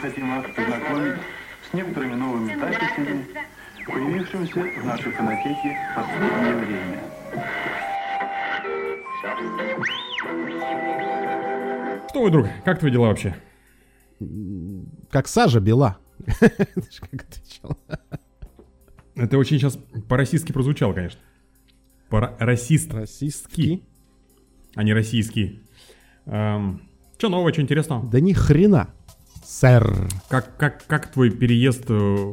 хотим вас познакомить с некоторыми новыми записями, появившимися в нашей фонотеке в последнее время. Что вы, друг, как твои дела вообще? Как сажа бела. Как отвечал. Это очень сейчас по-российски прозвучало, конечно. По-расистски, Расистский. а не российский. Эм, что нового, что интересного? Да ни хрена. Сэр. Как, как, как твой переезд э,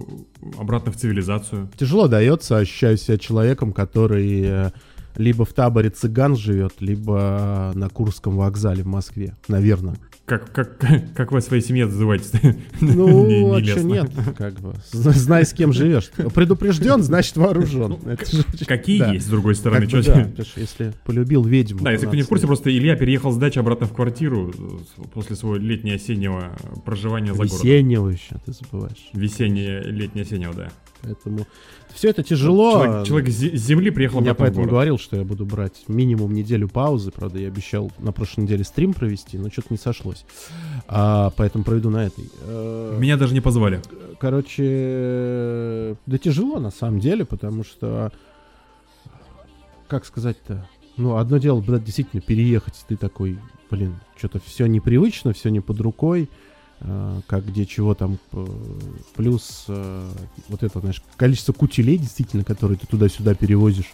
обратно в цивилизацию? Тяжело дается, ощущаю себя человеком, который э, либо в таборе цыган живет, либо на Курском вокзале в Москве, наверное. Как, как, как вы о своей семье называете? Ну, Не- а не чё лестно. нет, как бы. Зна- Знай, с кем живешь. Предупрежден, значит вооружен. Ну, Какие да. есть, с другой Как стороны? что если полюбил ведьму. Да, если то кто не в курсе, просто Илья переехал с дачи обратно в квартиру э, после своего летнего-осеннего проживания за городом. Весеннего еще, ты забываешь. Весеннее, летнее-осеннего, да. Поэтому все это тяжело. Человек, человек с зе- с земли приехал Я поэтому город. говорил, что я буду брать минимум неделю паузы. Правда, я обещал на прошлой неделе стрим провести, но что-то не сошлось. А, поэтому проведу на этой. Э, Меня даже не позвали. Короче, да тяжело на самом деле, потому что, как сказать-то, ну, одно дело, блядь, действительно переехать, ты такой, блин, что-то все непривычно, все не под рукой, как где чего там, э, плюс э, вот это, знаешь, количество кутилей, действительно, которые ты туда-сюда перевозишь.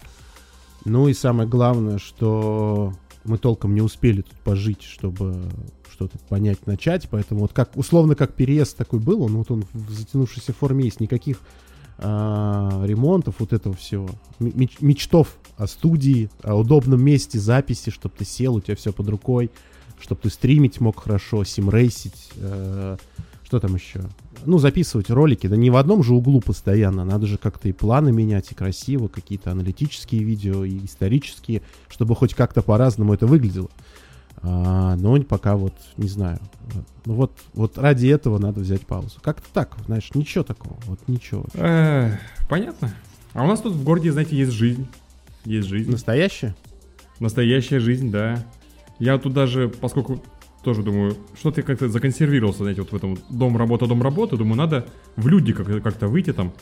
Ну и самое главное, что мы толком не успели тут пожить, чтобы что-то понять, начать. Поэтому вот как условно как переезд такой был, он вот он в затянувшейся форме есть никаких а, ремонтов вот этого всего, меч- мечтов о студии, о удобном месте записи, чтобы ты сел, у тебя все под рукой, чтобы ты стримить мог хорошо, симрейсить, э, что там еще? Ну, записывать ролики, да не в одном же углу постоянно, надо же как-то и планы менять, и красиво, какие-то аналитические видео, и исторические, чтобы хоть как-то по-разному это выглядело. А, но пока вот, не знаю. Ну вот, вот ради этого надо взять паузу. Как-то так, знаешь, ничего такого, вот ничего. Понятно. А у нас тут в городе, знаете, есть жизнь. Есть жизнь. Настоящее? Настоящая жизнь, да. Я тут даже, поскольку тоже думаю, что ты как-то законсервировался, знаете, вот в этом дом работа дом работа, думаю, надо в люди как- как-то выйти там,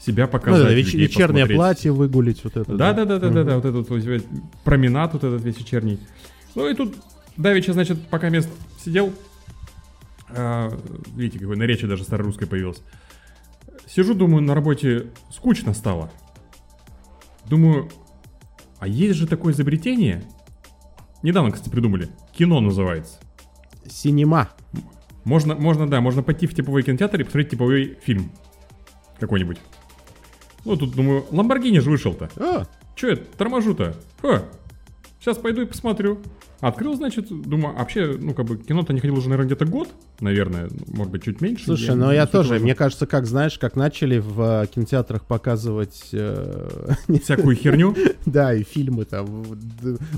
себя Ну, показать. да, веч- вечернее посмотреть. платье выгулить, вот это. Да, да, да, да, да, да, вот этот вот променад, вот этот весь вечерний. Ну и тут Давича, значит, пока мест сидел, а, видите, какой наречие даже старорусское появилось. Сижу, думаю, на работе скучно стало. Думаю, а есть же такое изобретение? Недавно, кстати, придумали. Кино называется. Синема. Можно, можно, да, можно пойти в типовой кинотеатр и посмотреть типовой фильм. Какой-нибудь. Ну, тут, думаю, Ламборгини же вышел-то. А, Че я торможу-то? Ха, сейчас пойду и посмотрю. Открыл, значит, думаю, вообще, ну, как бы, кино-то не ходил уже, наверное, где-то год, наверное, может быть, чуть меньше. Слушай, не ну я тоже, важно. мне кажется, как знаешь, как начали в э, кинотеатрах показывать, э, Всякую херню. да, и фильмы там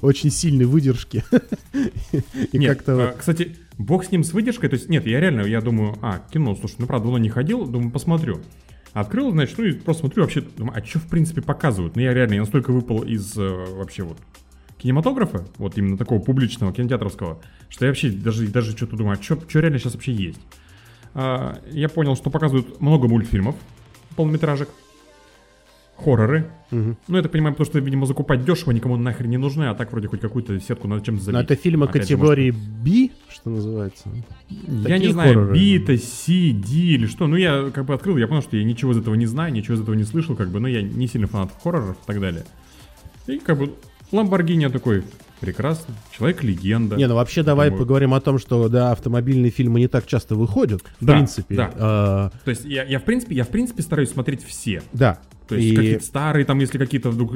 очень сильной выдержки. И Нет, как-то а, кстати, бог с ним с выдержкой, то есть, нет, я реально, я думаю, а, кино, слушай, ну, правда, давно не ходил, думаю, посмотрю. Открыл, значит, ну и просто смотрю вообще, думаю, а что, в принципе, показывают? Ну, я реально, я настолько выпал из э, вообще вот кинематографа, вот именно такого публичного, кинотеатровского, что я вообще даже, даже что-то думаю, а что реально сейчас вообще есть? А, я понял, что показывают много мультфильмов, полнометражек, хорроры. Мгм. Ну, это понимаю, потому что, видимо, закупать дешево никому нахрен не нужны, а так вроде хоть какую-то сетку надо чем-то забить. Но это фильмы Опять же, категории B, что называется. я не Такие знаю, хорроры. B, это C, D или что. Ну, я как бы открыл, я понял, что я ничего из этого не знаю, ничего из этого не слышал, как бы, но я не сильно фанат хорроров и так далее. И как бы Ламборгини такой, прекрасно, человек-легенда. Не, ну вообще давай Думаю. поговорим о том, что да, автомобильные фильмы не так часто выходят, в Да, принципе. да. А, То есть я, я, в принципе, я в принципе стараюсь смотреть все. Да. То есть И- какие-то старые, там, если какие-то вдруг...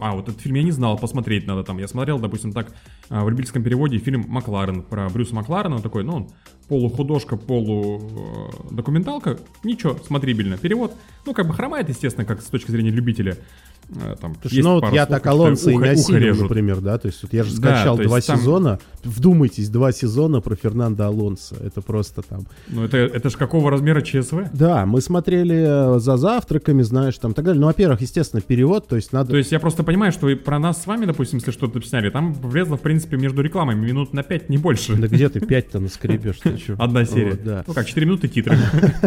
а, вот этот фильм я не знал, посмотреть надо там. Я смотрел, допустим, так, а, в любительском переводе фильм «Макларен» про Брюса Макларена. Он такой, ну, он полухудожка, полудокументалка. Ничего, смотрибельно. Перевод, ну, как бы хромает, естественно, как с точки зрения любителя. Э, там Слушай, есть ну вот я так Алонсо и режут. например, да, то есть вот я же Да, скачал есть два там- сезона, вдумайтесь, два сезона про Фернандо Алонсо, это просто там... Ну, это, это ж какого размера ЧСВ? Да, мы смотрели э, за завтраками, знаешь, там так далее. Ну, во-первых, естественно, перевод, то есть надо... То есть я просто понимаю, что и про нас с вами, допустим, если что-то сняли, там влезло, в принципе, между рекламами минут на 5, не больше. Да где ты пять-то наскребешь? ты чё? Одна серия. Вот, да. Ну как, 4 минуты титры.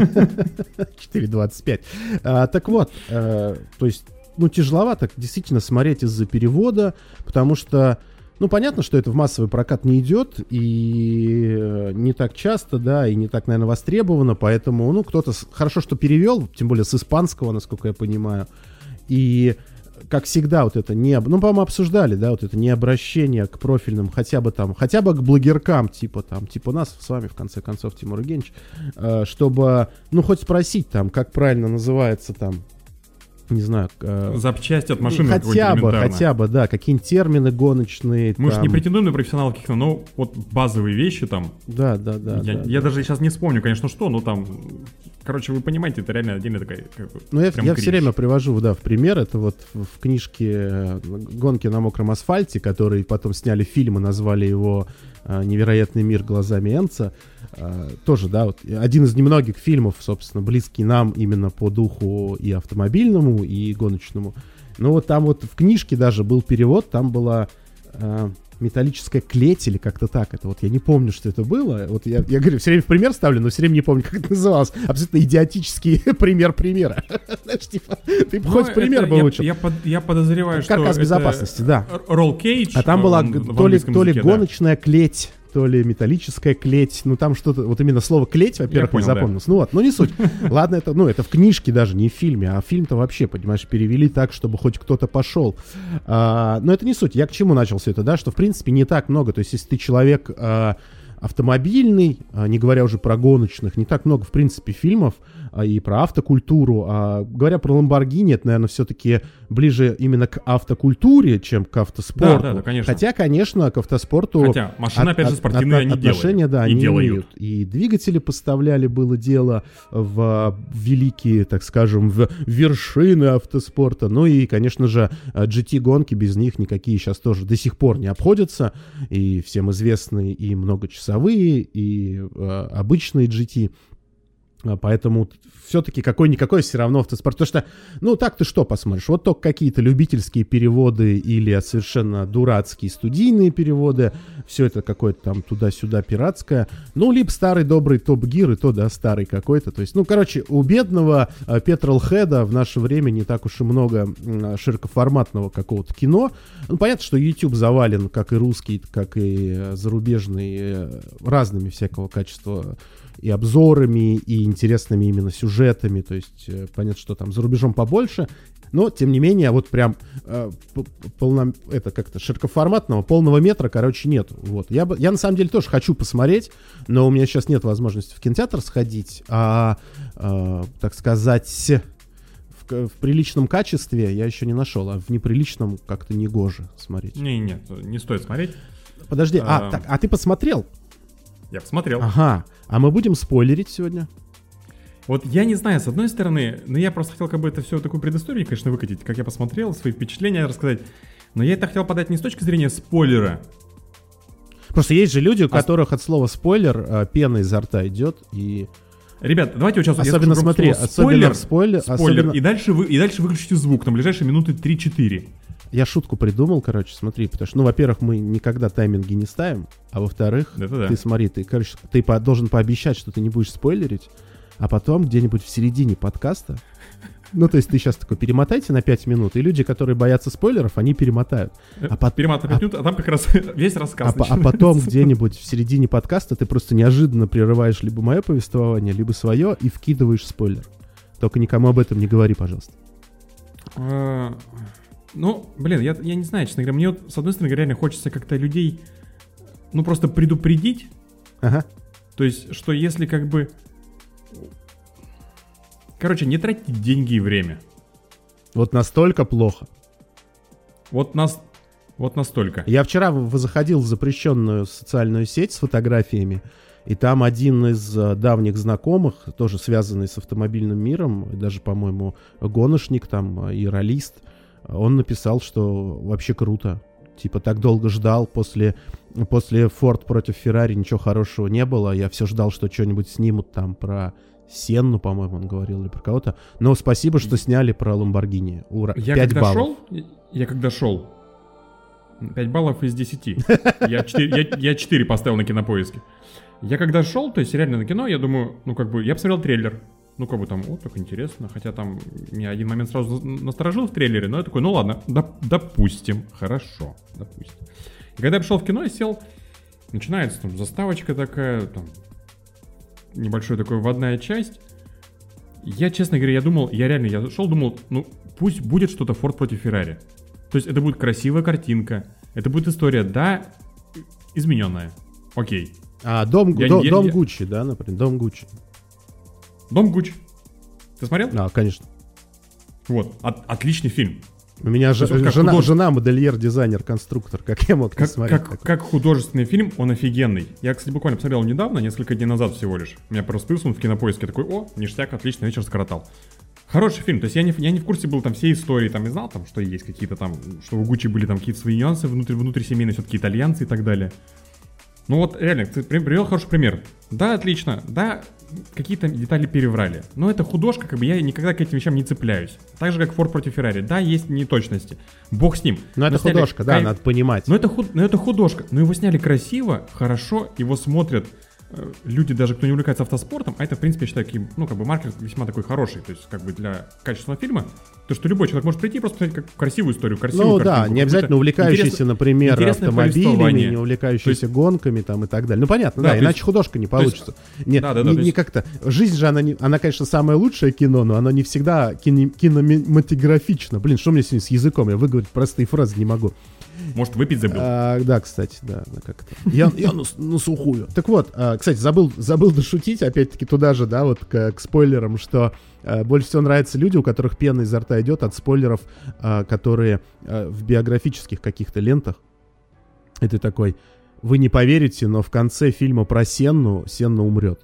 4.25. А, так вот, э, то есть, ну, тяжеловато действительно смотреть из-за перевода, потому что, ну, понятно, что это в массовый прокат не идет, и э, не так часто, да, и не так, наверное, востребовано, поэтому, ну, кто-то хорошо, что перевел, тем более с испанского, насколько я понимаю, и как всегда, вот это не... Ну, по-моему, обсуждали, да, вот это не обращение к профильным, хотя бы там, хотя бы к блогеркам, типа там, типа нас с вами, в конце концов, Тимур Евгеньевич, э, чтобы, ну, хоть спросить там, как правильно называется там, не знаю, э, Запчасть от машины хотя бы, хотя бы, да, какие-нибудь термины гоночные. Мы же не претендуем на профессионалов каких-то, но вот базовые вещи там. Да, да, да. я, да, я да. даже сейчас не вспомню, конечно, что, но там. Короче, вы понимаете, это реально отдельная такая. как Ну, я, я все время привожу, да, в пример. Это вот в, книжке э, «Гонки на мокром асфальте», который потом сняли фильм и назвали его э, «Невероятный мир глазами Энца». Э, Тоже, да, вот один из немногих фильмов, собственно, близкий нам именно по духу и автомобильному, и гоночному. Ну, вот там вот в книжке даже был перевод, там была металлическая клеть или как-то так. Это вот я не помню, что это было. Вот я, я говорю, все время в пример ставлю, но все время не помню, как это называлось. Абсолютно идиотический пример примера. Знаешь, типа, ты Ну, хоть пример бы я, выучил. Я, под- я подозреваю, что. Каркас это безопасности, да. Ролл Кейдж. А там была то ли, то ли гоночная клеть, то ли металлическая клеть. Ну, там что-то, вот именно слово клеть, во-первых, не да. запомнилось. Ну вот, ну не суть. Ладно, это, ну, это в книжке даже, не в фильме, а фильм-то вообще, понимаешь, перевели так, чтобы хоть кто-то пошел. А, но это не суть. Я к чему начал все это, да, что, в принципе, не так много. То есть, если ты человек а, автомобильный, а, не говоря уже про гоночных, не так много, в принципе, фильмов и про автокультуру. А говоря про Ламборгини, это, наверное, все-таки ближе именно к автокультуре, чем к автоспорту. Да, да, да, конечно. Хотя, конечно, к автоспорту... Хотя машины, опять же, спортивные они отношения, делают. да, И они делают. имеют. И двигатели поставляли, было дело в великие, так скажем, в вершины автоспорта. Ну и, конечно же, GT-гонки без них никакие сейчас тоже до сих пор не обходятся. И всем известные и многочасовые, и э, обычные GT. А, Поэтому все-таки какой-никакой все равно автоспорт. Потому что, ну, так ты что посмотришь? Вот только какие-то любительские переводы или совершенно дурацкие студийные переводы. Все это какое-то там туда-сюда пиратское. Ну, либо старый добрый топ-гир, и то, да, старый какой-то. То есть, ну, короче, у бедного э, Петролхеда в наше время не так уж и много м, широкоформатного какого-то кино. Ну, понятно, что YouTube завален, как и русский, как и э, зарубежный, э, разными всякого качества и обзорами, и интересными именно сюжетами. То есть, э, понятно, что там за рубежом побольше. Но, тем не менее, вот прям э, полно, это как-то широкоформатного, полного метра, короче, нет. Вот. Я, бы, я на самом деле тоже хочу посмотреть, но у меня сейчас нет возможности в кинотеатр сходить, а, э, так сказать, в, в приличном качестве я еще не нашел, а в неприличном как-то не гоже смотреть. Не, нет, не стоит смотреть. Подожди, а, А. так, а ты посмотрел? Я посмотрел. Ага. А мы будем спойлерить сегодня? Вот я не знаю, с одной стороны, но я просто хотел как бы это все такую предысторию, конечно, выкатить, как я посмотрел, свои впечатления рассказать. Но я это хотел подать не с точки зрения спойлера. Просто есть же люди, у А с- которых от слова спойлер э, пена изо рта идет, и Ребят, давайте вот сейчас... я особенно скажу громко смотри, особенно спойлер, спойлер, спойлер, особенно- и, дальше вы, и дальше выключите звук на ближайшие минуты 3-4. Я шутку придумал, короче, смотри, потому что, ну, во-первых, мы никогда тайминги не ставим, а во-вторых, Это да. ты смотри, ты, короче, ты по- должен пообещать, что ты не будешь спойлерить, а потом где-нибудь в середине подкаста, ну, то есть ты сейчас такой, перемотайте на 5 минут, и люди, которые боятся спойлеров, они перемотают. А пот- Перемотай а- 5 минут, а там как раз весь рассказ А, по- а начинается. потом где-нибудь в середине подкаста ты просто неожиданно прерываешь либо мое повествование, либо свое и вкидываешь спойлер. Только никому об этом не говори, пожалуйста. Ну, блин, я, я не знаю, честно говоря, мне вот, с одной стороны, реально хочется как-то людей, ну, просто предупредить, Ага. то есть, что если как бы... Короче, не тратьте деньги и время. Вот настолько плохо. Вот нас... Вот настолько. Я вчера заходил в запрещенную социальную сеть с фотографиями, и там один из э, давних знакомых, тоже связанный с автомобильным миром, даже, по-моему, гоночник там э, и ролист, он написал, что вообще круто. Типа так долго ждал после после Форд против Феррари ничего хорошего не было. Я все ждал, что что-нибудь снимут там про Сенну, по-моему, он говорил, или про кого-то. Но спасибо, что сняли про Ламборгини. Ура. Я 5 когда баллов. шел, я когда шел, 5 баллов из 10. Я 4, я, я 4 поставил на кинопоиске. Я когда шел, то есть реально на кино, я думаю, ну как бы, я посмотрел трейлер. Ну как бы там, о, так интересно. Хотя там меня один момент сразу насторожил в трейлере, но я такой, ну ладно, доп- допустим, хорошо, допустим. И когда я пришел в кино и сел, начинается там заставочка такая, там небольшой такой вводная часть. Я, честно говоря, я думал, я реально, я зашел, думал, ну пусть будет что-то Форд против Феррари. То есть это будет красивая картинка, это будет история, да, измененная. Окей. А, дом, Я- дом, я- дом я- Гуччи, да, например, дом Гуччи. Дом Гуч. Ты смотрел? А, конечно. Вот, от- отличный фильм. У меня же, вот жена, художник- жена модельер, дизайнер, конструктор. Как я мог не Как, смотреть? как, как художественный фильм, он офигенный. Я, кстати, буквально посмотрел недавно, несколько дней назад всего лишь. У меня просто плюс он в кинопоиске такой, о, ништяк, отлично, вечер скоротал. Хороший фильм, то есть я не, я не в курсе был там всей истории, там и знал, там, что есть какие-то там, что у Гуччи были там какие-то свои нюансы внутри, внутрисемейные, все-таки итальянцы и так далее. Ну вот, реально, ты при- привел хороший пример. Да, отлично, да, какие-то детали переврали. Но это художка, как бы я никогда к этим вещам не цепляюсь. Так же, как Форд против Феррари. Да, есть неточности. Бог с ним. Это Но сняли художка, да, кайф- надо понимать. но это, худ... но это художка. Но его сняли красиво, хорошо, его смотрят люди, даже кто не увлекается автоспортом, а это, в принципе, я считаю, ну, как бы маркер весьма такой хороший, то есть, как бы для качественного фильма, то, что любой человек может прийти и просто посмотреть как красивую историю, красивую Ну да, картинку, не обязательно увлекающийся, например, автомобилями, не увлекающийся гонками там и так далее. Ну понятно, Да, да, иначе есть- художка не то есть- получится. Не, Да, да, да, не, то не есть- как-то. Жизнь же, она, не, она, конечно, самое лучшее кино, но оно не всегда кине- кинематографично. Блин, что меня сегодня с языком? Я выговорить простые фразы не могу. Может, выпить забыл. А, да, кстати, да, да, как-то. Я, я на, на сухую. Так вот, а, кстати, забыл, забыл дошутить, опять-таки туда же, да, вот к, к спойлерам, что а, больше всего нравятся люди, у которых пена изо рта идет от спойлеров, а, которые а, в биографических каких-то лентах. И ты такой, вы не поверите, но в конце фильма про Сенну Сенна умрет.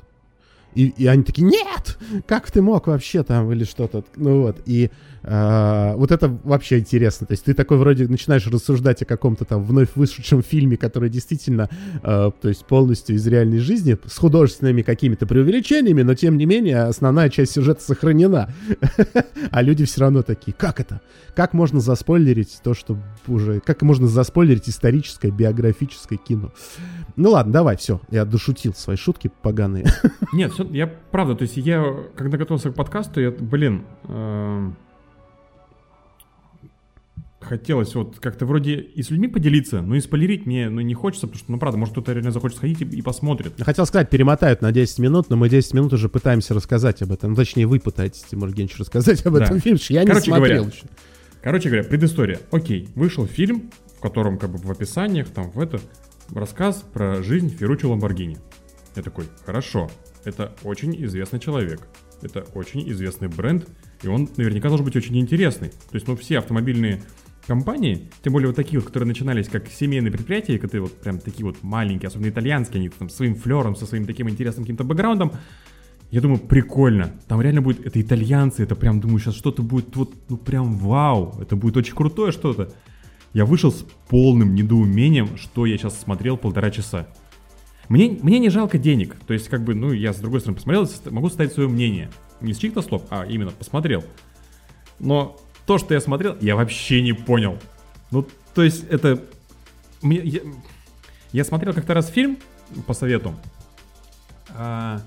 И, и они такие, нет! Как ты мог вообще там или что-то? Ну вот, и а, вот это вообще интересно. То есть ты такой вроде начинаешь рассуждать о каком-то там вновь вышедшем фильме, который действительно, а, то есть полностью из реальной жизни, с художественными какими-то преувеличениями, но тем не менее основная часть сюжета сохранена. А люди все равно такие, как это? Как можно заспойлерить то, что уже... Как можно заспойлерить историческое, биографическое кино? Ну ладно, давай, все. Я дошутил свои шутки поганые. Нет, всё- я правда, то есть я, когда готовился к подкасту, я, блин, эм, хотелось вот как-то вроде и с людьми поделиться, но и спойлерить мне ну, не хочется, потому что, ну правда, может кто-то реально захочет сходить и, и посмотрит. Я хотел сказать, перемотают на 10 минут, но мы 10 минут уже пытаемся рассказать об этом. Ну, точнее, вы пытаетесь, Тимур Евгеньевич, рассказать об Да. этом фильме, я Короче не смотрел говоря, еще. Короче говоря, предыстория. Окей, вышел фильм, в котором как бы в описаниях, там в это, рассказ про жизнь Ферруччо Ламборгини. Я такой, хорошо, это очень известный человек, это очень известный бренд, и он наверняка должен быть очень интересный. То есть, ну, все автомобильные компании, тем более вот такие вот, которые начинались как семейные предприятия, которые вот прям такие вот маленькие, особенно итальянские, они там своим флером, со своим таким интересным каким-то бэкграундом, я думаю, прикольно. Там реально будет, это итальянцы, это прям, думаю, сейчас что-то будет вот, ну прям вау, это будет очень крутое что-то. Я вышел с полным недоумением, что я сейчас смотрел полтора часа. Мне, мне не жалко денег, то есть как бы, ну я с другой стороны посмотрел, могу составить свое мнение. Не с чьих-то слов, а именно посмотрел. Но то, что я смотрел, я вообще не понял. Ну, то есть это... Мне, я, я смотрел как-то раз фильм по совету. А,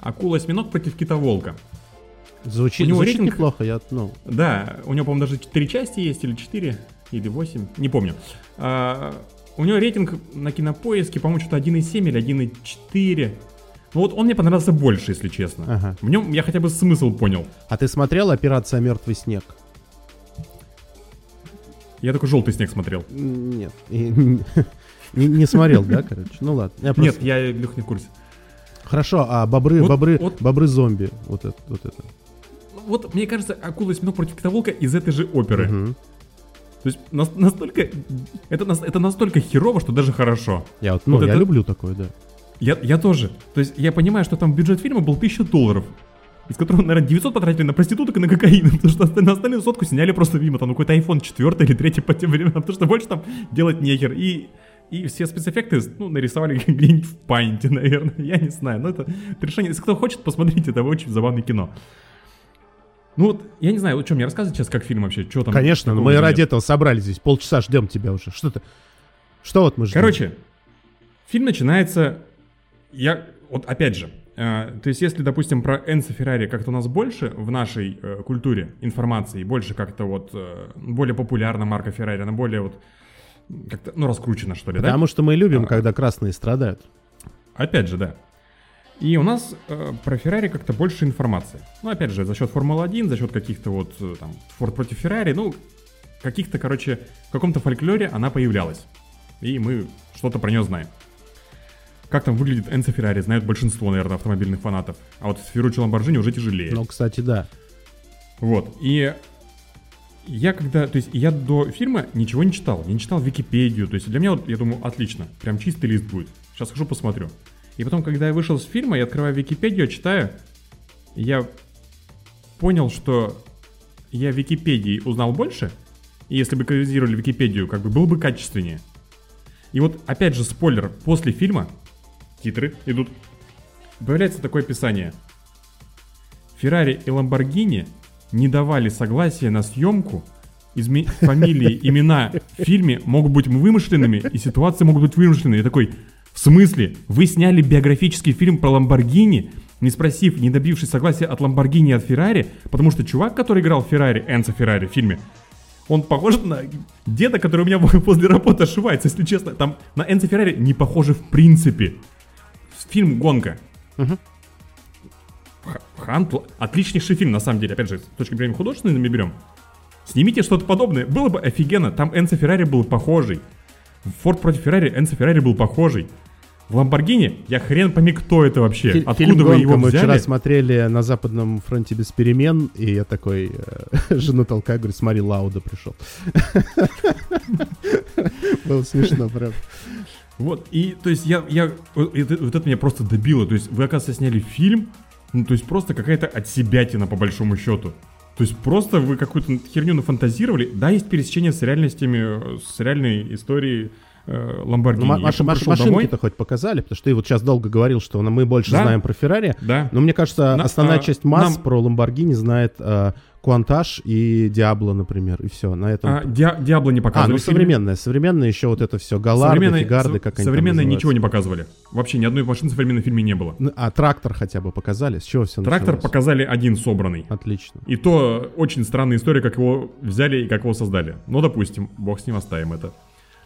Акула-осьминог против кита-волка. Звучит, у него звучит рейтинг- неплохо, я, ну, Да, у него, по-моему, даже 4 части есть, или 4, или 8, не помню. А, у него рейтинг на кинопоиске, по-моему, что-то 1,7 или 1,4. Ну вот он мне понравился больше, если честно. Ага. В нем я хотя бы смысл понял. А ты смотрел «Операция «Мертвый снег»? Я только желтый снег смотрел. Нет. Не, не смотрел, да, короче? Ну ладно. Я Нет, просто- я Лех не в курсе. Хорошо, а бобры, Вот- бобры, вот- бобры-зомби, вот это, вот это. Ну, Вот, мне кажется, акула осьминог против кита-волка из этой же оперы. Мгм. То есть нас- настолько... Это, нас- это настолько херово, что даже хорошо. Я вот, ну, Вот я это- люблю такое, да. Я, я тоже. То есть я понимаю, что там бюджет фильма был 1000 долларов. из которого, наверное, 900 потратили на проституток и на кокаин, потому что остальную, остальную сотку сняли просто мимо, там ну, какой-то iPhone 4 или 3 по тем временам, потому что больше там делать нехер. И и все спецэффекты, ну, нарисовали где-нибудь в панте, наверное, я не знаю. Но это решение, если кто хочет, посмотрите, это очень забавное кино. Ну вот, я не знаю, вот что мне рассказывать сейчас, как фильм вообще, что там? Конечно, но мы нет. ради этого собрались здесь, полчаса ждем тебя уже. Что ты? Что вот мы ждем? Короче, фильм начинается, я, вот опять же, э, то есть если, допустим, про Энсо Феррари как-то у нас больше в нашей э, культуре информации, больше как-то вот, э, более популярна марка Феррари, она более вот как-то, ну, раскручена, что ли, Потому да? Потому что мы любим, а, когда красные страдают. Опять же, да. И у нас э, про Феррари как-то больше информации. Ну, опять же, за счет Формулы-1, за счет каких-то вот, э, там, Форд против Феррари, ну, каких-то, короче, в каком-то фольклоре она появлялась. И мы что-то про нее знаем. Как там выглядит Энцо Феррари, знают большинство, наверное, автомобильных фанатов. А вот Ферруччо Ламборджини уже тяжелее. Ну, кстати, да. Вот, и я когда, то есть я до фильма ничего не читал, я не читал Википедию, то есть для меня вот, я думаю, отлично, прям чистый лист будет. Сейчас хожу посмотрю. И потом, когда я вышел с фильма, я открываю Википедию, читаю, я понял, что я в Википедии узнал больше, и если бы экранизировали Википедию, как бы было бы качественнее. И вот, опять же, спойлер, после фильма, титры идут, появляется такое описание. Феррари и Ламборгини не давали согласия на съемку, изме... фамилии, имена в фильме могут быть вымышленными, и ситуации могут быть вымышленными. Я такой, в смысле? Вы сняли биографический фильм про Ламборгини, не спросив, не добившись согласия от Ламборгини и от Феррари, потому что чувак, который играл Феррари, Энцо Феррари в фильме, он похож на деда, который у меня после работы ошивается, если честно. Там на Энцо Феррари не похоже в принципе. Фильм «Гонка». Угу. Хант отличнейший фильм, на самом деле. Опять же, с точки зрения художественной мы берем. Снимите что-то подобное. Было бы офигенно. Там Энцо Феррари был похожий. Форд против Феррари, Энцо Феррари был похожий. В Ламборгини я хрен пойми, кто это вообще. Фи- Откуда фильм вы его мы взяли? вчера смотрели на Западном фронте без перемен, и я такой э, жену толкаю, говорю, смотри, Лауда пришел. Было смешно, правда. Вот, и, то есть, я, я, вот это меня просто добило. То есть, вы, оказывается, сняли фильм, ну, то есть просто какая-то отсебятина по большому счету. То есть просто вы какую-то херню нафантазировали. Да, есть пересечение с реальностями, с реальной историей э, Ламборгини. Ну, маш, маш, машинки-то хоть показали, потому что ты вот сейчас долго говорил, что мы больше да? знаем про Феррари. Да. Но мне кажется, На, основная а, часть масс нам... про Ламборгини знает а, Куантаж и Диабло, например, и все. На этом. А, Ди- Диабло не показывали. А, ну современное, современное еще вот это все, Галарды, Фигарды, как они Современное ничего не показывали. Вообще ни одной машины в современном фильме не было. Ну, а трактор хотя бы показали? С чего все Трактор началось? показали один собранный. Отлично. И то очень странная история, как его взяли и как его создали. Ну, допустим, бог с ним оставим это.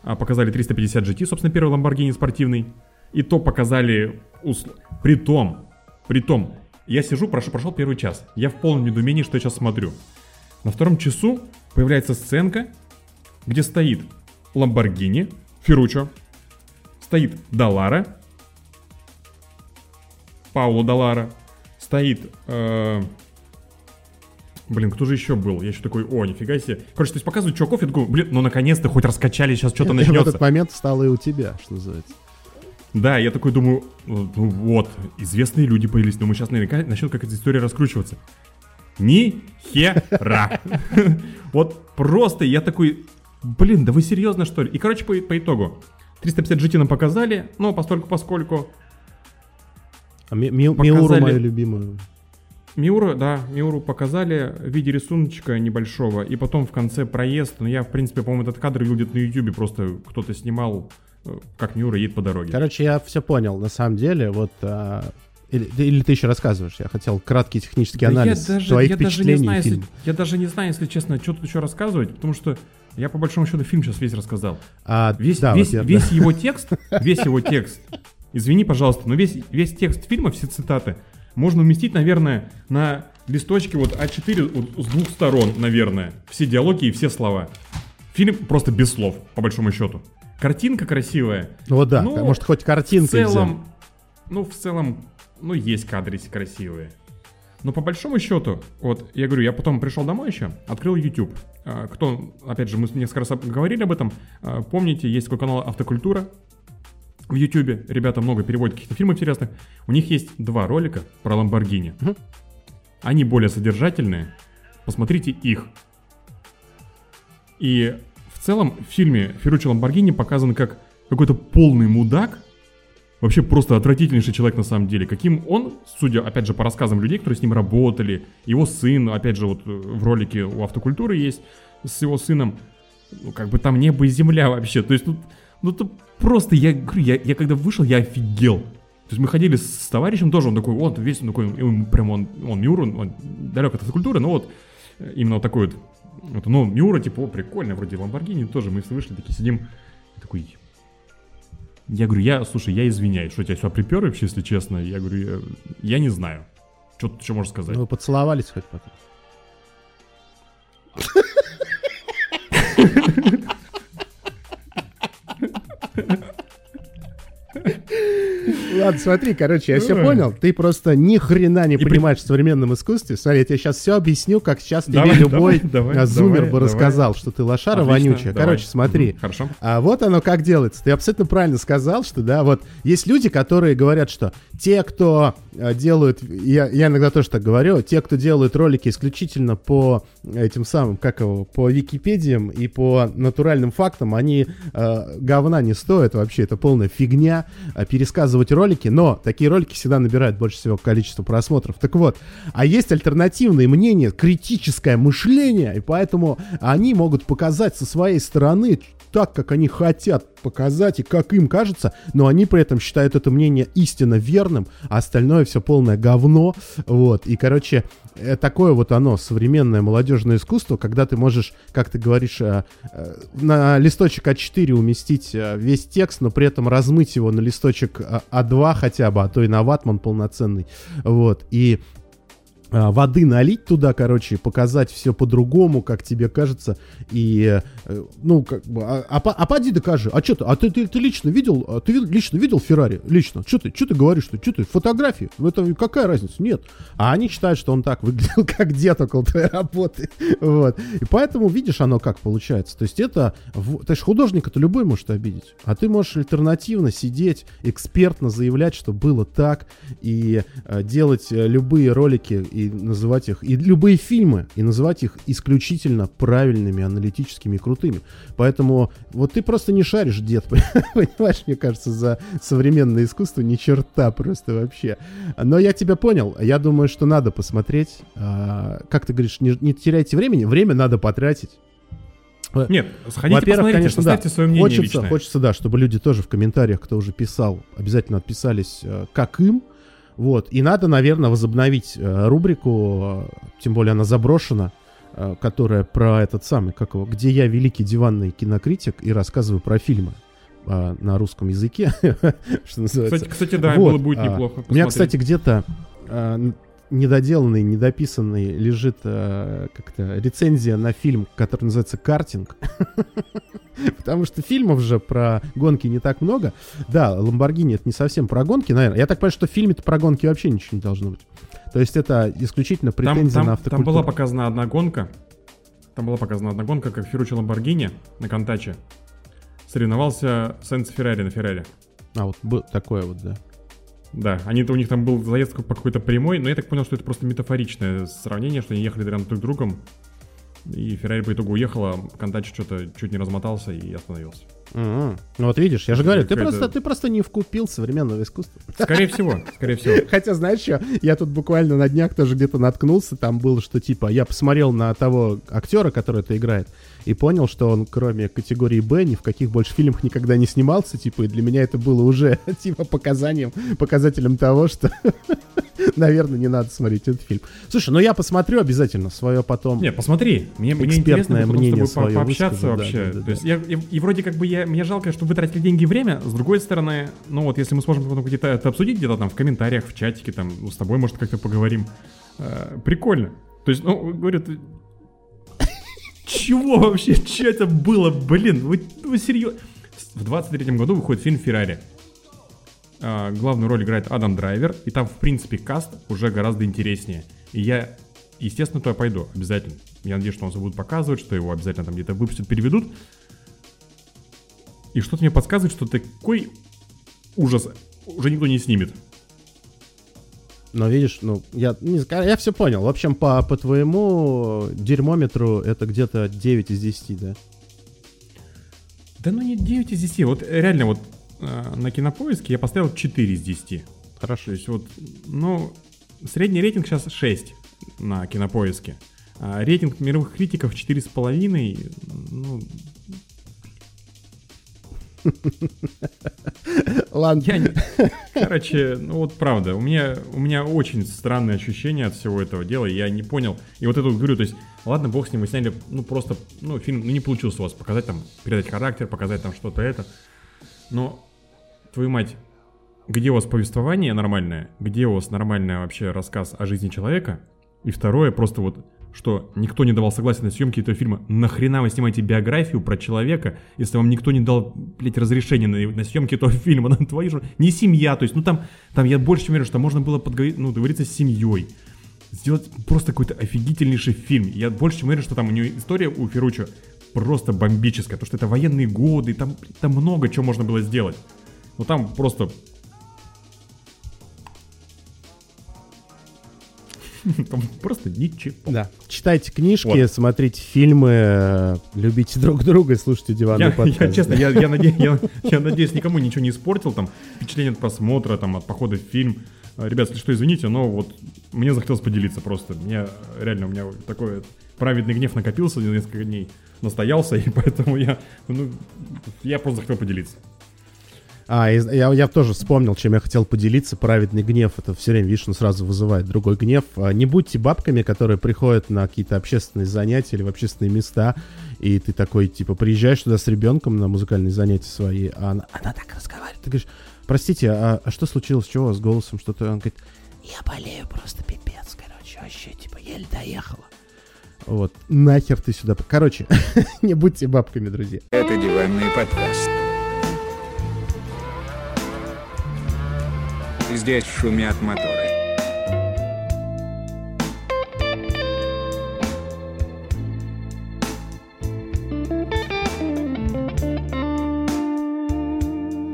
А показали 350 GT, собственно, первый Lamborghini спортивный. И то показали... Усл... При том, при том, я сижу, прошел, прошел первый час. Я в полном недоумении, что я сейчас смотрю. На втором часу появляется сценка, где стоит Ламборгини, Ферручо, стоит Далара, Пауло Далара, стоит... Э, блин, кто же еще был? Я еще такой, о, нифига себе. Короче, то есть показывают чуваков, я такой, блин, ну наконец-то хоть раскачали, сейчас что-то начнется. В этот момент стало и у тебя, что называется. Да, я такой думаю, ну вот, известные люди появились, но мы сейчас наверняка начнет какая-то история раскручиваться. Ни хера. Вот просто я такой, блин, да вы серьезно что ли? И, короче, по, по итогу, 350 GT нам показали, но постольку поскольку... А ми, ми. Миуру мою любимую. Миуру, да, Миуру показали в виде рисуночка небольшого, и потом в конце проезд, но я, в принципе, по-моему, этот кадр видел где-то на ютубе, просто кто-то снимал как Миура едет по дороге. Короче, я все понял. На самом деле, вот а, или, или ты еще рассказываешь? Я хотел краткий технический да анализ я даже, твоих я впечатлений даже не знаю, Если, я даже не знаю, если честно, что тут еще рассказывать, потому что я по большому счету фильм сейчас весь рассказал. А, весь да, весь, вот я, весь да. его текст, весь его текст, извини, пожалуйста, но весь, весь текст фильма, все цитаты, можно уместить, наверное, на листочке вот А4 вот, с двух сторон, наверное. Все диалоги и все слова. Фильм просто без слов, по большому счету. Картинка красивая. Ну да, ну, может хоть картинка. В целом, ну в целом, ну есть кадры красивые. Но по большому счету, вот я говорю, я потом пришел домой еще, открыл YouTube. А, кто, опять же, мы несколько раз говорили об этом. А, помните, есть такой канал Автокультура в YouTube. Ребята много переводят каких-то фильмов интересных. У них есть два ролика про Ламборгини. Они более содержательные. Посмотрите их. И в целом в фильме Ферруччо Ламборгини показан как какой-то полный мудак, вообще просто отвратительнейший человек на самом деле. Каким он, судя, опять же, по рассказам людей, которые с ним работали, его сын, опять же, вот э, в ролике у автокультуры есть с его сыном, ну, как бы там небо и земля вообще. То есть тут, ну, это просто, я я, я когда вышел, я офигел. То есть мы ходили с товарищем тоже, он такой, вот, весь он такой, ему прям он, он Миур, он, он далек от автокультуры, но вот э, именно вот такой вот, вот ну, Миура, типа, о, прикольно, вроде Ламборгини тоже, мы все вышли, такие сидим, такой, я говорю, я, слушай, я извиняюсь, что тебя сюда припер вообще, если честно. Я говорю, я, я не знаю. Что, что можешь сказать? Ну, вы поцеловались хоть потом? Ладно, смотри, короче, я все Ой. понял. Ты просто ни хрена не понимаешь в современном искусстве. Смотри, я тебе сейчас все объясню, как сейчас тебе любой зумер бы рассказал, что ты лошара вонючая. Короче, смотри. Хорошо. А вот оно как делается. Ты абсолютно правильно сказал, что да, вот есть люди, которые говорят, что те, кто делают, я, я иногда тоже так говорю, те, кто делают ролики исключительно по этим самым, как его, по Википедиям и по натуральным фактам, они э, говна не стоят вообще, это полная фигня э, пересказывать ролики, но такие ролики всегда набирают больше всего количество просмотров. Так вот, а есть альтернативные мнения, критическое мышление, и поэтому они могут показать со своей стороны так, как они хотят показать и как им кажется, но они при этом считают это мнение истинно верным, а остальное все полное говно. Вот. И, короче, э, такое вот оно, современное молодежное искусство, когда ты можешь, как ты говоришь, э, э, на листочек А4 уместить весь текст, но при этом размыть его на листочек А- А2 хотя бы, а то и на ватман полноценный. Вот. И воды налить туда, короче, показать все по-другому, как тебе кажется, и, э, ну, как бы, а, а, а поди докажи, а что ты, а ты, ты, ты лично видел, а ты лично видел Феррари, лично, что ты, что ты говоришь, что, что ты, фотографии, в этом какая разница, нет, а они считают, что он так выглядел, как дед около твоей работы, вот, и поэтому, видишь, оно как получается, то есть это, то есть художника-то любой может обидеть, а ты можешь альтернативно сидеть, экспертно заявлять, что было так, и э, делать э, любые ролики и называть их, и любые фильмы, и называть их исключительно правильными, аналитическими и крутыми. Поэтому вот ты просто не шаришь, дед, понимаешь, мне кажется, за современное искусство ни черта просто вообще. Но я тебя понял, я думаю, что надо посмотреть. А, Как ты говоришь, не, не теряйте времени, время надо потратить. Нет, сходите, Во-первых, конечно, да. свое мнение Хочется, личное. хочется, да, чтобы люди тоже в комментариях, кто уже писал, обязательно отписались, э, как им. Вот. И надо, наверное, возобновить э, рубрику, э, тем более она заброшена, э, которая про этот самый, как его, где я великий диванный кинокритик и рассказываю про фильмы на русском языке, что называется. Кстати, кстати, да, Вот, было будет а, неплохо. У меня, посмотреть. кстати, где-то недоделанный, недописанный лежит э, как-то рецензия на фильм, который называется «Картинг». Потому что фильмов же про гонки не так много. Да, Ламборгини это не совсем про гонки, наверное. Я так понимаю, что в фильме-то про гонки вообще ничего не должно быть. То есть это исключительно Там, претензия там- на там автокультуру. была показана одна гонка. Там была показана одна гонка, как Ферруччо Ламборгини на Контаче соревновался с Энцо Феррари на Феррари. А, вот такое вот, да. Да, они у них там был заезд по какой-то прямой, но я так понял, что это просто метафоричное сравнение, что они ехали рядом друг с другом, и Феррари по итогу уехала, Контаче что-то чуть не размотался и остановился. Мгм. Ну вот видишь, я же говорю, ты просто, ты просто не вкупил современного искусства. Скорее всего, скорее всего. Хотя, знаешь что, я тут буквально на днях тоже где-то наткнулся, там было, что типа, я посмотрел на того актера, который это играет, и понял, что он, кроме категории Б, ни в каких больше фильмах никогда не снимался, типа, и для меня это было уже, типа, показанием, показателем того, что, наверное, не надо смотреть этот фильм. Слушай, ну я посмотрю обязательно свое потом. Не, посмотри, мне, мне интересно будет мнение потом с тобой по- пообщаться выскажу, да, вообще. да, да, То есть я, и, и вроде как бы я, мне жалко, что вы тратили деньги и время, с другой стороны, ну вот если мы сможем потом где-то это обсудить, где-то там в комментариях, в чатике, там, ну, с тобой, может, как-то поговорим, э, прикольно. То есть, ну, говорят, чего вообще, что это было, блин, вы, вы серьезно? В 23 году выходит фильм «Феррари». А, главную роль играет Адам Драйвер, и там, в принципе, каст уже гораздо интереснее. И я, естественно, туда пойду, обязательно. Я надеюсь, что он будут показывать, что его обязательно там где-то выпустят, переведут. И что-то мне подсказывает, что такой ужас уже никто не снимет. Но видишь, ну, я, не, я все понял. В общем, по, по твоему дерьмометру это где-то 9 из 10, да? Да ну не 9 из 10. Вот реально вот на кинопоиске я поставил 4 из 10. Хорошо. То есть вот, ну, средний рейтинг сейчас 6 на кинопоиске. А рейтинг мировых критиков 4,5. Ну, Ладно. я не... Короче, ну вот правда, у меня, у меня очень странные ощущения от всего этого дела, я не понял. И вот это вот говорю, то есть, ладно, бог с ним, вы сняли, ну просто, ну фильм, ну не получилось у вас показать там, передать характер, показать там что-то это. Но, твою мать, где у вас повествование нормальное, где у вас нормальный вообще рассказ о жизни человека, и второе, просто вот что никто не давал согласия на съемки этого фильма. Нахрена вы снимаете биографию про человека, если вам никто не дал, блядь, разрешение на, на съемки этого фильма? На твою же... Не семья, то есть, ну там, там я больше чем уверен, что можно было подговорить, ну, договориться с семьей. Сделать просто какой-то офигительнейший фильм. Я больше чем уверен, что там у него история у Ферруччо просто бомбическая, потому что это военные годы, там, там много чего можно было сделать. Но там просто Там просто ничего. Да. Читайте книжки, Вот. смотрите фильмы, э, любите друг друга и слушайте диванный Я, подкаст. я, честно, я, я, наде- я- я надеюсь, никому ничего не испортил, там, впечатление от просмотра, там, от похода в фильм. А, Ребят, если что, извините, но вот мне захотелось поделиться просто. Мне реально, у меня такой праведный гнев накопился за несколько дней, настоялся, и поэтому я, ну, я просто захотел поделиться. А, я, я тоже вспомнил, чем я хотел поделиться. Праведный гнев. Это все время, видишь, он сразу вызывает другой гнев. А, Не будьте бабками, которые приходят на какие-то общественные занятия или в общественные места, и ты такой, типа, приезжаешь туда с ребенком на музыкальные занятия свои, а она, она так разговаривает. Ты говоришь, простите, а, а что случилось? Чего у с голосом? Что-то? Он говорит, я болею просто пипец, короче, вообще, типа, еле доехала. Вот, нахер ты сюда... Короче, не будьте бабками, друзья. Это диванный подкаст. Здесь шумят моторы.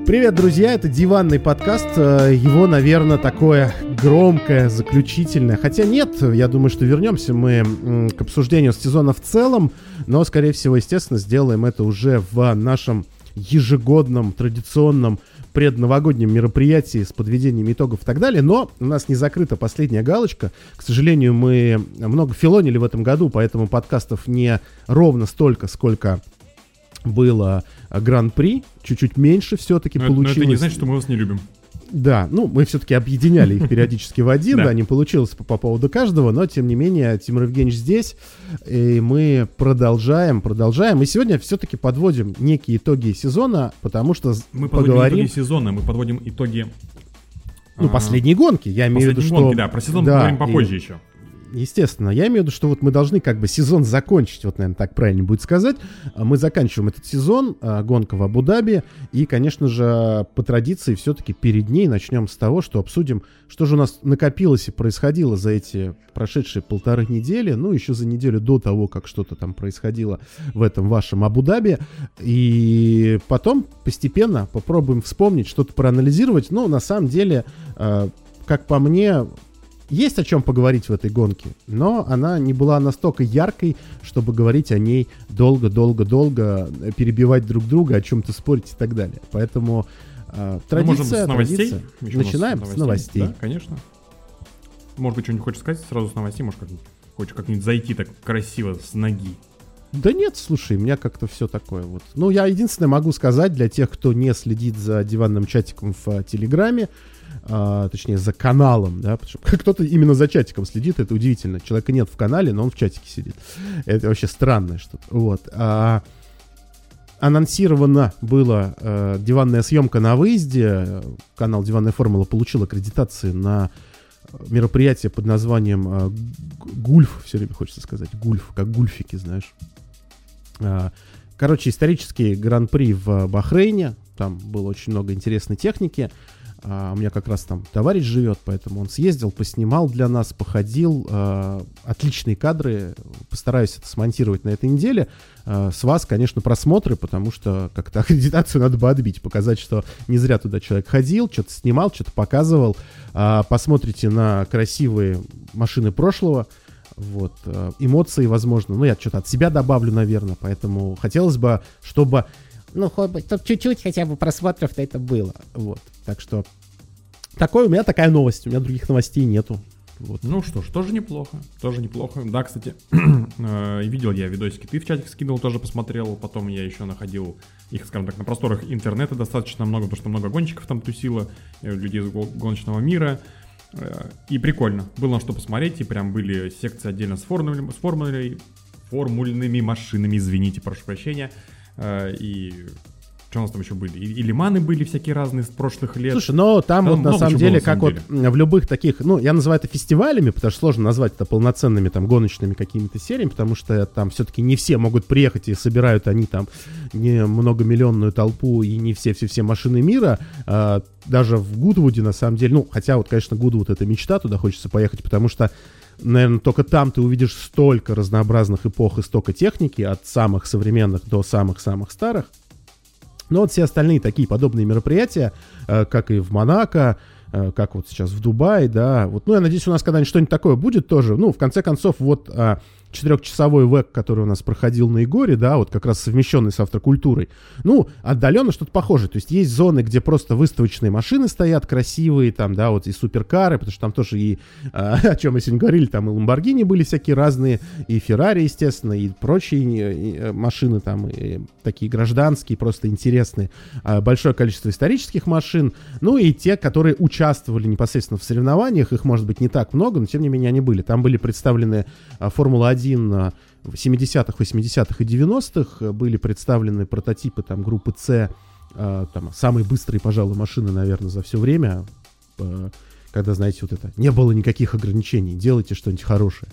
Привет, друзья, это диванный подкаст. Э, Его, наверное, такое громкое, заключительное. Хотя нет, я думаю, что вернемся мы к обсуждению сезона в целом, но, скорее всего, естественно, сделаем это уже в нашем ежегодном, традиционном предновогоднем мероприятии с подведением итогов и так далее. Но у нас не закрыта последняя галочка. К сожалению, мы много филонили в этом году, поэтому подкастов не ровно столько, сколько было гран-при, чуть-чуть меньше все-таки это- но получилось. это не значит, что мы вас не любим. Да, ну, мы все-таки объединяли их периодически в один, Да. не получилось по, по поводу каждого, но, тем не менее, Тимур Евгеньевич здесь, и мы продолжаем, продолжаем, и сегодня все-таки подводим некие итоги сезона, потому что Мы подводим итоги сезона, мы подводим итоги... Ну, а, последние гонки, я имею в виду, что... да, про сезон поговорим попозже еще. Естественно, я имею в виду, что вот мы должны как бы сезон закончить, вот, наверное, так правильно будет сказать. А Мы заканчиваем этот сезон, а, гонка в Абу-Даби, и, конечно же, по традиции все-таки перед ней начнем с того, что обсудим, что же у нас накопилось и происходило за эти прошедшие полторы недели, ну, еще за неделю до того, как что-то там происходило в этом вашем Абу-Даби, и потом постепенно попробуем вспомнить, что-то проанализировать, но на самом деле, а, как по мне, есть о чем поговорить в этой гонке, но она не была настолько яркой, чтобы говорить о ней долго-долго-долго, э, перебивать друг друга, о чем-то спорить и так далее. Поэтому э, Ну, можем традиция, с новостей. традиция. Еще у нас Начинаем с новостей. Да, конечно. Может быть, что-нибудь хочешь сказать сразу с новостей? Может, как хочешь как-нибудь зайти так красиво с ноги? Да нет, слушай, у меня как-то все такое вот. Ну, я единственное могу сказать для тех, кто не следит за диванным чатиком в а, Телеграме, а, точнее, за каналом, да, потому что кто-то именно за чатиком следит, это удивительно. Человека нет в канале, но он в чатике сидит. Это вообще странное что-то. Вот. А, анонсирована была э, диванная съемка на выезде. Канал «Диванная формула» получил аккредитации на мероприятие под названием э, Гульф, все время хочется сказать, Гульф, как гульфики, знаешь. А, Короче, исторический гран-при в Бахрейне. там было очень много интересной техники. А, у меня как раз там товарищ живет, поэтому он съездил, поснимал для нас, походил. А, отличные кадры. Постараюсь это смонтировать на этой неделе. А, с вас, конечно, просмотры, потому что как-то аккредитацию надо бы отбить, показать, что не зря туда человек ходил, что-то снимал, что-то показывал. А, посмотрите на красивые машины прошлого. Вот. а, Эмоции, возможно. Ну, я что-то от себя добавлю, наверное. Поэтому хотелось бы, чтобы ну, хоть бы, чтоб чуть-чуть хотя бы просмотров-то это было. Вот. Так что такой у меня такая новость. У меня других новостей нету. Вот. Ну что ж, тоже неплохо, тоже неплохо. Да, кстати, э, видел я видосики, ты в чатик скинул, тоже посмотрел, потом я еще находил их, скажем так, на просторах интернета достаточно много, потому что много гонщиков там тусило, э, людей из гоночного мира. Э, И прикольно, было на что посмотреть, и прям были секции отдельно с формулой, с формулой, формульными машинами, извините, прошу прощения. Э, И что у нас там еще были? И, и лиманы были всякие разные с прошлых лет. Слушай, но там, Там вот на самом деле, на как самом вот в любых таких, ну, я называю это фестивалями, потому что сложно назвать это полноценными там гоночными какими-то сериями, потому что там все-таки не все могут приехать и собирают они там не многомиллионную толпу и не все-все-все машины мира. А, даже в Гудвуде, на самом деле, ну, хотя вот, конечно, Гудвуд это мечта, туда хочется поехать, потому что наверное, только там ты увидишь столько разнообразных эпох и столько техники, от самых современных до самых-самых старых. Но вот все остальные такие подобные мероприятия, э, как и в Монако, э, как вот сейчас в Дубае, да, вот, ну, я надеюсь, у нас когда-нибудь что-нибудь такое будет тоже, ну, в конце концов, вот а, четырехчасовой век, который у нас проходил на Игоре, да, вот как раз совмещенный с автокультурой, ну, отдаленно что-то похожее, то есть есть зоны, где просто выставочные машины стоят красивые, там, да, вот и суперкары, потому что там тоже и, а, о чем мы сегодня говорили, там и Ламборгини были всякие разные, и Феррари, естественно, и прочие и, э, машины там, и такие гражданские, просто интересные, А, большое количество исторических машин, ну и те, которые участвовали непосредственно в соревнованиях, их может быть не так много, но тем не менее они были. Там были представлены а, Формула-1 а, в 70-х, 80-х и 90-х, а, были представлены прототипы там группы С, а, там самые быстрые, пожалуй, машины, наверное, за все время, а, когда, знаете, вот это, не было никаких ограничений, делайте что-нибудь хорошее.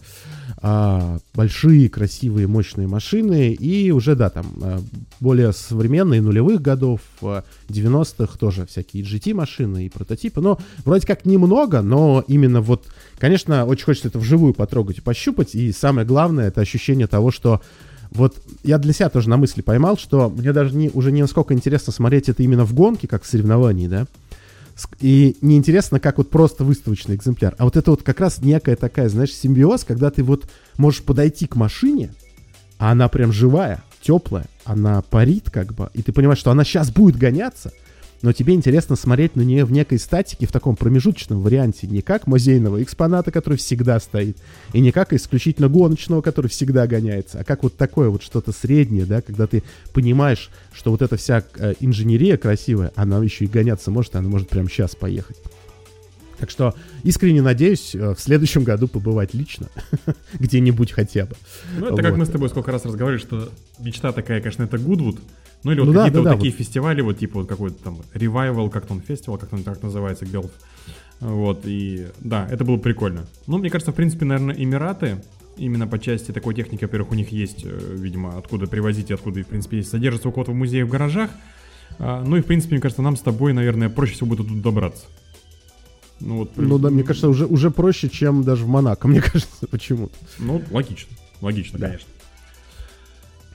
А, большие, красивые, мощные машины, и уже, да, там, а, более современные, нулевых годов, а, 90-х тоже всякие GT-машины и прототипы, но вроде как немного, но именно вот, конечно, очень хочется это вживую потрогать и пощупать, и самое главное, это ощущение того, что вот я для себя тоже на мысли поймал, что мне даже не, уже не насколько интересно смотреть это именно в гонке, как в соревновании, да, и неинтересно, как вот просто выставочный экземпляр. А вот это вот как раз некая такая, знаешь, симбиоз, когда ты вот можешь подойти к машине, а она прям живая, теплая, она парит как бы, и ты понимаешь, что она сейчас будет гоняться, но тебе интересно смотреть на нее в некой статике, в таком промежуточном варианте, не как музейного экспоната, который всегда стоит, и не как исключительно гоночного, который всегда гоняется, а как вот такое вот что-то среднее, да, когда ты понимаешь, что вот эта вся э, инженерия красивая, она еще и гоняться может, и она может прямо сейчас поехать. Так что искренне надеюсь э, в следующем году побывать лично, где-нибудь хотя бы. Ну, это как Вот. мы с тобой сколько раз разговаривали, что мечта такая, конечно, это Гудвуд. Ну, или вот Ну какие-то да, вот да, такие фестивали, вот типа вот какой-то там Revival, как-то он фестивал, как он так называется, Гелф. Вот, и да, это было прикольно. Ну, мне кажется, в принципе, наверное, Эмираты, именно по части такой техники, во-первых, у них есть, э, видимо, откуда привозить, и откуда, в принципе, есть, содержится у кого-то в музее в гаражах. А, Ну и, в принципе, мне кажется, нам с тобой, наверное, проще всего будет тут добраться. Ну, вот, Ну да, мне кажется, уже, уже проще, чем даже в Монако, мне кажется, почему-то. Ну, логично. Логично, Да. конечно.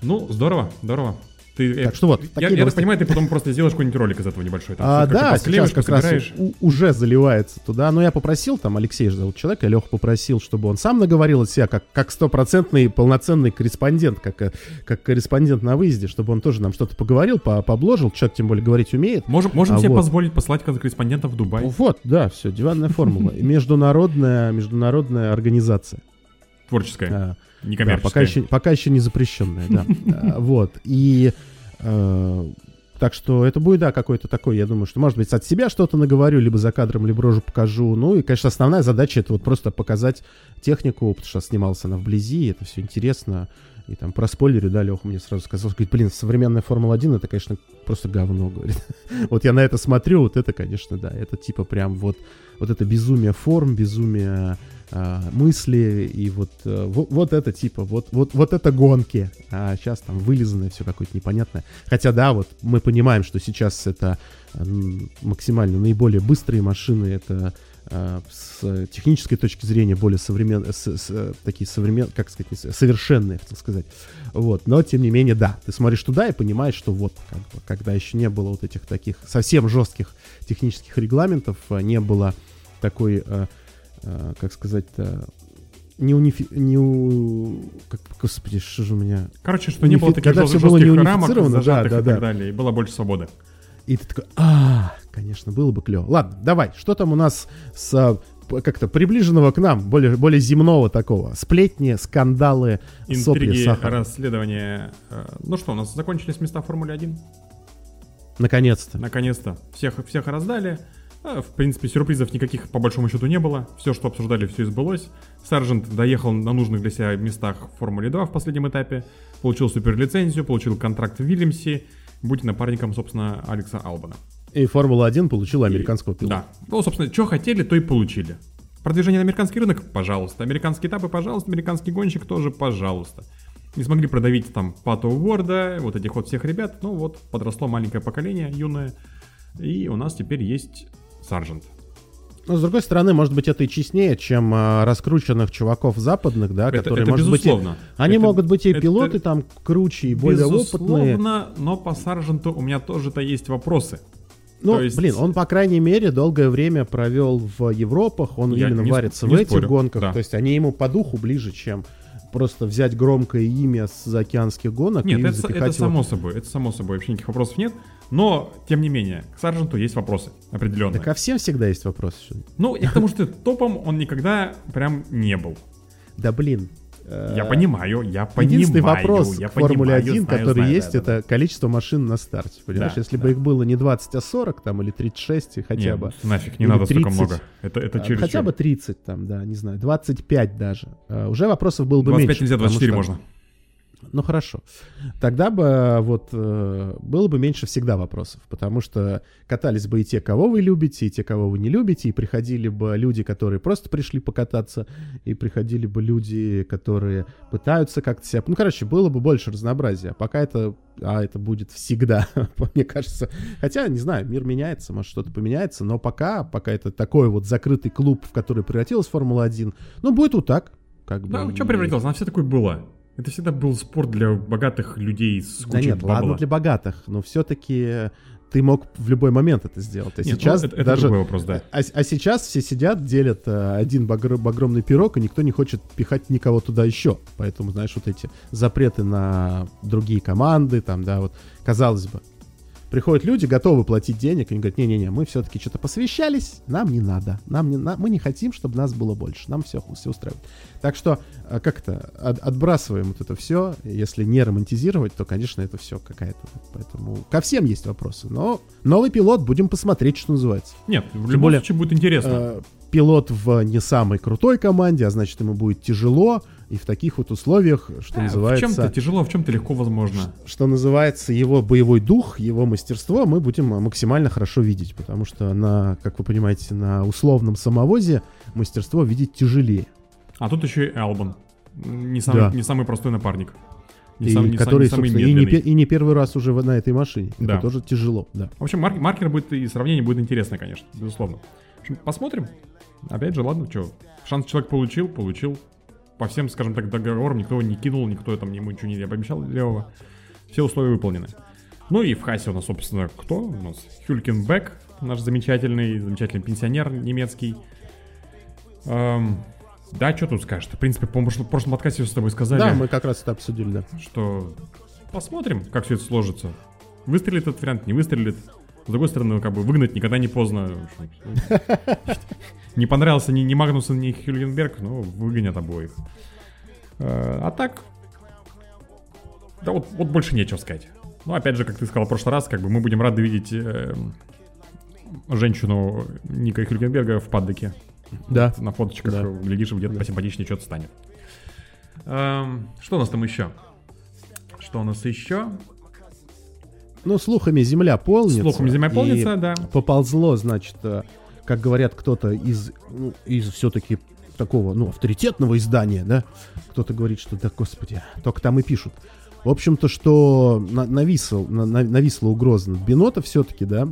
Ну, здорово, здорово. Ты, э, Так что вот, я, я так понимаю, ты потом просто сделаешь какой-нибудь ролик из этого небольшой. Там А, да, сейчас как раз у- уже заливается туда. Но я попросил, там Алексей же зовут человека, Леха попросил, чтобы он сам наговорил от себя, как, как стопроцентный полноценный корреспондент, как, э, как корреспондент на выезде, чтобы он тоже нам что-то поговорил, по- пообложил, человек тем более говорить умеет. Можем, можем А, себе вот. позволить послать корреспондента в Дубай. Вот, да, все, диванная формула. Международная, международная организация. Творческая, А, Да, пока еще, пока еще не запрещенная, да. А, Вот. И э, так что это будет, да, какой-то такой, я думаю, что, может быть, от себя что-то наговорю, либо за кадром, либо рожу покажу. Ну и, конечно, основная задача это вот просто показать технику, потому что снимался она вблизи, это все интересно. И там про спойлеры, да, Леха мне сразу сказал, говорит, блин, современная Формула-1, это, конечно, просто говно, говорит. вот я на это смотрю, вот это, конечно, да, это типа прям вот, вот это безумие форм, безумие а, мысли и вот, э, вот, это типа, вот, вот, вот это гонки. А сейчас там вылизанное все какое-то непонятное. Хотя да, вот мы понимаем, что сейчас это максимально наиболее быстрые машины, это а, с технической точки зрения более современные, такие современные, как сказать, с- совершенные, так сказать. Вот, но тем не менее, да, ты смотришь туда и понимаешь, что вот, как бы, когда еще не было вот этих таких совсем жестких технических регламентов, не было такой, а, как сказать-то, не унифи... не у... Как, господи, что же у меня... Короче, что не было Унифи- таких когда всё было не рамок, унифицировано, да, зажатых да, и да. так далее, и было больше свободы. И ты такой, а, конечно, было бы клево. Ладно, давай, что там у нас с а, как-то приближенного к нам, более, более земного такого? Сплетни, скандалы, сопли, Интриги, сахар. расследования. Э, Ну что, у нас закончились места в Формуле 1. Наконец-то. Наконец-то. Всех, всех раздали. А, В принципе, сюрпризов никаких по большому счету не было. Все, что обсуждали, все и сбылось. Саржент доехал на нужных для себя местах в Формуле 2 в последнем этапе. Получил суперлицензию, получил контракт в Вильямсе. Будь напарником, собственно, Алекса Албана. И Формула-1 получила американского пилота. Да. Ну, собственно, что хотели, то и получили. Продвижение на американский рынок, пожалуйста. Американские этапы, пожалуйста. Американский гонщик тоже, пожалуйста. Не смогли продавить там Пато Уорда, вот этих вот всех ребят. Ну вот, подросло маленькое поколение, юное. И у нас теперь есть Саржент. Но, с другой стороны, может быть, это и честнее, чем а, раскрученных чуваков западных, да, Это- которые, это может быть, и- безусловно. они Это- могут быть и это пилоты там круче и более опытные. Безусловно, но по Сарженту у меня тоже-то есть вопросы. Ну, То есть- блин, он, по крайней мере, долгое время провел в Европах, он Я именно не варится не в этих спорю, гонках, да. то есть они ему по духу ближе, чем просто взять громкое имя с заокеанских гонок Нет, и это, запихать это его. само собой, это само собой, вообще никаких вопросов нет. Но, тем не менее, к Сарженту есть вопросы определенные. Да ко всем всегда есть вопрос. Ну, и к тому, что топом он никогда прям не был. Да блин. э, Я понимаю, я понимаю. Единственный вопрос я к Формуле понимаю, 1, знаю, который знаю, есть, да, да, это количество машин на старте. Понимаешь, Да, если да. бы их было не 20, а 40 там, или 36 и да. хотя Не, бы. Нафиг, не надо столько 30. много. Это, это а, через хотя бы 30 там, да, не знаю, 25 даже. А, Уже вопросов было бы 25 меньше. нельзя, потому 24 что- можно. Ну хорошо. Тогда бы э, вот э, было бы меньше всегда вопросов, потому что катались бы и те, кого вы любите, и те, кого вы не любите, и приходили бы люди, которые просто пришли покататься, и приходили бы люди, которые пытаются как-то себя... Ну, короче, было бы больше разнообразия. Пока это... А это будет всегда, мне кажется. Хотя, не знаю, мир меняется, может, что-то поменяется, но пока, пока это такой вот закрытый клуб, в который превратилась Формула-1, ну, будет вот так. Как бы, Да, что и- превратилось? Она все такой была. Это всегда был спорт для богатых людей с Да кучей нет, ладно бабла. для богатых, но все-таки ты мог в любой момент это сделать. А Нет, ну, сейчас это, это даже... другой вопрос, да. А, а сейчас все сидят, делят э, один багр- огромный пирог, и никто не хочет пихать никого туда еще. Поэтому, знаешь, вот эти запреты на другие команды, там, да, вот, казалось бы. Приходят люди, готовы платить денег, и они говорят, не-не-не, мы все-таки что-то посвящались, нам не надо. Нам не, на- мы не хотим, чтобы нас было больше. Нам все, все устраивает. Так что, э, как это, от- отбрасываем вот это все. Если не романтизировать, то, конечно, это все какая-то. Поэтому ко всем есть вопросы. Но новый пилот, будем посмотреть, что называется. Нет, в Тем любом более, случае будет интересно. Э, пилот в не самой крутой команде, а значит, ему будет тяжело. И в таких вот условиях, что В называется... чем-то тяжело, в чем-то легко возможно. что называется, его боевой дух, его мастерство мы будем максимально хорошо видеть, потому что на, как вы понимаете, на условном самовозе мастерство видеть тяжелее. А тут еще и Албан. Не самый, Да. не самый простой напарник. Не и сам- не сам- который, не самый собственно, и не, и не первый раз уже в- на этой машине. Да. Это тоже тяжело, да. В общем, марк- маркер будет и сравнение будет интересно, конечно, безусловно. В общем, посмотрим. Опять же, ладно, что, шанс человек получил, получил. По всем, скажем так, договорам никто его не кинул, никто там ему ничего не обещал левого. Все условия выполнены. Ну и в Хасе у нас, собственно, кто? У нас Хюлькенбек, наш замечательный, замечательный пенсионер немецкий. Эм, да, что тут скажешь? В принципе, по в прошлом подкасте с тобой сказали, Да, мы как раз это обсудили, да. что посмотрим, как все это сложится. Выстрелит этот вариант, не выстрелит. С другой стороны, как бы выгнать никогда не поздно. Не понравился ни, ни Магнусон, ни Хюльгенберг, ну, выгонят обоих. Э, А так, да вот, вот больше нечего сказать. Ну, опять же, как ты сказал в прошлый раз, как бы мы будем рады видеть э, женщину Ника Хюльгенберга в паддеке. Да. На фоточках, Да. глядишь, где-то посимпатичнее что-то станет. Эм, что у нас там еще? Что у нас еще? Ну, слухами земля полнится. Слухами земля полнится, да. Поползло, значит, э, как говорят кто-то из, ну, из все-таки такого, ну, авторитетного издания, да, кто-то говорит, что, да, господи, только там и пишут. В общем-то, что на- нависла, на- на- нависла угроза над Бинота все-таки, да,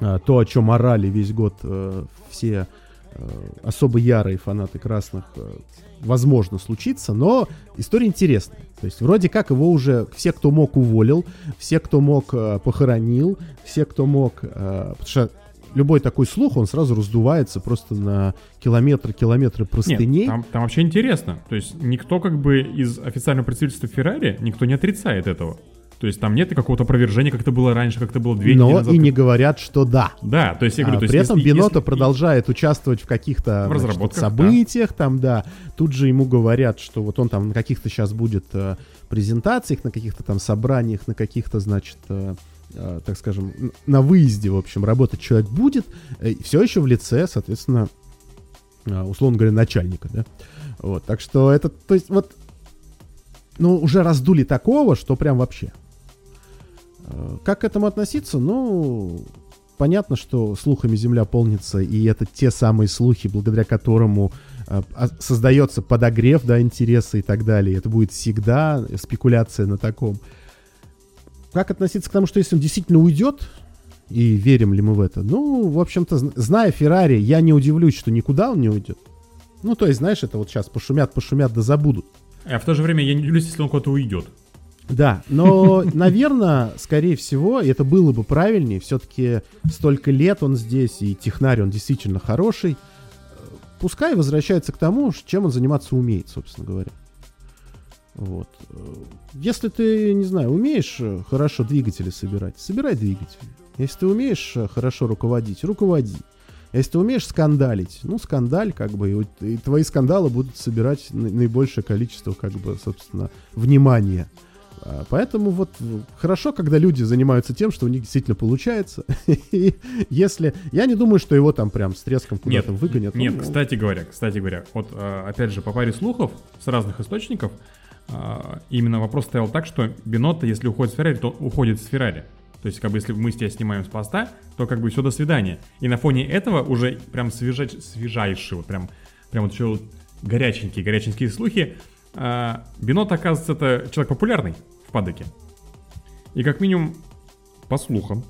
А, то, о чем орали весь год э, все э, особо ярые фанаты красных, э, возможно, случится, но история интересная. То есть вроде как его уже все, кто мог, уволил, все, кто мог, э, похоронил, все, кто мог... э, потому что любой такой слух, он сразу раздувается просто на километры, километры простыней. Нет, там, там вообще интересно. То есть никто как бы из официального представительства Феррари, никто не отрицает этого. То есть там нет какого-то опровержения, как это было раньше, как это было две но назад. и не говорят, что да. Да, то есть я говорю, А то есть при этом если- Бинота если- продолжает участвовать в каких-то значит, событиях, там, да. Тут же ему говорят, что вот он там на каких-то сейчас будет э, презентациях, на каких-то там собраниях, на каких-то, значит, э, э, так скажем, на выезде, в общем, работать человек будет. все еще в лице, соответственно, э, условно говоря, начальника, да. Вот, так что это, то есть вот, ну, уже раздули такого, что прям вообще. Э, Как к этому относиться? Ну, понятно, что слухами земля полнится, и это те самые слухи, благодаря которому э, а- создается подогрев, да, интереса и так далее. Это будет всегда спекуляция на таком. Как относиться к тому, что если он действительно уйдет, и верим ли мы в это? Ну, в общем-то, зн- зная Феррари, я не удивлюсь, что никуда он не уйдет. Ну, то есть, знаешь, это вот сейчас пошумят, пошумят, да забудут. А в то же время я не удивлюсь, если он куда-то уйдет. Да, но, наверное, скорее всего, это было бы правильнее. Все-таки столько лет он здесь, и технарь он действительно хороший. Пускай возвращается к тому, чем он заниматься умеет, собственно говоря. Вот. Если ты, не знаю, умеешь э, хорошо двигатели собирать, собирай двигатели. Если ты умеешь э, хорошо руководить, руководи. Если ты умеешь скандалить, ну, скандаль, как бы, и, и твои скандалы будут собирать на- наибольшее количество, как бы, собственно, внимания. А, Поэтому вот э, хорошо, когда люди занимаются тем, что у них действительно получается. И если... Я не думаю, что его там прям с треском Нет, куда-то выгонят. Нет, Ну, кстати говоря, кстати говоря, вот э, опять же по паре слухов с разных источников э, именно вопрос стоял так, что Бинотто, если уходит с Феррари, то уходит с Феррари. То есть, как бы, если мы с тебя снимаем с поста, то как бы все, до свидания. И на фоне этого уже прям свежа... свежайшие, вот прям, прям вот еще горяченькие, горяченькие слухи. Бинотто, оказывается, это человек популярный в падоке. И как минимум, по слухам,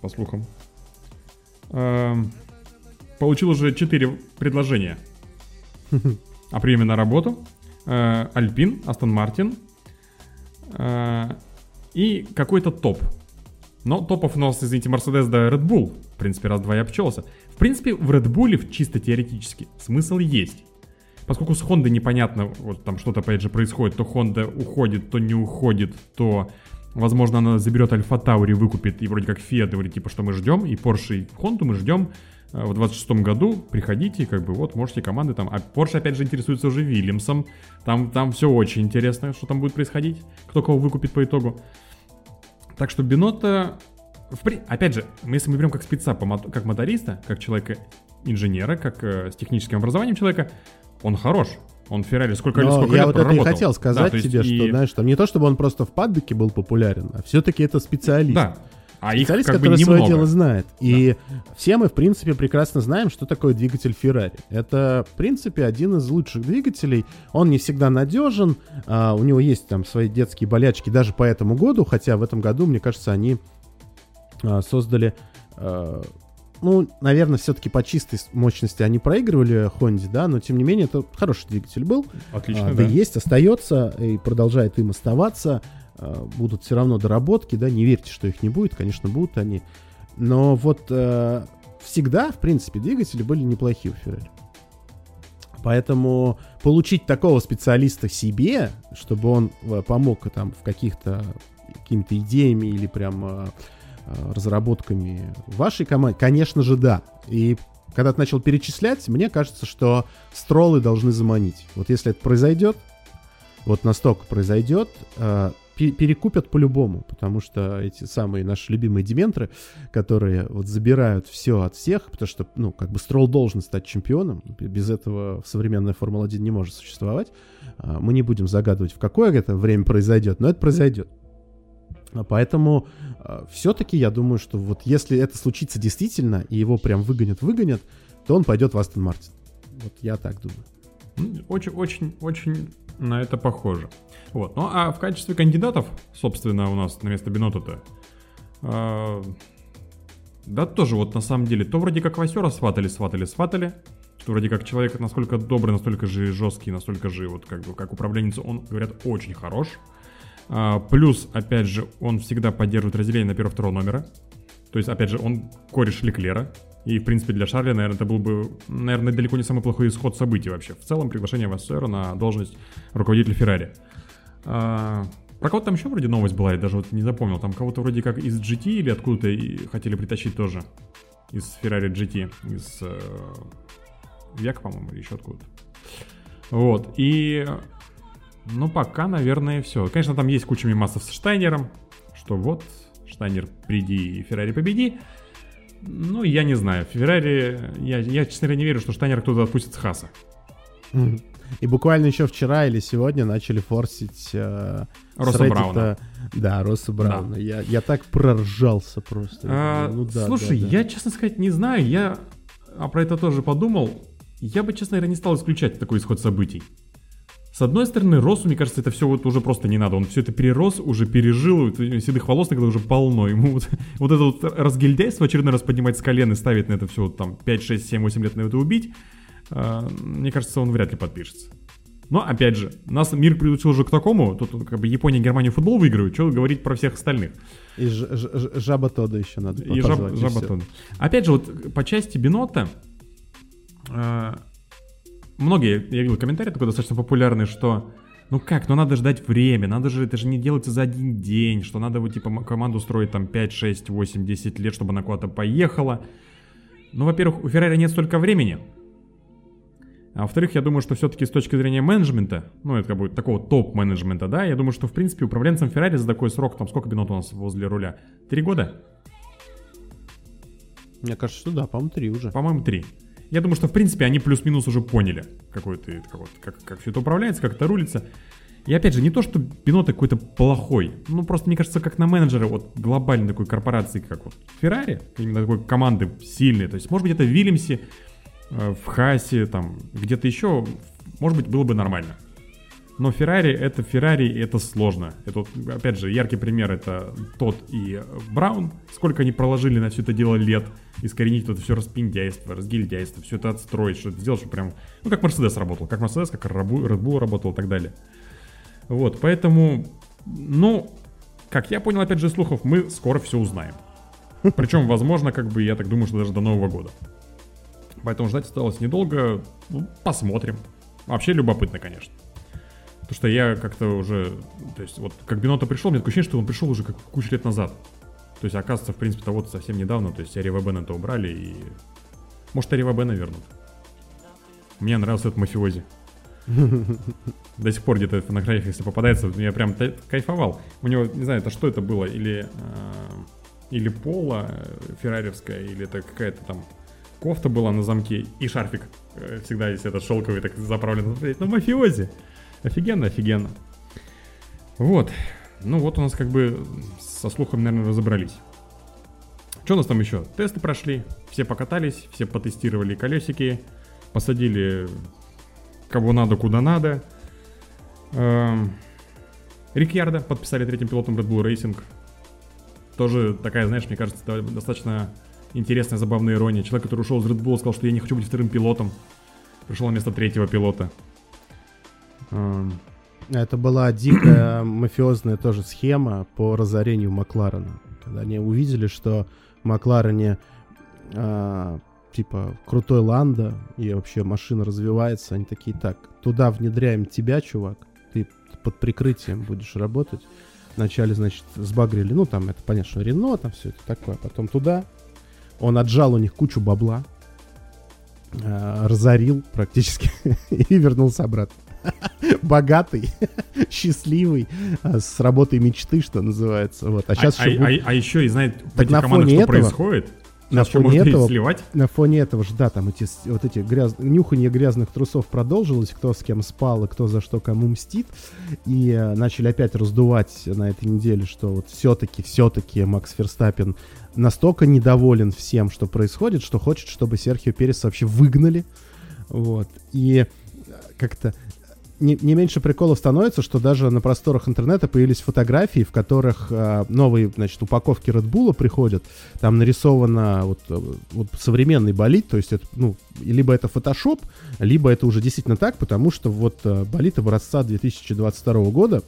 по слухам, эм, получил уже 4 предложения о приеме на работу. Э, Альпин, Астон Мартин э, и какой-то топ. Но топов у нас, извините, Мерседес да Red Bull. В принципе, раз-два я обчелся. В принципе, в Red Bull чисто теоретически смысл есть. Поскольку с Honda непонятно, вот там что-то опять же происходит, то Honda уходит, то не уходит, то, возможно, она заберет Альфа Таури, выкупит, и вроде как Fiat говорит, типа, что мы ждем, и Porsche, и Honda мы ждем э, в 26 году, приходите, как бы, вот, можете команды там. А Porsche, опять же, интересуется уже Вильямсом, там, там все очень интересно, что там будет происходить, кто кого выкупит по итогу. Так что Бинотто, при- опять же, мы- если мы берем как спеца, как моториста, как человека-инженера, как э, с техническим образованием человека, он хорош. Он в Феррари сколько, Но сколько я лет вот это и проработал. хотел Да, сказать есть тебе, что, и- знаешь, там не то, чтобы он просто в падбеке был популярен, а все-таки это специалист. Да. А их Специалист, как бы который свое немного. дело знает. И все мы, в принципе, прекрасно знаем, что такое двигатель Ferrari. Это, в принципе, один из лучших двигателей. Он не всегда надежен. а, у него есть там свои детские болячки даже по этому году, хотя в этом году, мне кажется, они а, создали... а, ну, наверное, все-таки по чистой мощности они проигрывали Honda, да, но тем не менее это хороший двигатель был. Отлично, А, да. да. есть, остается и продолжает им оставаться. А, Будут все равно доработки, да, не верьте, что их не будет, конечно, будут они. Но вот э, всегда, в принципе, двигатели были неплохие у Ferrari. Поэтому получить такого специалиста себе, чтобы он э, помог там в каких-то какими-то идеями или прям э, э, разработками вашей команде, конечно же, да. И когда ты начал перечислять, мне кажется, что стролы должны заманить. Вот если это произойдет, вот настолько произойдет, э, пе- перекупят по-любому, потому что эти самые наши любимые дементры, которые вот забирают все от всех, потому что, ну, как бы Строл должен стать чемпионом, без этого современная Формула-1 не может существовать. А, Мы не будем загадывать, в какое это время произойдет, но это произойдет. Поэтому все-таки я думаю, что вот если это случится действительно, и его прям выгонят-выгонят, то он пойдет в Астон Мартин. Вот я так думаю. Ну, Очень, очень, очень на это похоже. Вот. Ну а в качестве кандидатов, собственно, у нас на место Бенота-то, а, да тоже вот на самом деле, то вроде как Васера сватали, сватали, сватали, что вроде как человек насколько добрый, настолько же жесткий, настолько же вот как бы как управленец, он, говорят, очень хорош. А, плюс, опять же, он всегда поддерживает разделение на первого-второго номера. То есть, опять же, он кореш Леклера. И, в принципе, для Шарля, наверное, это был бы, наверное, далеко не самый плохой исход событий вообще. В целом, приглашение Вассера на должность руководителя Феррари. А, про кого-то там еще вроде новость была, я даже вот не запомнил. Там кого-то вроде как из GT или откуда-то хотели притащить тоже. Из Ferrari GT, из э, Века, по-моему, или еще откуда-то. Вот, и... Ну, пока, наверное, все. Конечно, там есть куча мимасов с Штайнером, что вот, Штайнер, приди и Феррари победи. Ну, я не знаю. Феррари... Я, я, честно говоря, не верю, что Штайнер кто-то отпустит с Хаса. И буквально еще вчера или сегодня начали форсить э, Росса Брауна. Да, Росса Брауна. Я, я так проржался просто. А, Ну да, слушай, да, да. я, честно сказать, не знаю. Я а про это тоже подумал. Я бы, честно говоря, не стал исключать такой исход событий. С одной стороны, Росу, мне кажется, это все вот уже просто не надо. Он все это перерос, уже пережил, седых волос иногда уже полно. Ему вот, вот это вот разгильдяйство очередной раз поднимать с колен и ставить на это все вот там 5, 6, 7, 8 лет на это убить, а, мне кажется, он вряд ли подпишется. Но, опять же, нас мир приучил уже к такому, тут как бы Япония и Германия футбол выигрывают, что говорить про всех остальных. И Ж- Ж- Жаба Тода еще надо И жаб, жаба тоже. Опять же, вот по части Бинота, э, многие, я видел комментарии такой достаточно популярный, что ну как, ну надо ждать время, надо же, это же не делается за один день, что надо вот типа команду строить там 5, 6, 8, 10 лет, чтобы она куда-то поехала. Ну, во-первых, у Феррари нет столько времени. А во-вторых, я думаю, что все-таки с точки зрения менеджмента, ну, это как бы такого топ-менеджмента, да, я думаю, что, в принципе, управленцем Феррари за такой срок, там, сколько Бинот у нас возле руля? Три года? Мне кажется, что да, по-моему, три уже. По-моему, три. Я думаю, что, в принципе, они плюс-минус уже поняли, какой ты, как, как, как все это управляется, как это рулится. И опять же, не то, что Бинот какой-то плохой. Ну, просто, мне кажется, как на менеджера вот глобальной такой корпорации, как вот Феррари, именно такой команды сильной. То есть, может быть, это в Вильямсе, э, в Хасе, там, где-то еще, может быть, было бы нормально. Но Феррари это Феррари, и это сложно. Это, опять же, яркий пример это тот и Браун. Сколько они проложили на все это дело лет. Искоренить это все распиндяйство, разгильдяйство, все это отстроить, что-то сделать, чтобы прям... Ну, как Мерседес работал, как Мерседес, как Red Bull работал и так далее. Вот, поэтому, ну, как я понял, опять же, слухов, мы скоро все узнаем. Причем, возможно, как бы, я так думаю, что даже до Нового года. Поэтому ждать осталось недолго. Ну, посмотрим. Вообще любопытно, конечно. Потому что я как-то уже... То есть, вот как Бинота пришел, мне такое ощущение, что он пришел уже как кучу лет назад. То есть, оказывается, в принципе, того совсем недавно. То есть, Арива Бена это убрали и... Может, Арива Бена вернут. Мне нравился этот мафиози. До сих пор где-то в фотографиях, если попадается, я прям кайфовал. У него, не знаю, это что это было, или, э, или пола э, ферраревская, или это какая-то там кофта была на замке, и шарфик э, всегда есть этот шелковый, так заправлен. Ну, мафиози. Офигенно, офигенно. Вот. Ну вот у нас как бы со слухом, наверное, разобрались. Что у нас там еще? Тесты прошли, все покатались, все потестировали колесики, посадили кого надо, куда надо. Эм, Рикьярда подписали третьим пилотом Red Bull Racing. Тоже такая, знаешь, мне кажется, достаточно интересная, забавная ирония. Человек, который ушел из Red Bull, сказал, что я не хочу быть вторым пилотом. Пришел на место третьего пилота. Это была дикая мафиозная тоже схема по разорению Макларена. Когда они увидели, что в Макларене а, типа крутой Ланда и вообще машина развивается, они такие, так, туда внедряем тебя, чувак, ты под прикрытием будешь работать. Вначале, значит, сбагрили, ну, там, это понятно, что Рено, там все это такое. Потом туда. Он отжал у них кучу бабла, а, разорил практически и вернулся обратно. Богатый, счастливый, а, с работой мечты, что называется. Вот. А сейчас а, еще а- а- а еще и знает Так на фоне что этого- происходит. на фоне этого сливать. на фоне этого же, да, там эти, вот эти гряз... нюханье грязных трусов продолжилось, кто с кем спал и кто за что кому мстит. И э, начали опять раздувать на этой неделе, что вот все-таки, все-таки Макс Ферстаппин настолько недоволен всем, что происходит, что хочет, чтобы Серхио Перес вообще выгнали. Вот. И э, как-то не, не меньше приколов становится, что даже на просторах интернета появились фотографии, в которых э, новые, значит, упаковки Red Bull приходят. Там нарисовано вот, э, вот современный болид, то есть это, ну, либо это фотошоп, либо это уже действительно так, потому что вот э, болид образца 2022 года,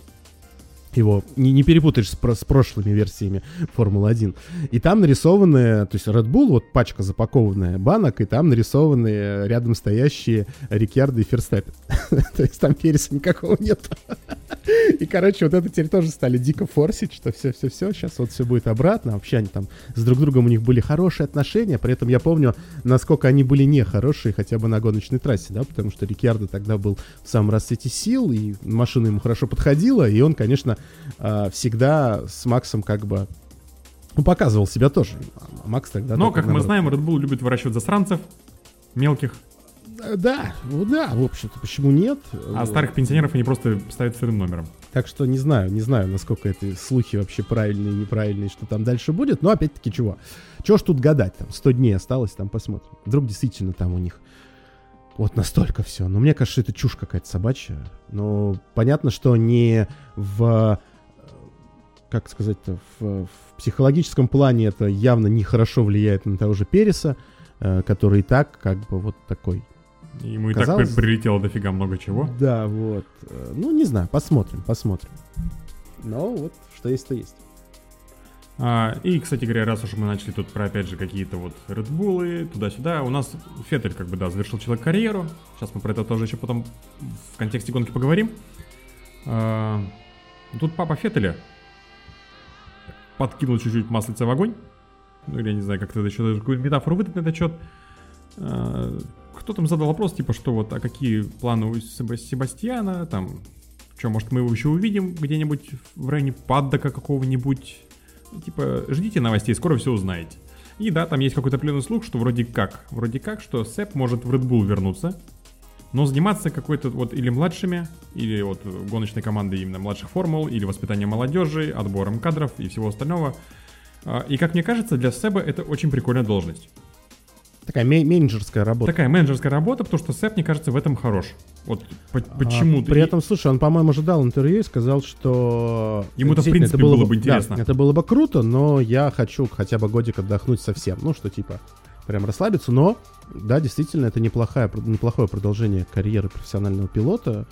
его не, не перепутаешь с, с прошлыми версиями Формулы-1. И там нарисованы, то есть Red Bull, вот пачка запакованная банок, и там нарисованы рядом стоящие Рикьярдо и Ферстаппин. то есть там переса никакого нет. и, короче, вот это теперь тоже стали дико форсить, что все-все-все, сейчас вот все будет обратно. Вообще они там с друг другом у них были хорошие отношения, при этом я помню, насколько они были нехорошие хотя бы на гоночной трассе, да, потому что Рикьярдо тогда был в самом расцвете сил, и машина ему хорошо подходила, и он, конечно, а, всегда с Максом как бы ну, показывал себя тоже. А Макс тогда... Но, как мы наоборот. знаем, Red Bull любит выращивать засранцев, мелких, Э, Да, ну да, в общем-то, почему нет? а Вот. старых пенсионеров они просто ставят сырым номером. Так что не знаю, не знаю, насколько это слухи вообще правильные, неправильные, что там дальше будет. Но опять-таки чего? Чего ж тут гадать? Там 100 дней осталось, там посмотрим. Вдруг действительно там у них вот настолько все. Но мне кажется, это чушь какая-то собачья. Но понятно, что не в э, как сказать-то, в, в психологическом плане это явно нехорошо влияет на того же Переса, э, который и так как бы вот такой Ему и Казалось- так при- прилетело дофига много чего. Да, вот. Э, Ну, не знаю, посмотрим, посмотрим. Но вот, что есть, то есть. А, и, кстати говоря, раз уж мы начали тут про, опять же, какие-то вот Red Bull туда-сюда, у нас Феттель, как бы, да, завершил человек карьеру. Сейчас мы про это тоже еще потом в контексте гонки поговорим. А, тут папа Феттеля подкинул чуть-чуть маслица в огонь. Ну, я не знаю, как это еще какую-то метафору выдать на этот счет. А, кто там задал вопрос, типа, что вот, а какие планы у Себа- Себастьяна, там, что, может, мы его еще увидим где-нибудь в районе паддока какого-нибудь, типа, ждите новостей, скоро все узнаете. И да, там есть какой-то пленный слух, что вроде как, вроде как, что Сэп может в Red Bull вернуться, но заниматься какой-то вот или младшими, или вот гоночной командой именно младших формул, или воспитанием молодежи, отбором кадров и всего остального. А, И как мне кажется, для Сэба это очень прикольная должность. Такая ме- менеджерская работа. Такая менеджерская работа, потому что Сэп, мне кажется, в этом хорош. Вот по- почему А, при этом, слушай, он, по-моему, же дал интервью и сказал, что... Ему-то, в действительно, это принципе, было бы интересно. Да, это было бы круто, но я хочу хотя бы годик отдохнуть совсем. Ну, что типа, прям расслабиться. Но, да, действительно, это неплохое, неплохое продолжение карьеры профессионального пилота.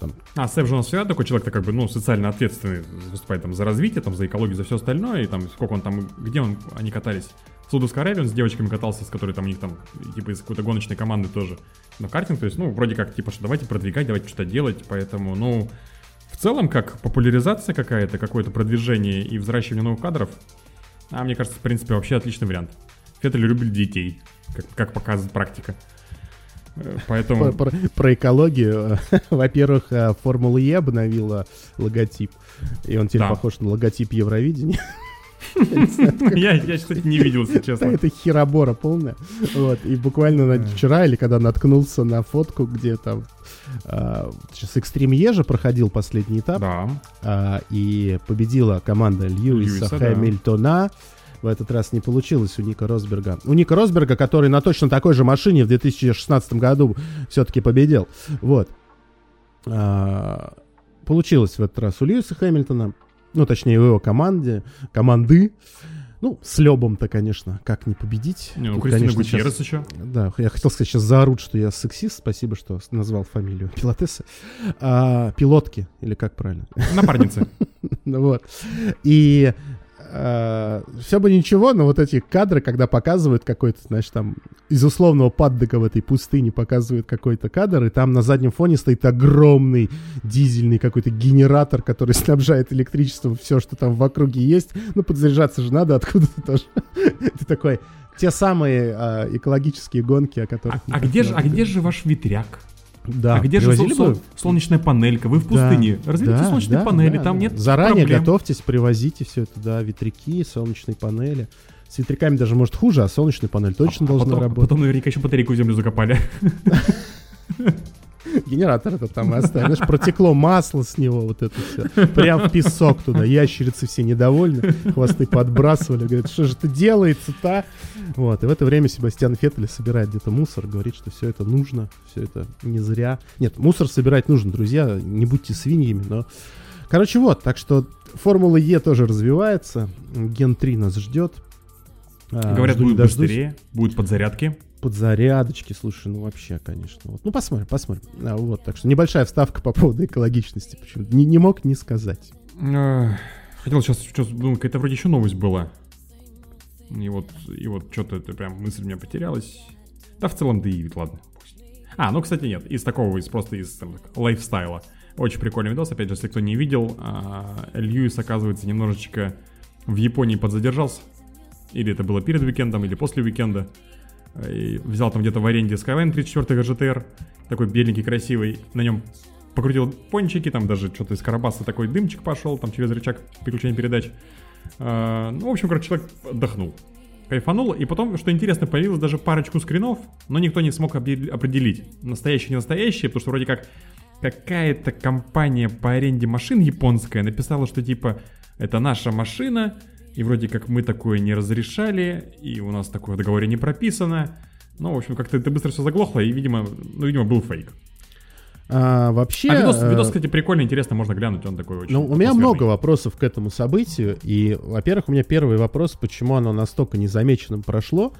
Там, А, Сэп же у нас всегда такой человек, как бы, ну, социально ответственный, выступает там за развитие, там, за экологию, за все остальное, и там, сколько он там, где он, они катались? Аравии он с девочками катался, с которой там у них там, типа, из какой-то гоночной команды тоже. Но картинг, то есть, ну, вроде как, типа, что давайте продвигать, давайте что-то делать, поэтому, ну, в целом, как популяризация какая-то, какое-то продвижение и взращивание новых кадров, а мне кажется, в принципе, вообще отличный вариант. Феттель любит детей, как, как показывает практика. Э, Поэтому... про, про- про экологию. Во-первых, э, Формула Е обновила логотип. И он теперь Да. похож на логотип Евровидения. Я, я, кстати, не видел, если честно. это херобора полная. Вот. И буквально вчера или когда наткнулся на фотку, где там а, сейчас Экстрим Ежа проходил последний этап, Да. а, и победила команда Льюиса. Хэмилтона. В этот раз не получилось у Ника Росберга. У Ника Росберга, который на точно такой же машине в 2016 году все-таки победил. Вот. А, получилось в этот раз у Льюиса Хэмилтона. Ну, точнее, в его команде. Команды. Ну, с Лебом-то, конечно, как не победить. Не, ну, Тут, Кристина конечно, Гутьеррес щас- еще. да, я хотел сказать, сейчас заорут, что я сексист. Спасибо, что назвал фамилию пилотессы. А, пилотки, или как правильно? Напарницы. Вот. И все бы ничего, но вот эти кадры, когда показывают какой-то, знаешь, там из условного паддека в этой пустыне показывают какой-то кадр, и там на заднем фоне стоит огромный дизельный какой-то генератор, который снабжает электричеством все, что там в округе есть. Ну, подзаряжаться же надо откуда-то тоже. Ты такой, те самые а, экологические гонки, о которых... А, а где же, а где же ваш ветряк? Да, а где же сол- сол- солнечная панелька? Вы в Да, пустыне. Разведите да, солнечные да, панели, да, там да. нет Заранее проблем. готовьтесь, привозите все это, да, ветряки, солнечные панели. С ветряками даже может хуже, а солнечная панель точно А должна потом, работать. потом наверняка еще батарейку в землю закопали. генератор это там оставили. Знаешь, протекло масло с него, вот это все. Прям в песок туда. Ящерицы все недовольны, хвосты подбрасывали. Говорят, что же это делается-то? Вот. И в это время Себастьян Феттель собирает где-то мусор, говорит, что все это нужно, все это не зря. Нет, мусор собирать нужно, друзья. Не будьте свиньями, но... Короче, вот, так что Формула Е тоже развивается. Ген 3 нас ждет. А, Говорят, не будет дождусь. быстрее, будет подзарядки. Подзарядочки, слушай, ну вообще, конечно. Вот. Ну, посмотрим, посмотрим. А, вот, так что небольшая вставка по поводу экологичности. Почему? Не, не мог не сказать. Э, Хотел сейчас, сейчас думаю, какая-то вроде еще новость была. И вот, и вот что-то это прям мысль у меня потерялась. Да в целом, да и ладно. А, ну, кстати, нет, из такого, из просто из там, лайфстайла. Очень прикольный видос, опять же, если кто не видел, а, Льюис, оказывается, немножечко в Японии подзадержался. Или это было перед уикендом, или после уикенда. И взял там где-то в аренде Skyline 34 GTR, такой беленький, красивый. На нем покрутил пончики, там даже что-то из карабаса такой дымчик пошел, там через рычаг переключения передач. А, ну, в общем, короче, человек отдохнул. Кайфанул, и потом, что интересно, появилось даже парочку скринов, но никто не смог определить, настоящие не настоящие, потому что вроде как какая-то компания по аренде машин японская написала, что типа это наша машина, и вроде как мы такое не разрешали, и у нас такое в договоре не прописано. Ну, в общем, как-то это быстро все заглохло, и, видимо, ну, видимо, был фейк. А, вообще... А видос, э, видос, кстати, прикольный, интересно, можно глянуть, он такой очень Ну, у меня много вопросов к этому событию. И, во-первых, у меня первый вопрос, почему оно настолько незамеченным прошло.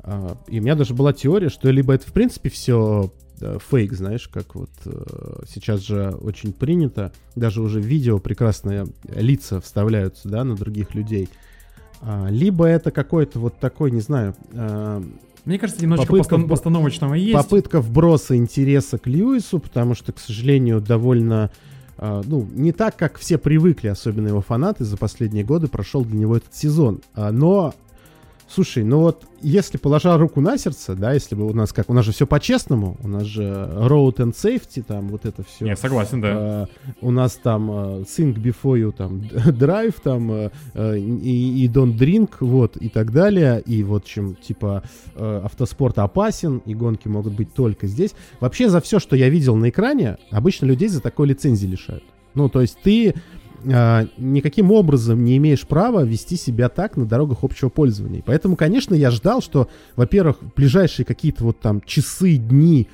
А, И у меня даже была теория, что либо это, в принципе, все фейк, знаешь, как вот э, сейчас же очень принято, даже уже в видео прекрасные лица вставляются, да, на других людей. А, Либо это какой-то вот такой, не знаю, а, Мне кажется, немножечко попытка постан- постановочного есть. попытка вброса интереса к Льюису, потому что, к сожалению, довольно, ну, не так, как все привыкли, особенно его фанаты за последние годы, прошел для него этот сезон. А, но, слушай, ну вот, если положа руку на сердце, да, если бы у нас как, у нас же все по-честному, у нас же road and safety, там вот это все. Я согласен, да. А, у нас там а, think before you там drive там а, и, и don't drink вот и так далее и вот чем типа а, автоспорт опасен и гонки могут быть только здесь вообще за все что я видел на экране обычно людей за такой лицензии лишают ну то есть ты а, никаким образом не имеешь права вести себя так на дорогах общего пользования. Поэтому, конечно, я ждал, что, во-первых, ближайшие какие-то вот там часы, дни,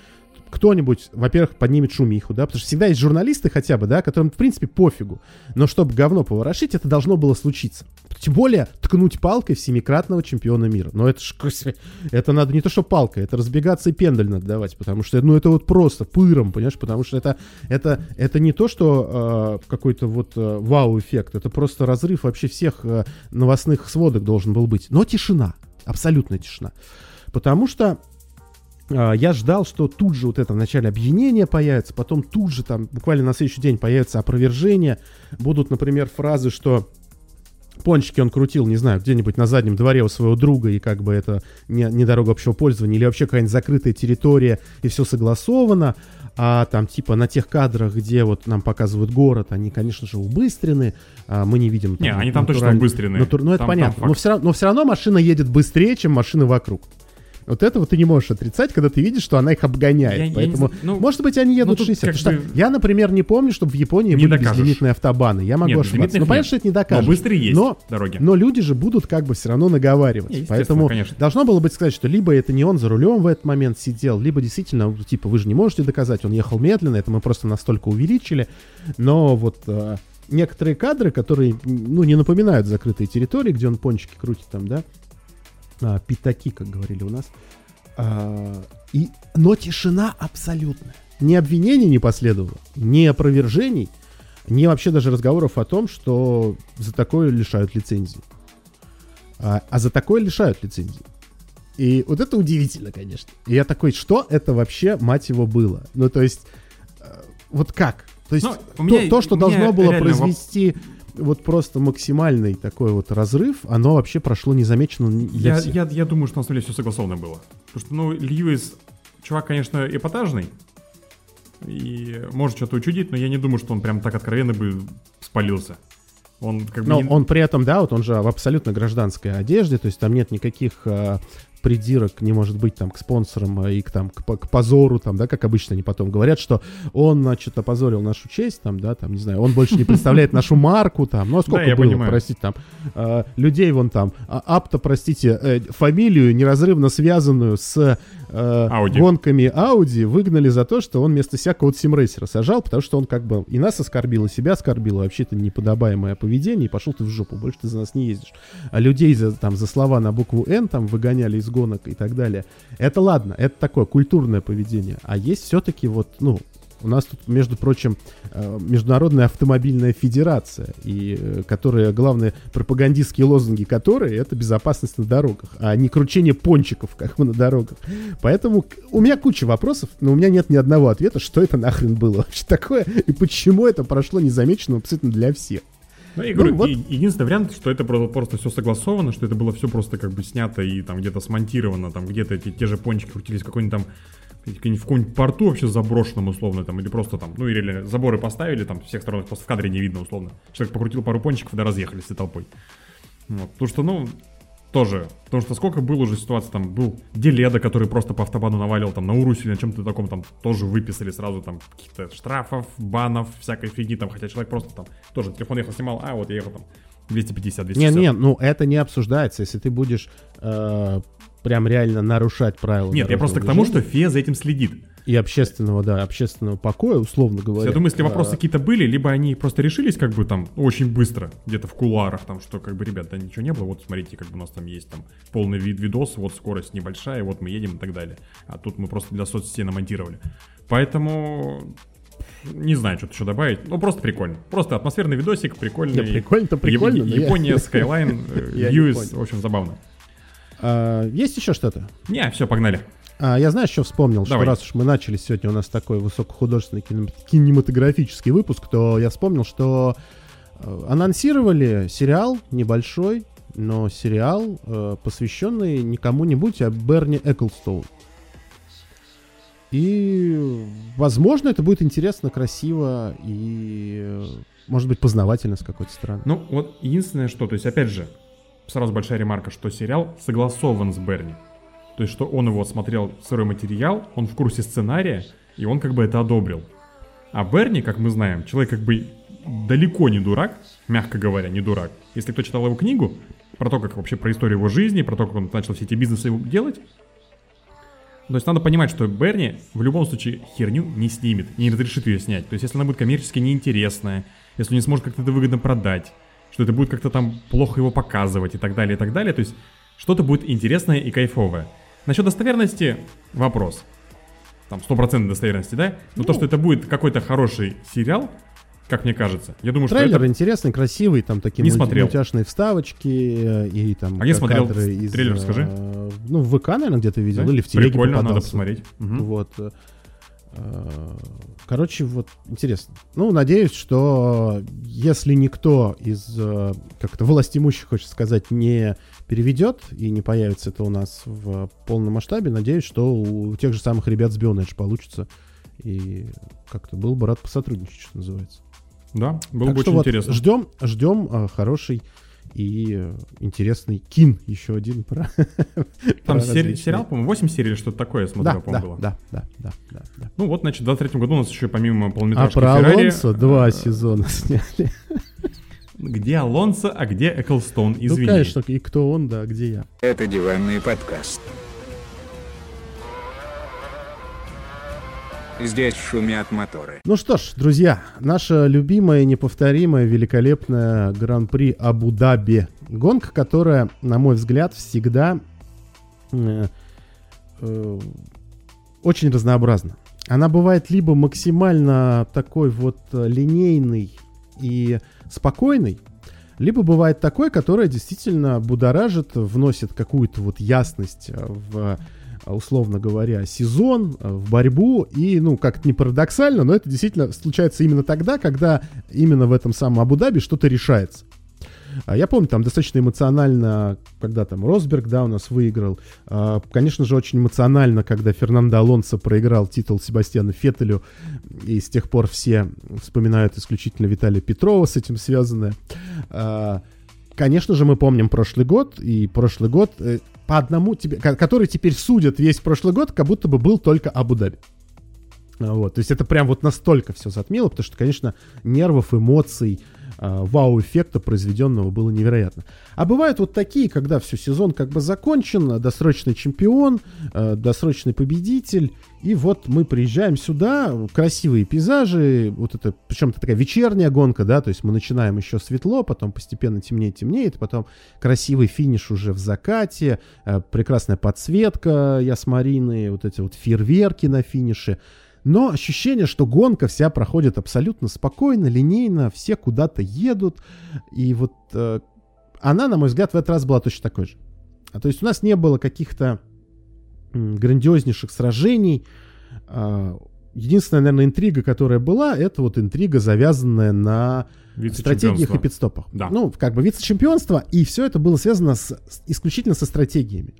кто-нибудь, во-первых, поднимет шумиху, да, потому что всегда есть журналисты хотя бы, да, которым, в принципе, пофигу. Но чтобы говно поворошить, это должно было случиться. Тем более, ткнуть палкой в семикратного чемпиона мира. Но это ж, это надо не то, что палкой, это разбегаться и пендаль надо давать, потому что, ну, это вот просто пыром, понимаешь, потому что это, это, это не то, что э, какой-то вот э, вау-эффект, это просто разрыв вообще всех э, новостных сводок должен был быть. Но тишина, абсолютная тишина. Потому что я ждал, что тут же вот это вначале объединение появится, потом тут же там буквально на следующий день появится опровержение. Будут, например, фразы, что пончики он крутил, не знаю, где-нибудь на заднем дворе у своего друга, и как бы это не, не дорога общего пользования, или вообще какая-нибудь закрытая территория, и все согласовано. А там типа на тех кадрах, где вот нам показывают город, они, конечно же, убыстрены, а мы не видим... Не, они там точно натураль- убыстрены. натур- Ну, это Там- там понятно. но, факт. все равно, но все равно машина едет быстрее, чем машины вокруг. Вот этого ты не можешь отрицать, когда ты видишь, что она их обгоняет. Я- я не Поэтому, ну, может быть, они едут ну, тут 60. как Потому что бы- я, например, не помню, чтобы в Японии Не были докажешь. безлимитные автобаны. Я могу Нет, ошибаться. безлимитных Ну, понятно, нет. что это не Но докажешь. быстрые есть Но, дороги. но люди же будут как бы все равно наговаривать. Не, естественно, Поэтому конечно. должно было быть сказать, что либо это не он за рулем в этот момент сидел, либо действительно, ну, типа, вы же не можете доказать, он ехал медленно, это мы просто настолько увеличили. Но вот э, некоторые кадры, которые, ну, не напоминают закрытые территории, где он пончики крутит там, да, а, пятаки, как говорили у нас. А, и, но тишина абсолютная. Ни обвинений не последовало, ни опровержений, ни вообще даже разговоров о том, что за такое лишают лицензии. А, а за такое лишают лицензии. И вот это удивительно, конечно. И я такой, что это вообще, мать его, было? Ну, то есть, э, вот как? То есть, Ну, то, меня- то, что должно было реально воп- произвести вот просто максимальный такой вот разрыв, оно вообще прошло незамеченным для Я, всех. я, я думаю, что на самом деле все согласовано было. Потому что, ну, Льюис, чувак, конечно, эпатажный. И может что-то учудить, но я не думаю, что он прям так откровенно бы спалился. Он как бы... Но не- он при этом, да, вот он же в абсолютно гражданской одежде, то есть там нет никаких э, придирок не может быть там к спонсорам а, и к, там, к, к позору, там, да, как обычно они потом говорят, что он, значит, опозорил нашу честь, там, да, там, не знаю, он больше не представляет нашу марку, там, ну, а сколько было, понимаю. простите, там, э, людей вон там, а, апто, простите, э, фамилию, неразрывно связанную с э, Audi. гонками Audi, выгнали за то, что он вместо себя код симрейсера сажал, потому что он как бы и нас оскорбил, и себя оскорбил, и вообще это неподобаемое поведение, и пошел ты в жопу, больше ты за нас не ездишь. А людей за, там, за слова на букву «Н» там выгоняли из гонок и так далее. Это ладно, это такое культурное поведение. А есть все-таки вот, ну, у нас тут, между прочим, э, Международная автомобильная федерация, и э, которая, главные пропагандистские лозунги которой это безопасность на дорогах, а не кручение пончиков, как бы на дорогах. Поэтому у меня куча вопросов, но у меня нет ни одного ответа, что это нахрен было вообще такое, и почему это прошло незамеченным абсолютно для всех. Ну, я говорю, вот. и- единственный вариант, что это просто, просто все согласовано, что это было все просто как бы снято и там где-то смонтировано, там где-то эти те же пончики крутились в какой-нибудь там в каком-нибудь порту вообще заброшенном условно там, или просто там, ну или заборы поставили там, всех сторон просто в кадре не видно условно. Человек покрутил пару пончиков, да разъехались всей толпой. Вот. Потому что, ну, тоже. Потому что сколько было уже ситуаций, там был Деледа, который просто по автобану навалил там на Урусе или на чем-то таком, там тоже выписали сразу там каких-то штрафов, банов, всякой фигни там, хотя человек просто там тоже телефон ехал, снимал, а вот я ехал там 250, 250. Не, не, ну это не обсуждается, если ты будешь э, прям реально нарушать правила. Нет, я просто к тому, что ФИА за этим следит. И общественного, да, общественного покоя, условно говоря. Я думаю, если вопросы э, какие-то были, либо они просто решились как бы там очень быстро, где-то в кулуарах, там, что как бы, ребят, да ничего не было, вот смотрите, как бы у нас там есть там полный вид видос, вот скорость небольшая, вот мы едем и так далее. А тут мы просто для соцсетей намонтировали. Поэтому не знаю, что-то еще добавить. Ну, просто прикольно. Просто атмосферный видосик, прикольный. Не, прикольно-то прикольно, я- Япония, Skyline, э, Я Views, понял. в общем, забавно. а, есть еще что-то? Не, все, погнали. А, я знаю, что вспомнил, Давай. что раз уж мы начали сегодня у нас такой высокохудожественный кинем- кинематографический выпуск, то я вспомнил, что э, анонсировали сериал небольшой, но сериал, э, посвященный не кому-нибудь, а Берни Эклстоун. И, возможно, это будет интересно, красиво и, э, может быть, познавательно с какой-то стороны. Ну, вот единственное, что, то есть, опять же, сразу большая ремарка, что сериал согласован с Берни. То есть, что он его смотрел сырой материал, он в курсе сценария, и он как бы это одобрил. А Берни, как мы знаем, человек как бы далеко не дурак, мягко говоря, не дурак. Если кто читал его книгу, про то, как вообще про историю его жизни, про то, как он начал все эти бизнесы делать, то есть надо понимать, что Берни в любом случае херню не снимет, не разрешит ее снять. То есть если она будет коммерчески неинтересная, если он не сможет как-то это выгодно продать, что это будет как-то там плохо его показывать и так далее, и так далее. То есть что-то будет интересное и кайфовое. Насчет достоверности вопрос. Там стопроцентной достоверности, да? Но то, что это будет какой-то хороший сериал, как мне кажется, я думаю, что Трейлер это... интересный, красивый, там такие Не мульти- смотрел. мультяшные вставочки э, и там А я смотрел из, трейлер, э, скажи. Ну, в ВК, наверное, где-то видел, Да? или в телеге Прикольно, надо попадался. посмотреть. Мгм. Вот. э, э, Короче, вот интересно. Ну, надеюсь, что если никто из э, как-то властимущих, хочется сказать, не переведет и не появится это у нас в полном масштабе, надеюсь, что у тех же самых ребят с Bionedge получится. И как-то был бы рад посотрудничать, что называется. Да, было Так бы очень вот интересно. Ждем, ждем э, хороший и э, интересный кин еще один про. Там про сери- сериал, по-моему, 8 серий или что-то такое, я смотрел, Да, по-моему, да, было. да, да, да, да, да. Ну вот, значит, в 23 году у нас еще помимо А полнометражки про Феррари, Алонсо два э, сезона сняли. Где Алонсо, а где Эклстоун? Ну, Извини. конечно, и кто он, да, где я. Это диванный подкаст. Здесь шумят моторы. Ну что ж, друзья, наша любимая, неповторимая, великолепная Гран-при Абу-Даби. Гонка, которая, на мой взгляд, всегда э, э, очень разнообразна. Она бывает либо максимально такой вот э, линейный и спокойный, либо бывает такой, которая действительно будоражит, вносит какую-то вот ясность э, в а, условно говоря, сезон, э, в борьбу. И, ну, как-то не парадоксально, но это действительно случается именно тогда, когда именно в этом самом Абу-Даби что-то решается. А Я помню, там достаточно эмоционально, когда там Росберг, да, у нас выиграл. А, Конечно же, очень эмоционально, когда Фернандо Алонсо проиграл титул Себастьяну Феттелю. И с тех пор все вспоминают исключительно Виталия Петрова с этим связанное. А, конечно же, мы помним прошлый год, и прошлый год э, по одному, тебе, ко- который теперь судят весь прошлый год, как будто бы был только Абу-Даби. Вот, то есть это прям вот настолько все затмило, потому что, конечно, нервов, эмоций, а, вау-эффекта произведенного было невероятно. А бывают вот такие, когда все, сезон как бы закончен, досрочный чемпион, а, досрочный победитель, и вот мы приезжаем сюда, красивые пейзажи, вот это, причем это такая вечерняя гонка, да, то есть мы начинаем еще светло, потом постепенно темнеет, темнеет, потом красивый финиш уже в закате, а, прекрасная подсветка Ясмарины, вот эти вот фейерверки на финише, но ощущение, что гонка вся проходит абсолютно спокойно, линейно, все куда-то едут. И вот э, она, на мой взгляд, в этот раз была точно такой же. А, то есть у нас не было каких-то грандиознейших сражений. А, единственная, наверное, интрига, которая была, это вот интрига, завязанная на стратегиях и пидстопах. Да. Ну, как бы вице-чемпионство, и все это было связано с- исключительно со стратегиями.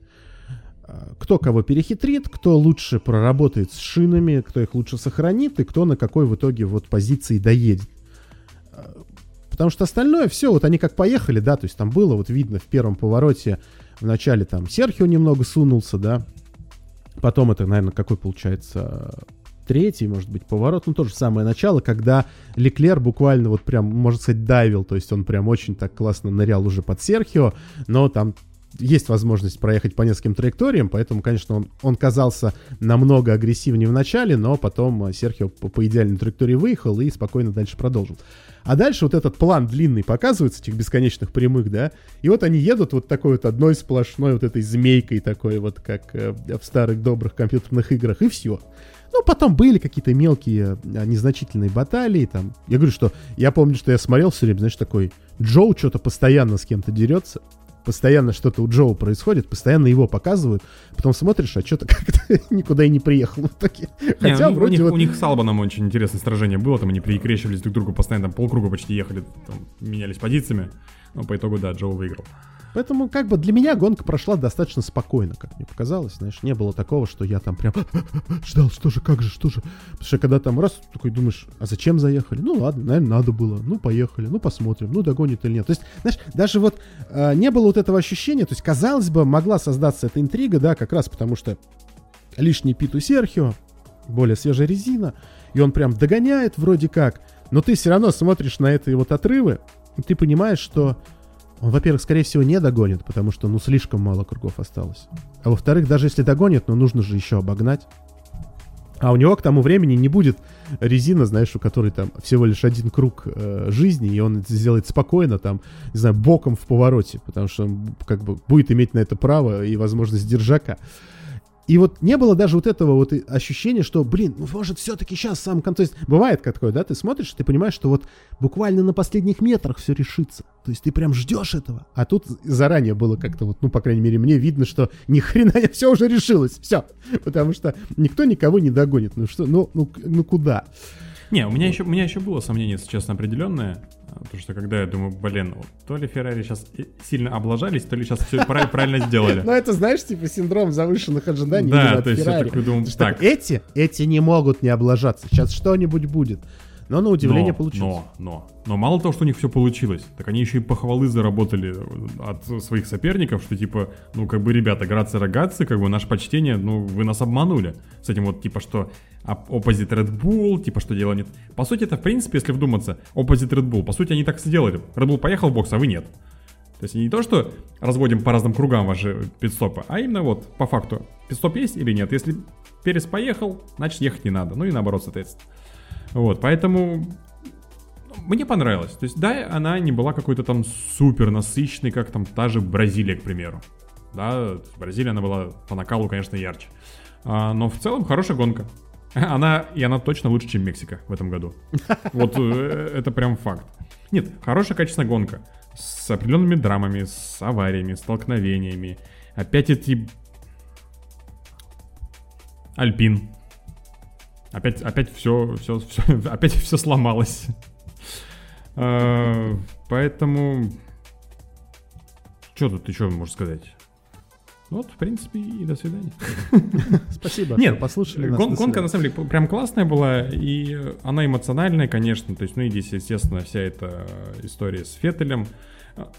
Кто кого перехитрит, кто лучше проработает с шинами, кто их лучше сохранит, и кто на какой в итоге вот позиции доедет. А, Потому что остальное все, вот они как поехали, да, то есть там было вот видно в первом повороте, в начале там Серхио немного сунулся, да, потом это, наверное, какой получается третий, может быть, поворот, ну, тоже самое начало, когда Леклер буквально вот прям, можно сказать, дайвил, то есть он прям очень так классно нырял уже под Серхио, но там есть возможность проехать по нескольким траекториям, поэтому, конечно, он, он казался намного агрессивнее в начале, но потом э, Серхио по, по идеальной траектории выехал и спокойно дальше продолжил. А дальше вот этот план длинный показывается, этих бесконечных прямых, да, и вот они едут вот такой вот одной сплошной вот этой змейкой такой вот, как э, в старых добрых компьютерных играх, и все. Ну, потом были какие-то мелкие, а, незначительные баталии, там. Я говорю, что я помню, что я смотрел все время, знаешь, такой, Джоу что-то постоянно с кем-то дерется, постоянно что-то у Джоу происходит, постоянно его показывают, потом смотришь, а что-то как-то никуда и не приехал в итоге. Не, Хотя у, вроде них, вот... у них с Албаном очень интересное сражение было, там они перекрещивались друг другу, постоянно там полкруга почти ехали, там, менялись позициями, но по итогу, да, Джоу выиграл. Поэтому как бы для меня гонка прошла достаточно спокойно, как мне показалось. Знаешь, не было такого, что я там прям ждал, что же, как же, что же. Потому что когда там раз такой думаешь, а зачем заехали? Ну ладно, наверное, надо было. Ну поехали, ну посмотрим, ну догонит или нет. То есть, знаешь, даже вот э, не было вот этого ощущения, то есть, казалось бы, могла создаться эта интрига, да, как раз потому что лишний пит у Серхио, более свежая резина, и он прям догоняет вроде как, но ты все равно смотришь на эти вот отрывы, и ты понимаешь, что он, во-первых, скорее всего, не догонит, потому что, ну, слишком мало кругов осталось. А во-вторых, даже если догонит, ну, нужно же еще обогнать. А у него к тому времени не будет резина, знаешь, у которой там всего лишь один круг э, жизни, и он это сделает спокойно, там, не знаю, боком в повороте, потому что он как бы будет иметь на это право и возможность держака. И вот не было даже вот этого вот ощущения, что, блин, ну может все-таки сейчас сам кон... То есть бывает такое, да, ты смотришь, ты понимаешь, что вот буквально на последних метрах все решится. То есть ты прям ждешь этого. А тут заранее было как-то вот, ну, по крайней мере, мне видно, что ни хрена все уже решилось. Все. Потому что никто никого не догонит. Ну что, ну, ну, ну куда? Не, у меня еще, у меня еще было сомнение, если честно, определенное. Потому что когда я думаю, блин, то ли Феррари сейчас сильно облажались, то ли сейчас все правильно сделали. Ну, это, знаешь, типа синдром завышенных ожиданий Да, то есть я такой думаю, так. Эти, эти не могут не облажаться. Сейчас что-нибудь будет. Но на удивление но, получилось. Но, но, но мало того, что у них все получилось, так они еще и похвалы заработали от своих соперников, что типа, ну как бы, ребята, грация рогатцы, как бы наше почтение, ну вы нас обманули. С этим вот типа, что оппозит Red Bull, типа, что дело нет. По сути, это в принципе, если вдуматься, оппозит Red Bull, по сути, они так и сделали. Red Bull поехал в бокс, а вы нет. То есть не то, что разводим по разным кругам ваши пидстопы, а именно вот по факту, пидстоп есть или нет. Если Перес поехал, значит ехать не надо. Ну и наоборот, соответственно. Вот, поэтому мне понравилось. То есть, да, она не была какой-то там супер насыщенной, как там та же Бразилия, к примеру. Да, Бразилия, она была по накалу, конечно, ярче. А, но в целом хорошая гонка. Она, и она точно лучше, чем Мексика в этом году. Вот э, это прям факт. Нет, хорошая качественная гонка. С определенными драмами, с авариями, столкновениями. Опять эти... Альпин. Опять, опять все, все, все, опять все сломалось. А, Поэтому... Что тут еще можно сказать? Вот, в принципе, и до свидания. Спасибо, Нет, что послушали. Гон- гонка, на самом деле, прям классная была, и она эмоциональная, конечно. То есть, ну и здесь, естественно, вся эта история с Феттелем.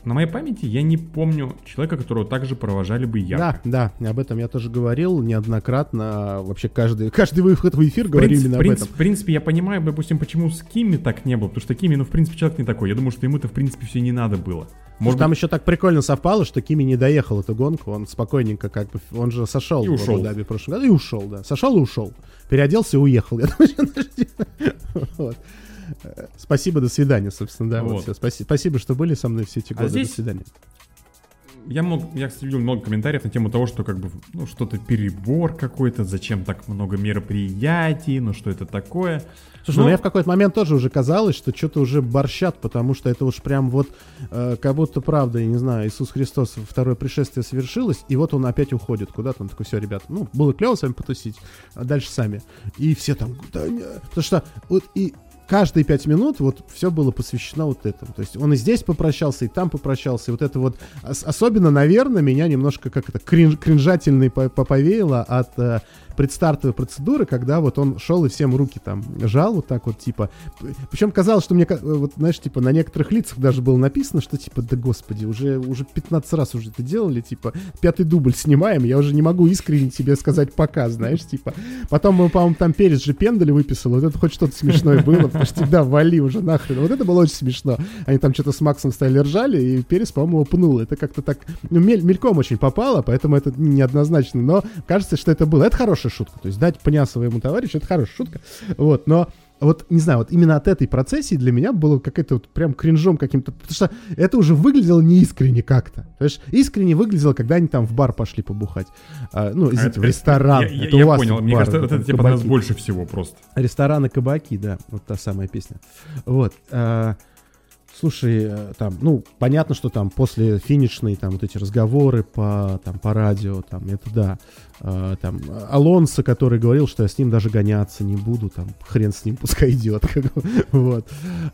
На моей памяти я не помню человека, которого также провожали бы ярко. Да, да, об этом я тоже говорил неоднократно. Вообще каждый, каждый выход в эфир В говорил принципе, именно в об принципе- этом. в принципе, я понимаю, допустим, почему с Кимми так не было, потому что Кимми, ну, в принципе, человек не такой. Я думаю, что ему-то, в принципе, все не надо было. Может Там быть, еще так прикольно совпало, что Кими не доехал эту гонку, он спокойненько как бы, он же сошел И в ушел. Абу-Даби в прошлом году и ушел, да. Сошел и ушел. Переоделся и уехал. Я думаю. Э, Спасибо, до свидания, собственно, да. Вот. Вот. всё. Спаси- Спасибо, что были со мной все эти А годы. здесь- До свидания. Я, много, я, кстати, видел много комментариев на тему того, что как бы, ну, что-то перебор какой-то, зачем так много мероприятий, ну, что это такое. Слушай, Но- ну мне в какой-то момент тоже уже казалось, что что-то уже борщат, потому что это уж прям вот э, как будто правда, я не знаю, Иисус Христос второе пришествие совершилось, и вот он опять уходит куда-то. Он такой, все, ребят, ну, было клево с вами потусить, а дальше сами. И все там, да не. Потому что вот и каждые пять минут вот все было посвящено вот этому. То есть он и здесь попрощался, и там попрощался. И вот это вот ос- особенно, наверное, меня немножко как это кринж, кринжательный по- по- повеяло от предстартовой процедуры, когда вот он шел и всем руки там жал вот так вот, типа. Причем казалось, что мне, э, вот знаешь, типа на некоторых лицах даже было написано, что типа, да господи, уже, уже 15 раз уже это делали, типа, пятый дубль снимаем, я уже не могу искренне тебе сказать пока, знаешь, типа. Потом, по-моему, там Перец же пендали выписал, вот это хоть что-то смешное было, потому всегда вали уже нахрен. Вот это было очень смешно. Они там что-то с Максом стояли ржали, и Перец, по-моему, его пнул. Это как-то так, ну, мель- мельком очень попало, поэтому это неоднозначно, но кажется, что это было. Это хорошая шутка, то есть дать пня своему товарищу, это хорошая шутка, вот, но вот, не знаю, вот именно от этой процессии для меня было какая-то вот прям кринжом каким-то, потому что это уже выглядело неискренне как-то. То есть искренне выглядело, когда они там в бар пошли побухать. А, ну, извините, Это- в ресторан. Я, я- Это я у вас понял, тут мне бар, кажется, это там тебе понравилось больше всего просто. Рестораны, кабаки, да, вот та самая песня. Вот. а, слушай, э, там, ну, понятно, что там после финишной, там, вот эти разговоры по, там, по радио, там, это да. А, там, Алонсо, который говорил, что я с ним даже гоняться не буду, там, хрен с ним, пускай идет, как вот.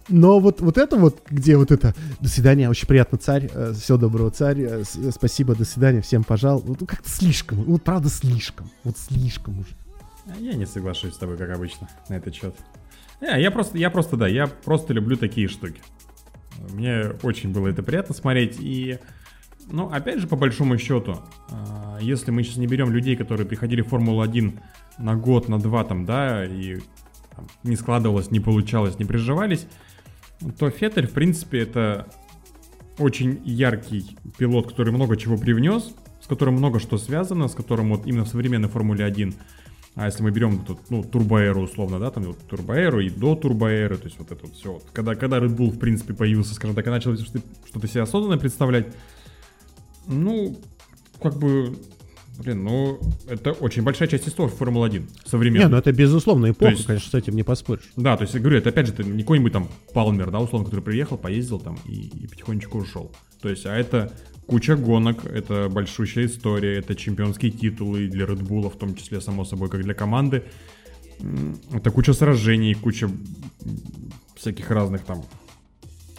Но вот, вот это вот, где вот это, до свидания, очень приятно, царь, всего доброго, царь, э, э, спасибо, до свидания, всем, пожалуй. Вот как-то слишком, вот правда слишком, вот слишком уже. А Я не соглашусь с тобой, как обычно, на этот счет. Не, я просто, я просто, да, я просто люблю такие штуки. Мне очень было это приятно смотреть, и, ну, опять же, по большому счету, а, если мы сейчас не берем людей, которые приходили в Формулу-1 на год, на два там, да, и там, не складывалось, не получалось, не приживались, то Феттель, в принципе, это очень яркий пилот, который много чего привнес, с которым много что связано, с которым вот именно в современной Формуле 1 а если мы берем тут, ну, турбоэру условно, да, там вот турбоэру и до турбоэры, то есть вот это вот все. Вот. Когда, когда Red Bull, в принципе, появился, скажем так, и начал что-то, что-то себе осознанно представлять, ну, как бы, блин, ну, это очень большая часть истории Формулы-1 Не, современной. ну это безусловно эпоха, есть- конечно, с этим не поспоришь. Да, то есть я говорю, это опять же, это не какой-нибудь там Палмер, да, условно, который приехал, поездил там и, и потихонечку ушел. То есть, а это куча гонок, это большущая история, это чемпионские титулы для Red Bull, в том числе, само собой, как для команды. Это куча сражений, куча всяких разных там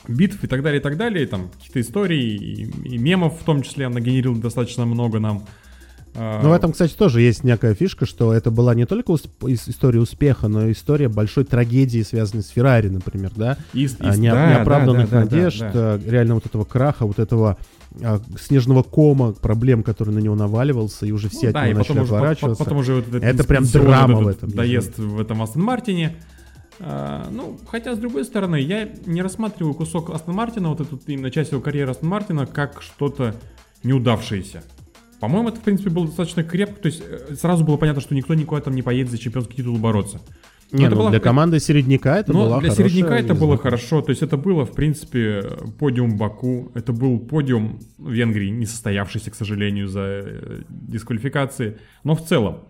битв и так далее, и так далее, и там каких-то историй и, и мемов в том числе нагенерил достаточно много нам. А, Но в этом, кстати, тоже есть некая фишка, что это была не только усп- ис- история успеха, но и история большой трагедии, связанной с Феррари, например, да? и- и- А, не- да, неоправданных да, да, да, надежд, да. а, реально вот этого краха, вот этого а, снежного кома, проблем, который на него наваливался, и уже все Ну от да, него и начали потом уже, по- отворачиваться. потом уже вот этот Это прям драма в этом, Доезд в этом Астон Мартине. А, ну, хотя, с другой стороны, я не рассматриваю кусок Астон Мартина, вот эту именно часть его карьеры Астон Мартина, как что-то неудавшееся. По-моему, это, в принципе, было достаточно крепко. То есть, э, сразу было понятно, что никто никуда там не поедет за чемпионский титул бороться. Но Не, это ну, была для команды середняка это но была для хорошая середняка это было визитка. хорошо. То есть это было, в принципе, подиум Баку. Это был подиум Венгрии, не состоявшийся, к сожалению, за э, дисквалификации. Но в целом.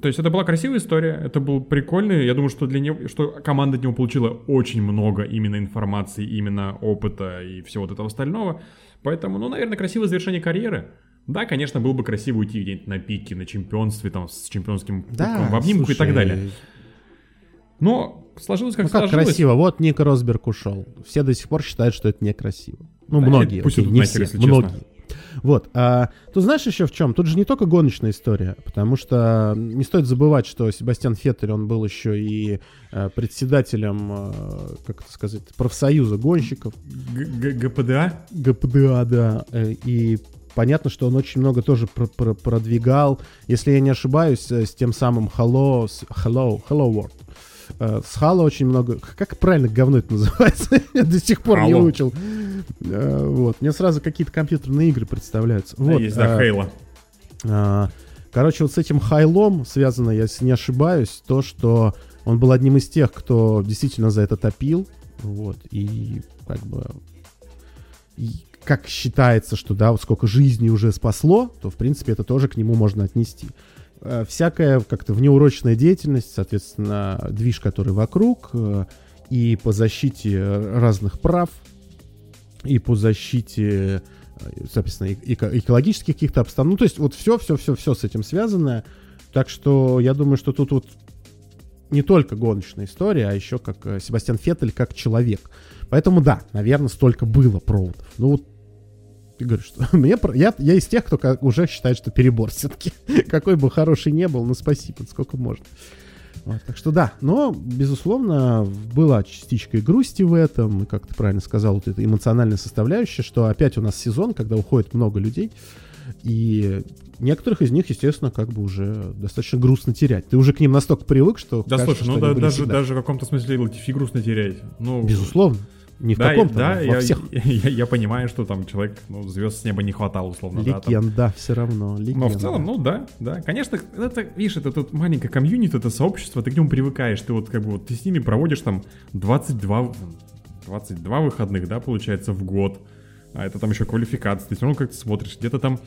То есть это была красивая история, это был прикольный. Я думаю, что для него, что команда от него получила очень много именно информации, именно опыта и всего вот этого остального. Поэтому, ну, наверное, красивое завершение карьеры. Да, конечно, было бы красиво уйти где-нибудь на пике, на чемпионстве, там, с чемпионским Да, кубком в обнимку и так слушай, далее. Но сложилось как Ну как сложилось. красиво, вот Ник Росберг ушел. Все до сих пор считают, что это некрасиво. Ну, Да многие, пусть окей, не нахер, все, если честно. многие. Вот. А, тут знаешь еще в чем? Тут же не только гоночная история, потому что не стоит забывать, что Себастьян Феттель, он был еще и э, председателем, э, как это сказать, профсоюза гонщиков. Г- ГПДА? ГПДА, да. Э, И понятно, что он очень много тоже про- про- продвигал, если я не ошибаюсь, э, с тем самым Hello, Hello, Hello World. Э, С Halo очень много... Как правильно говно это называется? Я до сих пор не Halo. выучил. Э, Вот. Мне сразу какие-то компьютерные игры представляются. Вот. есть, да, э, Хейла. а, Короче, вот с этим хайлом связано, если не ошибаюсь, то, что он был одним из тех, кто действительно за это топил. Вот. И как бы... и как считается, что да, вот сколько жизней уже спасло, то, в принципе, это тоже к нему можно отнести. Э, Всякая как-то внеурочная деятельность, соответственно, движ, который вокруг, э, и по защите разных прав, и по защите, э, соответственно, эко- эко- экологических каких-то обстановок. Ну, то есть вот все, все, все, все с этим связано. Так что я думаю, что тут вот не только гоночная история, а еще как Себастьян Феттель как человек. Поэтому да, наверное, столько было проводов. Ну вот я говорю, что мне, про- я, я из тех, кто как- уже считает, что перебор все-таки. Какой бы хороший не был, но спасибо, сколько можно. Вот, так что да, но, безусловно, была частичка и грусти в этом, и, как ты правильно сказал, вот эта эмоциональная составляющая, что опять у нас сезон, когда уходит много людей, и некоторых из них, естественно, как бы уже достаточно грустно терять. Ты уже к ним настолько привык, что Да, кажется, слушай, ну да, даже, всегда. даже в каком-то смысле Латифи грустно терять. Ну, Безусловно. Не в да, каком-то, да, во я, всех. я, я понимаю, что там человек, ну, звезд с неба не хватало, условно, да. там. Легенда все равно. Но легенда. в целом, ну да, да. Конечно, это, видишь, это тут маленькое комьюнити, это сообщество, ты к нему привыкаешь, ты вот как бы вот ты с ними проводишь там 22, 22 выходных, да, получается, в год. А это там еще квалификация, ты все равно как-то смотришь, где-то там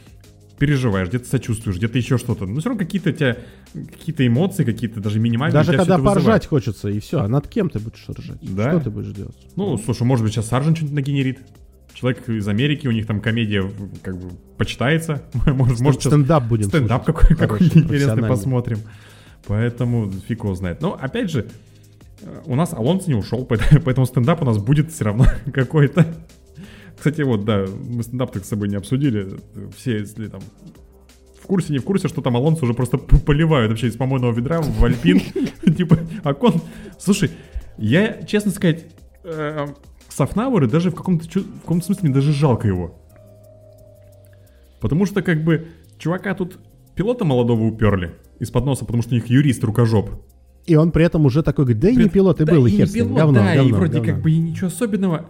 переживаешь, где-то сочувствуешь, где-то еще что-то. Ну, все равно какие-то у тебя, какие-то эмоции, какие-то даже минимальные. Даже когда это вызывает. поржать хочется, и все. А над кем ты будешь ржать? Да. Что ты будешь делать? Ну, слушай, может быть, сейчас Саржен что-нибудь нагенерит. Человек из Америки, у них там комедия как бы почитается. Может, может сейчас стендап будем стендап какой, какой интересный посмотрим. Поэтому фиг его знает. Но, опять же, э, у нас Алонсо не ушел, поэтому стендап у нас будет все равно какой-то. Кстати, вот, да, мы стендап так с собой не обсудили. Все, если там в курсе, не в курсе, что там Алонсо уже просто поливают вообще из помойного ведра в Альпин. Типа, Акон... Слушай, я, честно сказать, э, Сафнауэры даже в каком-то в каком-то смысле мне даже жалко его. Потому что, как бы, чувака тут пилота молодого уперли из-под носа, потому что у них юрист рукожоп. И он при этом уже такой говорит, да и не пилот, и был, и хер с ним. Говно, да, и вроде как бы и ничего особенного.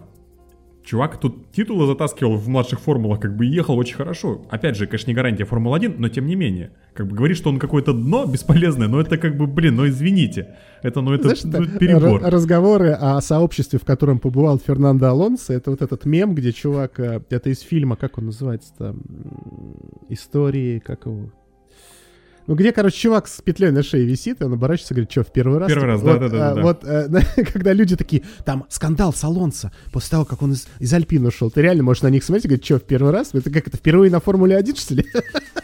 Чувак тут титулы затаскивал в младших формулах, как бы ехал очень хорошо. Опять же, конечно, не гарантия Формулы-1, но тем не менее. Как бы говорит, что он какое-то дно бесполезное, но это как бы, блин, ну извините. Это, ну это, Знаешь, ну, это перебор. разговоры о сообществе, в котором побывал Фернандо Алонсо, это вот этот мем, где чувак, э, это из фильма, как он называется-то, истории, как его... Ну, где, короче, чувак с петлей на шее висит, и он оборачивается и говорит, что, в первый раз? Первый раз, вот, да-да-да, а, да. Вот, э, когда люди такие, там, скандал с Алонсо, после того, как он из, из Альпин ушел, ты реально можешь на них смотреть и говорить, что, в первый раз? Это как это, впервые на Формуле-1, что ли?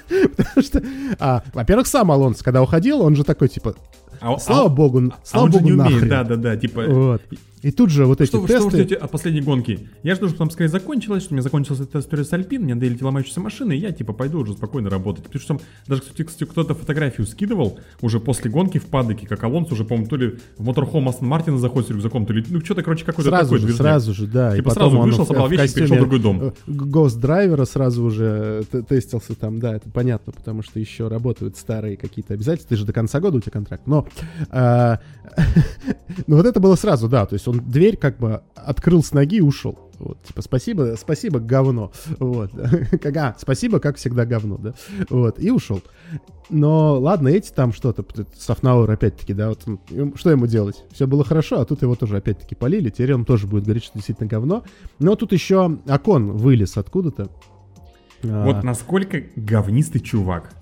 Потому что, а, во-первых, сам Алонсо, когда уходил, он же такой, типа, А- слава а- богу, а слава богу, не умеет, да-да-да, типа... Вот. И тут же вот эти Что, вы- что вы тесты... ждете от последней гонки? Я жду, что там скорее закончилось, что у меня закончилась эта история с Альпин, мне надоели эти ломающиеся машины, и я типа пойду уже спокойно работать. Потому что там даже, кстати, кстати, кто-то фотографию скидывал уже после гонки в падоке, как Алонсо уже, по-моему, то ли в моторхом Астон Мартина заходит с рюкзаком, то ли, ну, что-то, короче, какой-то Сразу такой же, движняк. сразу же, да. Типа и потом сразу он вышел, собрал вещи перешел в другой дом. э, Гост-драйвера сразу уже т- тестился там, да, это понятно, потому что еще работают старые какие-то обязательства, ты же до конца года у тебя контракт, но... а, Ну вот это было сразу, да, то есть он дверь как бы открыл с ноги и ушел. Вот, типа, спасибо, спасибо, говно. Вот. Как, а, спасибо, как всегда, говно, да. Вот, и ушел. Но ладно, эти там что-то, Софнауэр опять-таки, да, вот что ему делать? Все было хорошо, а тут его тоже опять-таки полили, теперь он тоже будет говорить, что действительно говно. Но тут еще Акон вылез откуда-то. А, Вот насколько говнистый чувак.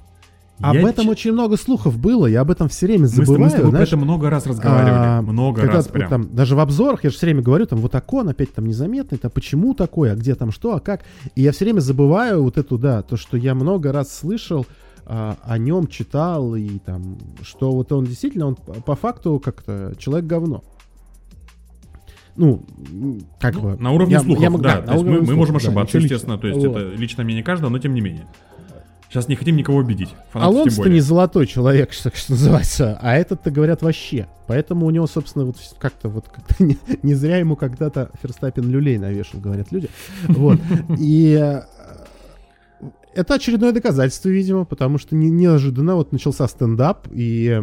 Об Я этом ч- очень много слухов было, я об этом все время с- мы забываю. с тобой знаешь. это много раз разговаривали. А, много раз вот прям. там, даже в обзорах я же все время говорю, там вот окон опять там незаметный, там почему такое, а где там что, а как. И я все время забываю вот эту, да, то, что я много раз слышал, а, о нем читал, и там, что вот он действительно, он по факту как-то человек говно. ну, как бы... На уровне я- слухов, я могу- да. на То есть мы, мы можем да, ошибаться, ничего естественно. То есть личного. это личное мнение каждого, но тем не менее. Сейчас не хотим никого Алонсо более. не золотой человек, что, что называется, а этот-то говорят вообще. Поэтому у него, собственно, вот как-то вот как-то не, не зря ему когда-то Ферстаппин люлей навешал, говорят люди. Вот. И э, это очередное доказательство, видимо, потому что не- неожиданно вот начался стендап, и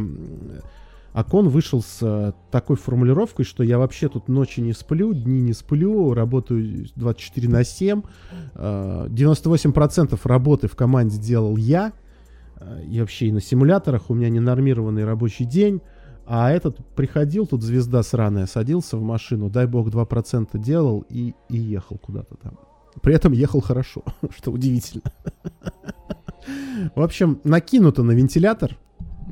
м, Акон вышел с э, такой формулировкой, что я вообще тут ночи не сплю, дни не сплю, работаю 24 на 7. э, 98% работы в команде делал я. э, И вообще и на симуляторах у меня ненормированный рабочий день. А этот приходил, тут звезда сраная, садился в машину, дай бог 2% делал и, и ехал куда-то там. При этом ехал хорошо, что удивительно. В общем, накинуто на вентилятор.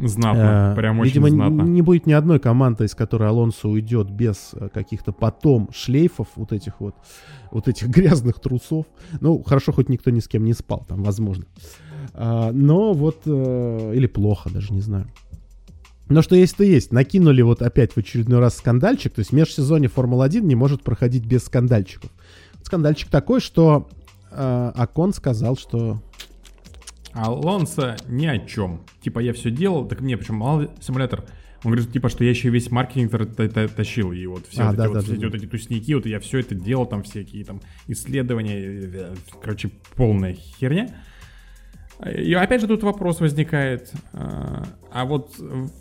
Знатно, Э, прям очень Видимо, знатно. не будет ни одной команды, из которой Алонсо уйдет без э, каких-то потом шлейфов вот этих вот, вот этих грязных трусов. Ну, хорошо, хоть никто ни с кем не спал, там, возможно. А, но вот, э, или плохо, даже не знаю. Но что есть, то есть. Накинули вот опять в очередной раз скандальчик. То есть межсезонье Формула-1 не может проходить без скандальчиков. Скандальчик такой, что э, Акон сказал, что Алонсо ни о чем. Типа, я все делал, так мне причем мало симулятор. Он говорит, типа, что я еще весь маркетинг та- та- та- тащил, и вот все, А, вот, да, эти, вот, да, все да, эти да. вот эти тусники, вот я все это делал, там всякие там исследования, э, короче, полная херня. И опять же тут вопрос возникает, а а вот,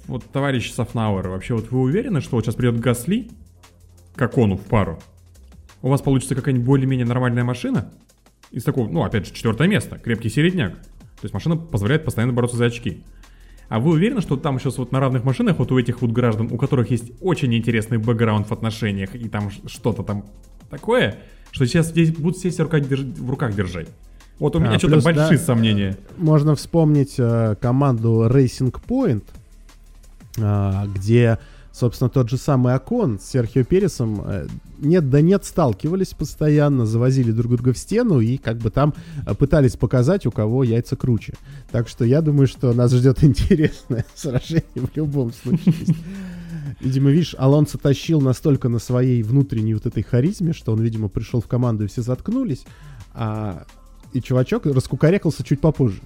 вот товарищ Сафнауэр, вообще вот вы уверены, что вот сейчас придет Гасли, как он в пару, у вас получится какая-нибудь более-менее нормальная машина, из такого, ну, опять же, четвертое место, крепкий середняк. То есть машина позволяет постоянно бороться за очки. А вы уверены, что там сейчас вот на равных машинах, вот у этих вот граждан, у которых есть очень интересный бэкграунд в отношениях, и там что-то там такое, что сейчас здесь будут все в руках, держ- в руках держать? Вот у А, меня что-то плюс, большие да, сомнения. можно вспомнить э, команду Racing Point, а, где, собственно, тот же самый Акон с Серхио Пересом э, нет да нет сталкивались постоянно, завозили друг друга в стену и как бы там э, пытались показать, у кого яйца круче. Так что я думаю, что нас ждет интересное сражение в любом случае. Видимо, видишь, Алонсо тащил настолько на своей внутренней вот этой харизме, что он, видимо, пришел в команду и все заткнулись, а и чувачок раскукарекался чуть попозже.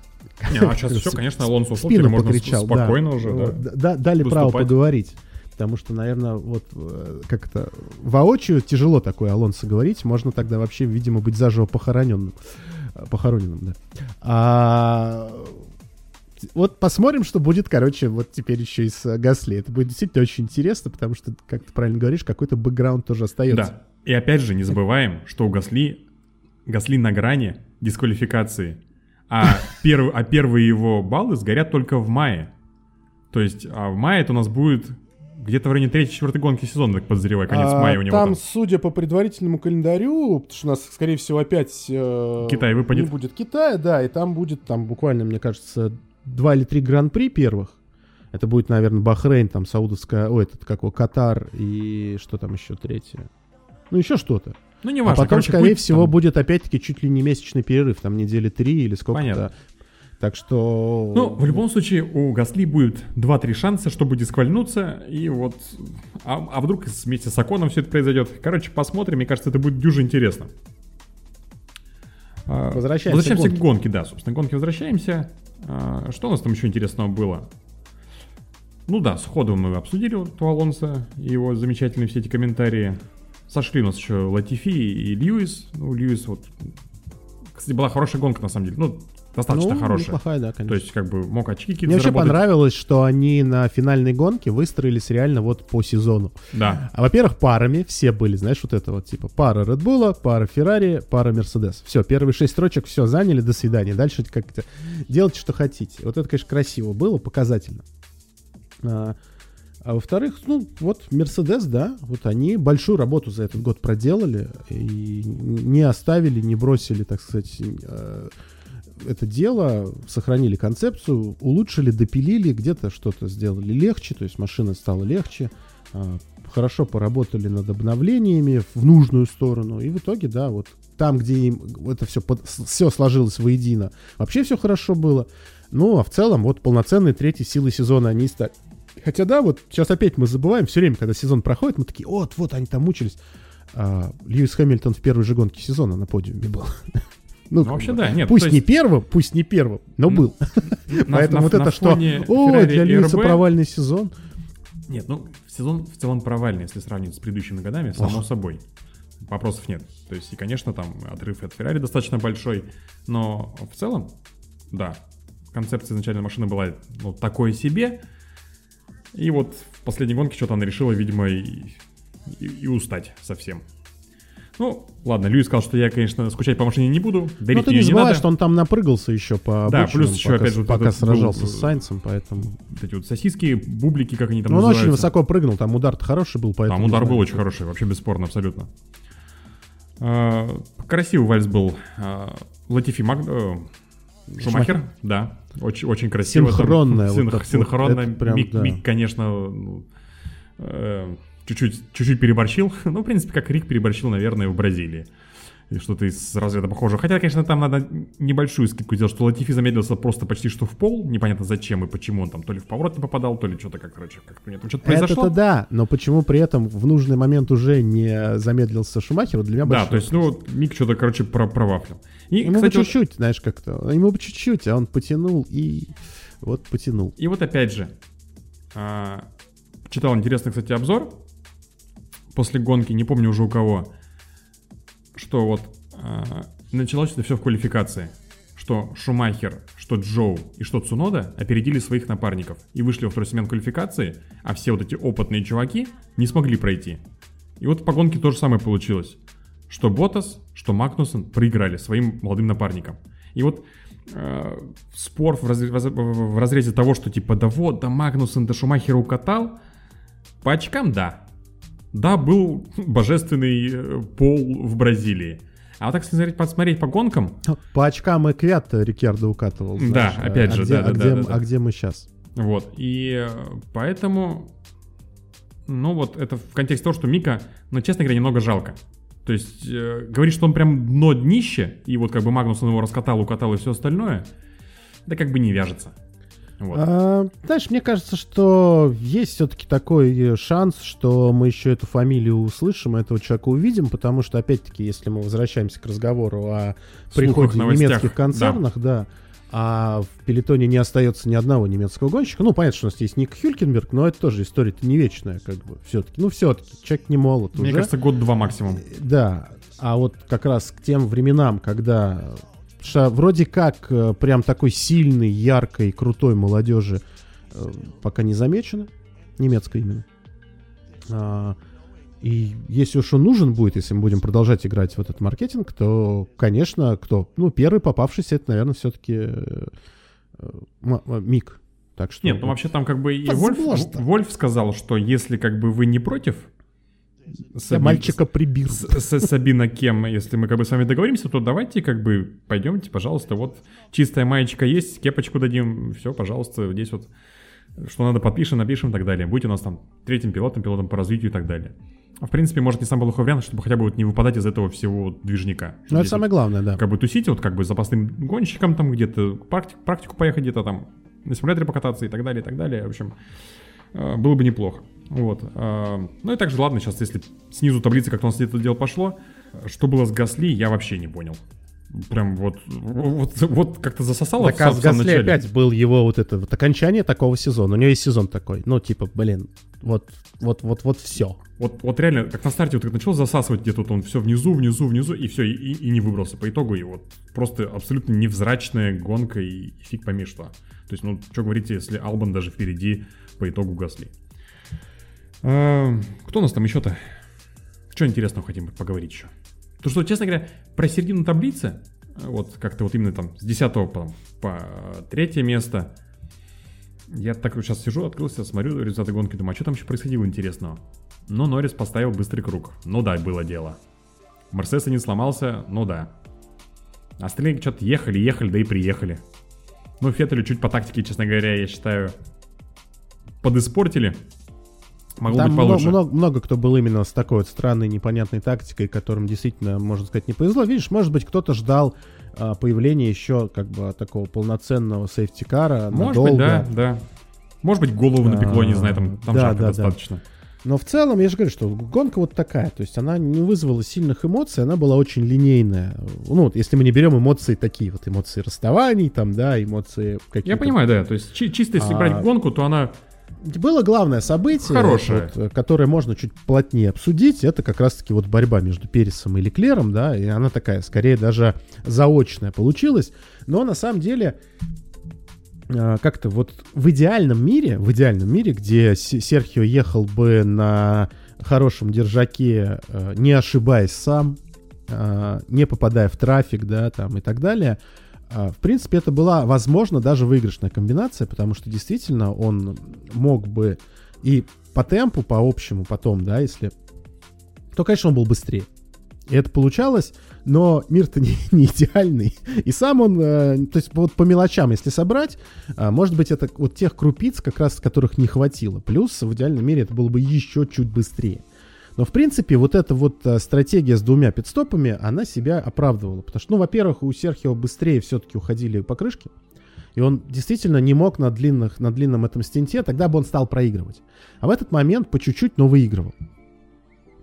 Не, а сейчас все, конечно, Алонсо ушел, теперь можно покричал, да. спокойно уже, да. Дали право поговорить. Потому что, наверное, вот э, как это воочию тяжело такое Алонсо говорить. Можно тогда вообще, видимо, быть заживо похороненным. Э, Похороненным, да. А, вот посмотрим, что будет, короче, вот теперь еще и с э, Гасли. Это будет действительно очень интересно, потому что, как ты правильно говоришь, какой-то бэкграунд тоже остается. Да. И опять же, не забываем, что у Гасли, Гасли на грани дисквалификации, а, первый, а первые его баллы сгорят только в мае. То есть, а в мае это у нас будет где-то в районе 3-4 гонки сезона, так подозреваю, конец А, мая у него там, там. судя по предварительному календарю, потому что у нас, скорее всего, опять э, Китай выпадет. не будет Китая, да, и там будет, там буквально, мне кажется, два или три гран-при первых. Это будет, наверное, Бахрейн, там, Саудовская, ой, этот, как его, Катар и что там еще третье? Ну, еще что-то. Ну, не а важно. потом, короче, скорее будет всего, там- будет опять-таки чуть ли не месячный перерыв, там, недели три или сколько-то. Так что... Ну, в любом случае, у Гасли будет 2-3 шанса, чтобы дисквальнуться, и вот... А, а вдруг вместе с Аконом все это произойдет? Короче, посмотрим, мне кажется, это будет дюже интересно. Возвращаемся Возвращаемся к к гонке, да, собственно, к гонке возвращаемся. А, Что у нас там еще интересного было? Ну да, сходу мы обсудили у Алонса и его замечательные все эти комментарии. Сошли у нас еще Латифи и Льюис. Ну, Льюис вот... Кстати, была хорошая гонка, на самом деле. Ну, достаточно ну, хорошая. неплохая, да, То конечно. есть, как бы, мог очки какие-то Мне вообще понравилось, что они на финальной гонке выстроились реально вот по сезону. Да. А, во-первых, парами все были, знаешь, вот это вот, типа, пара Red Bull, пара Ferrari, пара Mercedes. Все, первые шесть строчек, все, заняли, до свидания. Дальше как-то делайте, что хотите. Вот это, конечно, красиво было, показательно. А, а во-вторых, ну, вот Mercedes, да, вот они большую работу за этот год проделали и не оставили, не бросили, так сказать, э, это дело, сохранили концепцию, улучшили, допилили, где-то что-то сделали легче, то есть машина стала легче, а, хорошо поработали над обновлениями в нужную сторону, и в итоге, да, вот там, где им это все, все сложилось воедино, вообще все хорошо было. Ну, а в целом, вот полноценной третьей силой сезона они ста- Хотя да, вот сейчас опять мы забываем, все время, когда сезон проходит, мы такие, вот, вот, они там мучились. А, Льюис Хэмилтон в первой же гонке сезона на подиуме был. Ну, как вообще бы, да, нет, Пусть то не есть- первым, пусть не первым, но был. На- Поэтому на- вот на это что, о, для Льюиса провальный сезон. Нет, ну, сезон в целом провальный, если сравнивать с предыдущими годами, само собой. Вопросов нет. То есть, и, конечно, там отрыв от Феррари достаточно большой, но в целом, да, концепция изначально машины была ну, такое себе, и вот в последней гонке что-то она решила, видимо, и, и- и устать совсем. Ну, ладно, Льюис сказал, что я, конечно, скучать по машине не буду, дарить ты не забывай, что он там напрыгался еще по Да, плюс еще, пока, опять же, вот пока сражался был, с Сайнцем, поэтому... Вот эти вот сосиски, бублики, как они там Ну, он очень высоко прыгнул, там удар-то хороший был, поэтому... Там удар был очень хороший, вообще бесспорно, абсолютно. А, Красивый вальс был. А, Латифи Мак... э, Шумахер, да. Очень, очень красиво. там. Синхронное вот Синх- так вот, прям, Мик, да. Мик, конечно, ну, э, чуть-чуть, чуть-чуть переборщил. ну, в принципе, как Рик переборщил, наверное, в Бразилии. И что-то из разряда похожего. Хотя, конечно, там надо небольшую скидку сделать, что Латифи замедлился просто почти что в пол. Непонятно зачем и почему он там то ли в поворот не попадал, то ли что-то как, короче, как-то нет. Что-то произошло. Это-то да, но почему при этом в нужный момент уже не замедлился Шумахер, для меня Да, то есть, ну, вот Мик что-то, короче, про провафлил. И, Ему кстати, бы вот- чуть-чуть, знаешь, как-то. Ему бы чуть-чуть, а он потянул и вот потянул. и вот опять же, а, читал интересный, кстати, обзор после гонки, не помню уже у кого, что вот а, началось это все в квалификации. Что Шумахер, что Джоу и что Цунода опередили своих напарников и вышли во второй сегмент квалификации, а все вот эти опытные чуваки не смогли пройти. И вот по гонке то же самое получилось. Что Ботас, что Магнусон проиграли своим молодым напарникам. И вот э, спор в, разре- в разрезе того, что типа да вот, да Магнусон, да Шумахера укатал, по очкам да. Да, был божественный э, пол в Бразилии. А вот так смотреть, посмотреть по гонкам, По очкам и Квят Рикьярдо укатывал. Да, знаешь, опять а же, где- да, да, а да, где- да, да. А где мы сейчас? Вот, и э, поэтому, ну вот, это в контексте того, что Мика, ну, честно говоря, немного жалко. То есть, э, говорит, что он прям дно днище, и вот как бы Магнусон его раскатал, укатал и все остальное, да как бы не вяжется. Вот. А, знаешь, мне кажется, что есть все-таки такой э, шанс, что мы еще эту фамилию услышим, этого человека увидим, потому что, опять-таки, если мы возвращаемся к разговору о приходе новостях, немецких концернах, да. а в пелетоне не остается ни одного немецкого гонщика. Ну, понятно, что у нас есть Ник Хюлькенберг, но это тоже история-то не вечная, как бы, все-таки. Ну, все-таки, человек не молод Мне уже. кажется, год-два максимум. Да, а вот как раз к тем временам, когда что вроде как э, прям такой сильной, яркой, крутой молодежи э, пока не замечено, немецкой именно. А, и если уж он нужен будет, если мы будем продолжать играть в этот маркетинг, то, конечно, кто? Ну, первый попавшийся, это, наверное, все-таки Мик. Так что... Нет, ну вообще там как бы и Вольф. Вольф сказал, что если как бы вы не против... Я Саби- мальчика прибил. с, с Сабина Кем, если мы как бы с вами договоримся, то давайте как бы пойдемте, пожалуйста, вот чистая маечка есть, кепочку дадим, все, пожалуйста, здесь вот что надо подпишем, напишем и так далее. Будьте у нас там третьим пилотом, пилотом по развитию и так далее. А в принципе, может, не самый плохой вариант, чтобы хотя бы вот не выпадать из этого всего движника. Ну, это самое вот главное, да. как бы тусить, вот как бы запасным гонщиком там где-то, практи- практику поехать где-то там, на симуляторе покататься и так далее, и так далее. В общем, э, было бы неплохо. Вот. э, Ну и также, ладно, сейчас, если снизу таблицы как-то у нас это дело пошло, что было с Гасли, я вообще не понял. Прям вот, вот, вот как-то засосало Так в а сам- с в самом Гасли начале. опять был его вот это вот окончание такого сезона. У него есть сезон такой. Ну, типа, блин, вот, вот, вот, вот все. Вот, вот реально, как на старте вот как начал засасывать где-то вот он все внизу, внизу, внизу, и все, и, и- и не выбрался по итогу, и вот просто абсолютно невзрачная гонка, и, и фиг пойми что. То есть, ну, что говорите, если Албан даже впереди по итогу Гасли. А, кто у нас там еще-то? Что интересного хотим поговорить еще? То, что, честно говоря, про середину таблицы, э, вот как-то вот именно там с 10 по, по третье место, я так вот сейчас сижу, открылся, смотрю результаты гонки, думаю, а что там еще происходило интересного? Но Норрис поставил быстрый круг. Ну да, было дело. Мерседес не сломался, ну да. Остальные что-то ехали, ехали, да и приехали. Ну, Феттелю чуть по тактике, честно говоря, я считаю, подиспортили. Могло Там быть много, получше. много, много кто был именно с такой вот странной, непонятной тактикой, которым действительно, можно сказать, не повезло. Видишь, может быть, кто-то ждал а, появления еще как бы такого полноценного сейфтикара Может надолго. быть, да, да. Может быть, голову напекло, не знаю, там, там Да, жарко да, да. достаточно. Но в целом, я же говорю, что гонка вот такая. То есть она не вызвала сильных эмоций, она была очень линейная. Ну, вот если мы не берем эмоции такие, вот эмоции расставаний, там, да, эмоции какие-то... Я понимаю, да, то есть чи- чисто если А, брать гонку, то она Было главное событие, Хорошее. вот, э, которое можно чуть плотнее обсудить, это как раз-таки вот борьба между Пересом и Леклером, да, и она такая, скорее даже заочная получилась, но на самом деле э, как-то вот в идеальном мире, в идеальном мире, где Се- Серхио ехал бы на хорошем держаке, э, не ошибаясь сам, не попадая в трафик, да, там и так далее, В принципе, это была, возможно, даже выигрышная комбинация, потому что действительно он мог бы и по темпу, по общему потом, да, если... То, конечно, он был быстрее. И это получалось, но мир-то не, не идеальный. И сам он, э, то есть вот по мелочам, если собрать, а, может быть, это вот тех крупиц, как раз которых не хватило. Плюс в идеальном мире это было бы еще чуть быстрее. Но, в принципе, вот эта вот э, стратегия с двумя пидстопами, она себя оправдывала. Потому что, ну, во-первых, у Серхио быстрее все-таки уходили покрышки. И он действительно не мог на, длинных, на длинном этом стенте, тогда бы он стал проигрывать. А в этот момент по чуть-чуть, но выигрывал.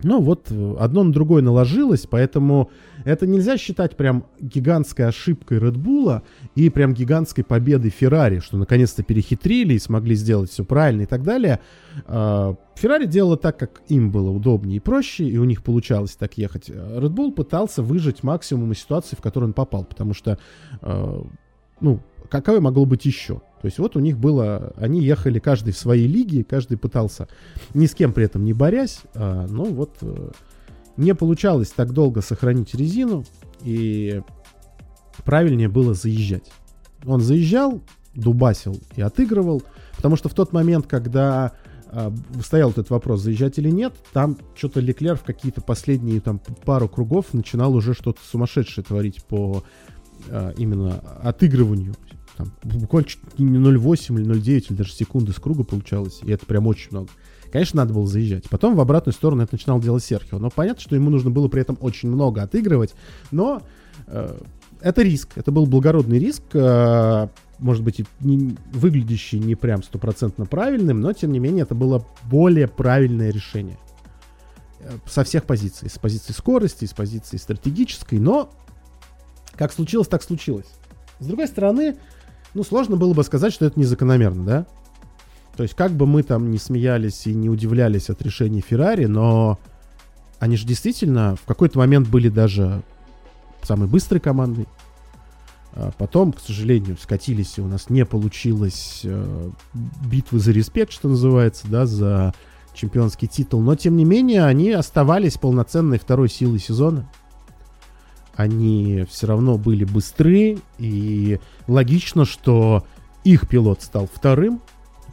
Ну вот, э, одно на другое наложилось, поэтому это нельзя считать прям гигантской ошибкой Red Bull и прям гигантской победой Феррари, что наконец-то перехитрили и смогли сделать все правильно и так далее. А, Феррари делала так, как им было удобнее и проще, и у них получалось так ехать. А Red Bull пытался выжать максимум из ситуации, в которую он попал, потому что, э, ну, какое могло быть еще? То есть вот у них было, они ехали каждый в своей лиге, каждый пытался, ни с кем при этом не борясь, а, но вот э, не получалось так долго сохранить резину, и правильнее было заезжать. Он заезжал, дубасил и отыгрывал, потому что в тот момент, когда а, стоял этот вопрос, заезжать или нет, там что-то Леклер в какие-то последние там пару кругов начинал уже что-то сумасшедшее творить по а, именно отыгрыванию. Там, буквально чуть не 0,8 или 0,9 или даже секунды с круга получалось, и это прям очень много. Конечно, надо было заезжать. Потом в обратную сторону это начинал делать Серхио. Но понятно, что ему нужно было при этом очень много отыгрывать. Но э, это риск. Это был благородный риск. э, может быть, не, выглядящий не прям стопроцентно правильным, но тем не менее это было более правильное решение. Э, Со всех позиций. С позиции скорости, с позиции стратегической. Но как случилось, так случилось. С другой стороны, ну, сложно было бы сказать, что это незакономерно, да? То есть, как бы мы там не смеялись и не удивлялись от решений Феррари, но они же действительно в какой-то момент были даже самой быстрой командой. А потом, к сожалению, скатились, и у нас не получилось э, битвы за респект, что называется, да, за чемпионский титул. Но, тем не менее, они оставались полноценной второй силой сезона. Они все равно были быстры, и логично, что их пилот стал вторым,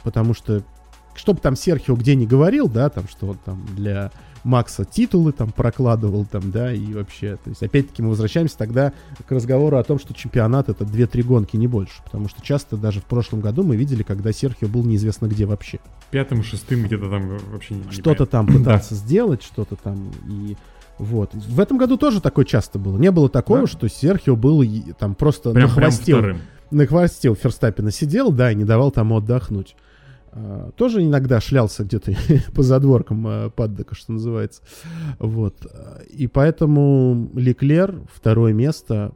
потому что, что бы там Серхио где не говорил, да, там, что он там для Макса титулы там прокладывал там, да, и вообще, то есть, опять-таки, мы возвращаемся тогда к разговору о том, что чемпионат это 2-3 гонки, не больше, потому что часто даже в прошлом году мы видели, когда Серхио был неизвестно где вообще. Пятым, шестым где-то там вообще не Что-то там пытался сделать, что-то там и... Вот. В этом году тоже такое часто было. Не было такого, Да? что Серхио был там просто Прям, на прям хвосте вторым. на хвосте у Ферстаппина сидел, да, и не давал тому отдохнуть. А, тоже иногда шлялся где-то по задворкам а, паддока, что называется. Вот. И поэтому Леклер, второе место,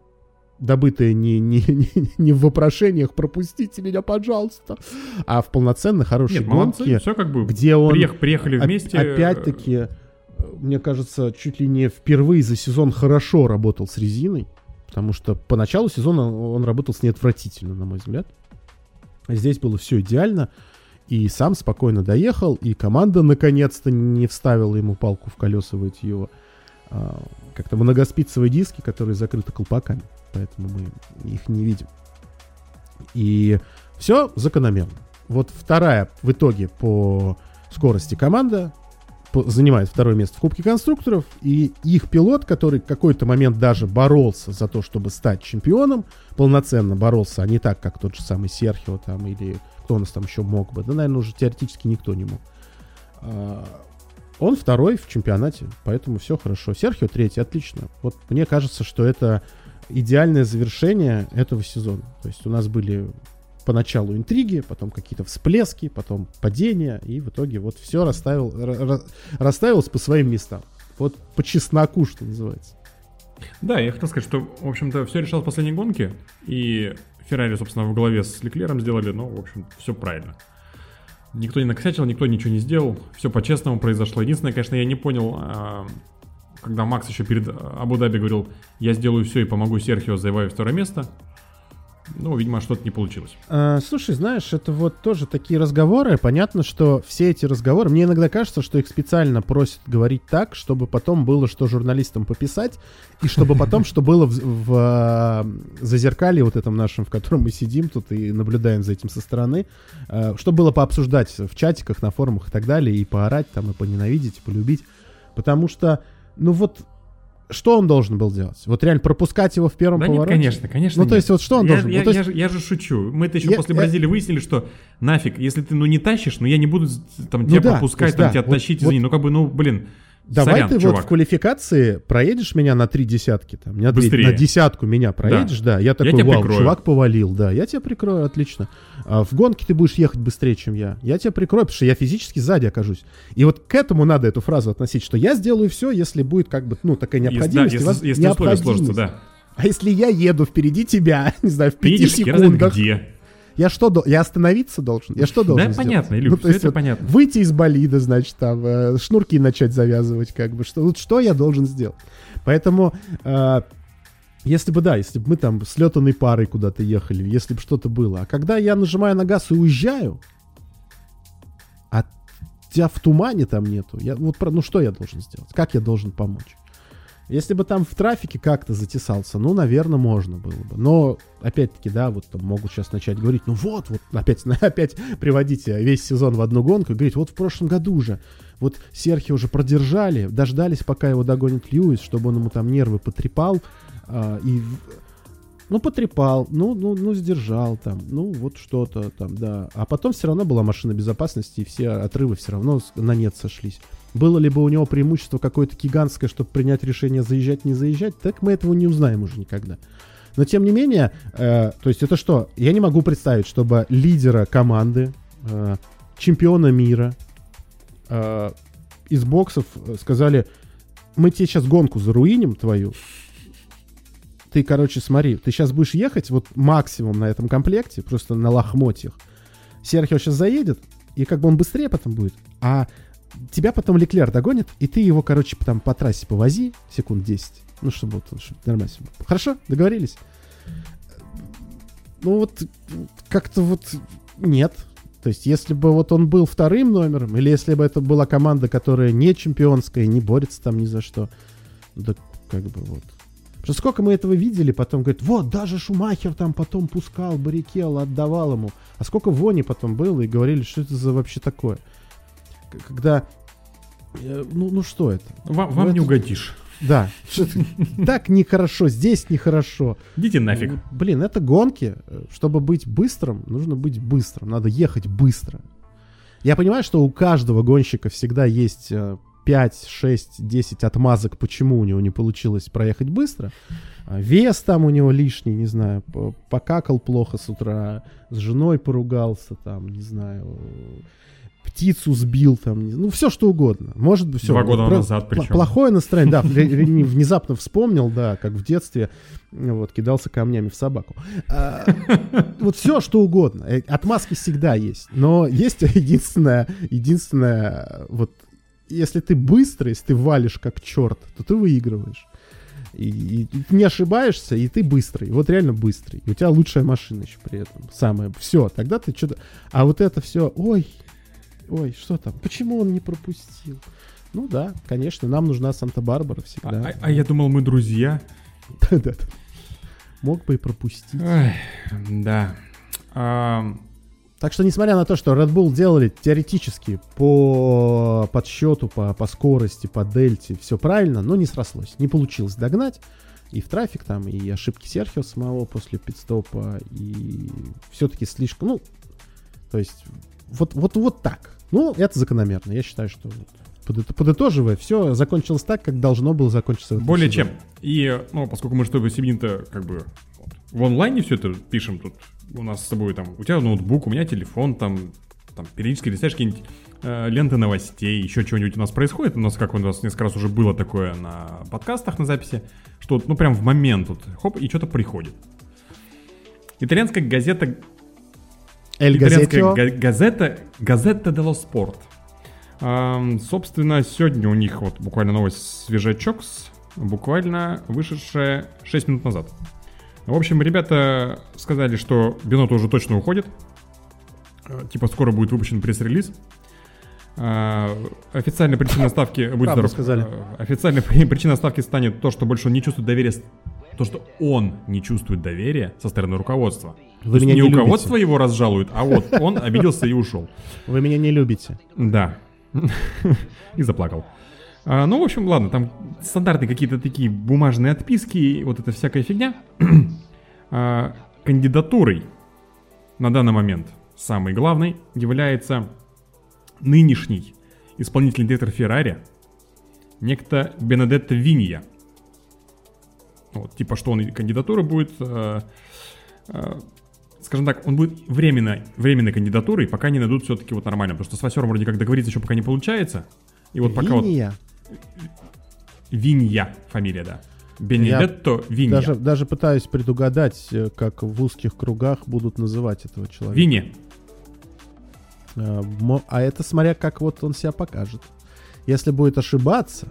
добытое не, не, не, не в вопрошениях «пропустите меня, пожалуйста», а в полноценной хорошей Нет, молодцы, гонке, все как бы где он приех- приехали вместе. Опять-таки, мне кажется, чуть ли не впервые за сезон хорошо работал с резиной, потому что по началу сезона он работал с ней отвратительно, на мой взгляд. Здесь было все идеально, и сам спокойно доехал, и команда наконец-то не вставила ему палку в колеса в эти его а, как-то многоспицевые диски, которые закрыты колпаками, поэтому мы их не видим. И все закономерно. Вот вторая в итоге по скорости команда занимает второе место в Кубке конструкторов, и их пилот, который в какой-то момент даже боролся за то, чтобы стать чемпионом, полноценно боролся, а не так, как тот же самый Серхио там, или кто у нас там еще мог бы, да, наверное, уже теоретически никто не мог. А, Он второй в чемпионате, поэтому все хорошо. Серхио третий, отлично. Вот мне кажется, что это идеальное завершение этого сезона. То есть у нас были поначалу интриги, потом какие-то всплески, потом падения, и в итоге вот все расставил, ра- ра- расставилось по своим местам. Вот по чесноку, что называется. Да, я хотел сказать, что, в общем-то, все решалось в последней гонке, и Феррари, собственно, в голове с Леклером сделали, ну, в общем, все правильно. Никто не накосячил, никто ничего не сделал, все по-честному произошло. Единственное, конечно, я не понял, а, когда Макс еще перед Абу-Даби говорил, я сделаю все и помогу Серхио завоевать второе место, ну, видимо, что-то не получилось. А, слушай, знаешь, это вот тоже такие разговоры. Понятно, что все эти разговоры, мне иногда кажется, что их специально просят говорить так, чтобы потом было что журналистам пописать, и чтобы потом, что было в, в а, зазеркалье вот этом нашем, в котором мы сидим тут и наблюдаем за этим со стороны, а, что было пообсуждать в чатиках, на форумах и так далее, и поорать там, и поненавидеть, и полюбить. Потому что, ну вот, что он должен был делать? Вот реально пропускать его в первом Да нет, повороте? конечно, конечно Ну, то нет. есть, вот что он я, должен был? Я, Ну, то есть- я же, я же шучу. Мы это еще Я- после я- Бразилии выяснили, что нафиг, если ты, ну, не тащишь, ну, я не буду там Ну тебя да, пропускать, то есть, там да, тебя вот- тащить, вот- извини. Ну, как бы, ну, блин, Давай сорян, ты вот чувак. в квалификации проедешь меня на три десятки, там, на, Быстрее. на десятку меня проедешь, да. Я такой, тебя вау, прикрою». чувак повалил, да, я тебя прикрою, отлично. А в гонке ты будешь ехать быстрее, чем я. Я тебя прикрою, потому что я физически сзади окажусь. И вот к этому надо эту фразу относить, что я сделаю все, если будет как бы, ну, такая Если- да, необходимость. если, если условия необходимость. сложатся, да. А если я еду впереди тебя, не знаю, в пяти едешь секундах, где. Я что, дол- я остановиться должен? Я что должен Да, сделать? понятно, Илюх, Ну, то всё есть это вот понятно. Выйти из болида, значит, там, э, шнурки начать завязывать, как бы, что, вот что я должен сделать? Поэтому, э, если бы, да, если бы мы там с летанной парой куда-то ехали, если бы что-то было, а когда я нажимаю на газ и уезжаю, а тебя в тумане там нету, я, вот, ну что я должен сделать? Как я должен помочь? Если бы там в трафике как-то затесался, ну, наверное, можно было бы. Но, опять-таки, да, вот там могут сейчас начать говорить, ну вот, вот, опять, опять приводить весь сезон в одну гонку и говорить, вот в прошлом году уже, вот Серхи уже продержали, дождались, пока его догонит Льюис, чтобы он ему там нервы потрепал, а, и, ну, потрепал, ну, ну, ну, сдержал там, ну, вот что-то там, да. А потом все равно была машина безопасности, и все отрывы все равно на нет сошлись. Было ли бы у него преимущество какое-то гигантское, чтобы принять решение заезжать, не заезжать, так мы этого не узнаем уже никогда. Но тем не менее, э, то есть это что? Я не могу представить, чтобы лидера команды, э, чемпиона мира э, из боксов сказали, мы тебе сейчас гонку заруиним твою. Ты, короче, смотри, ты сейчас будешь ехать вот максимум на этом комплекте, просто на лохмотьях. Серхио сейчас заедет, и как бы он быстрее потом будет, а тебя потом Леклер догонит, и ты его, короче, там по трассе повози секунд 10. Ну, чтобы, вот, чтобы нормально. Хорошо? Договорились? Ну, вот как-то вот нет. То есть, если бы вот он был вторым номером, или если бы это была команда, которая не чемпионская, не борется там ни за что, да как бы вот. Потому что сколько мы этого видели, потом говорит, вот, даже Шумахер там потом пускал Баррикелла, отдавал ему. А сколько вони потом было, и говорили, что это за вообще такое. Когда, э, ну, ну что это? Вам, Ну, вам не это- угодишь. Да, так нехорошо, здесь нехорошо. Идите нафиг. Ну, Блин, это гонки. Э, Чтобы быть быстрым, нужно быть быстрым. Надо ехать быстро. Я понимаю, что у каждого гонщика всегда есть э, 5, 6, 10 отмазок, почему у него не получилось проехать быстро. А Вес там у него лишний, не знаю, по- покакал плохо с утра, с женой поругался, там, не знаю, э, птицу сбил, там, ну, все что угодно. Может быть, все. Два года назад причем. Плохое настроение, да, внезапно вспомнил, да, как в детстве, вот, кидался камнями в собаку. А, Вот все, что угодно. Э, Отмазки всегда есть. Но есть единственное, единственное, вот, если ты быстрый, если ты валишь как черт, то ты выигрываешь. И, и ты не ошибаешься, и ты быстрый. Вот реально быстрый. И у тебя лучшая машина еще при этом. Самое. Все, тогда ты что-то... А вот это все, ой, ой, что там? Почему он не пропустил? Ну да, конечно, нам нужна Санта-Барбара А, всегда. а- а я думал, мы друзья. Да-да. Мог бы и пропустить. Ой, да. А, Так что, несмотря на то, что Red Bull делали теоретически по подсчету, по, по скорости, по дельте, все правильно, но не срослось. Не получилось догнать. И в трафик там, и ошибки Серхио самого после пидстопа, и все-таки слишком, ну, то есть, вот, вот, вот так. Ну, это закономерно. Я считаю, что подытоживая, все закончилось так, как должно было закончиться. более чем. И, ну, поскольку мы что бы Сибин-то как бы вот, в онлайне все это пишем тут, у нас с собой там, у тебя ноутбук, у меня телефон, там, там периодически листаешь какие-нибудь э, ленты новостей, еще чего-нибудь у нас происходит. У нас, как у нас несколько раз уже было такое на подкастах на записи, что ну прям в момент вот, хоп, и что-то приходит. Итальянская газета Эль Газетио. га- газета Газета дело Спорт. Собственно, сегодня у них вот буквально новость свежачок, буквально вышедшая 6 минут назад. В общем, ребята сказали, что Бенотто уже точно уходит. Э, Типа скоро будет выпущен пресс-релиз. А, Официальная причина ставки... Правду здоров. сказали. Э, Официальной при- причиной ставки станет то, что больше он не чувствует доверия то, что он не чувствует доверия со стороны руководства. Вы меня не не руководство любите. его разжалует, а вот он обиделся и ушел. Вы меня не любите. Да. И заплакал. А, ну, в общем, ладно, там стандартные какие-то такие бумажные отписки, и вот эта всякая фигня. А, кандидатурой на данный момент самой главной является нынешний исполнительный директор Феррари, некто Бенедетто Винья. Вот, типа, что он кандидатура будет, э, э, скажем так, он будет временно, временной кандидатурой, пока не найдут все-таки вот нормально. Потому что с Васером вроде как договориться еще пока не получается. И вот пока вот Линия. Винья фамилия, да. Бенедетто Винья. Даже, даже пытаюсь предугадать, э, как в узких кругах будут называть этого человека. Винни. А, мо- А это смотря как вот он себя покажет. Если будет ошибаться,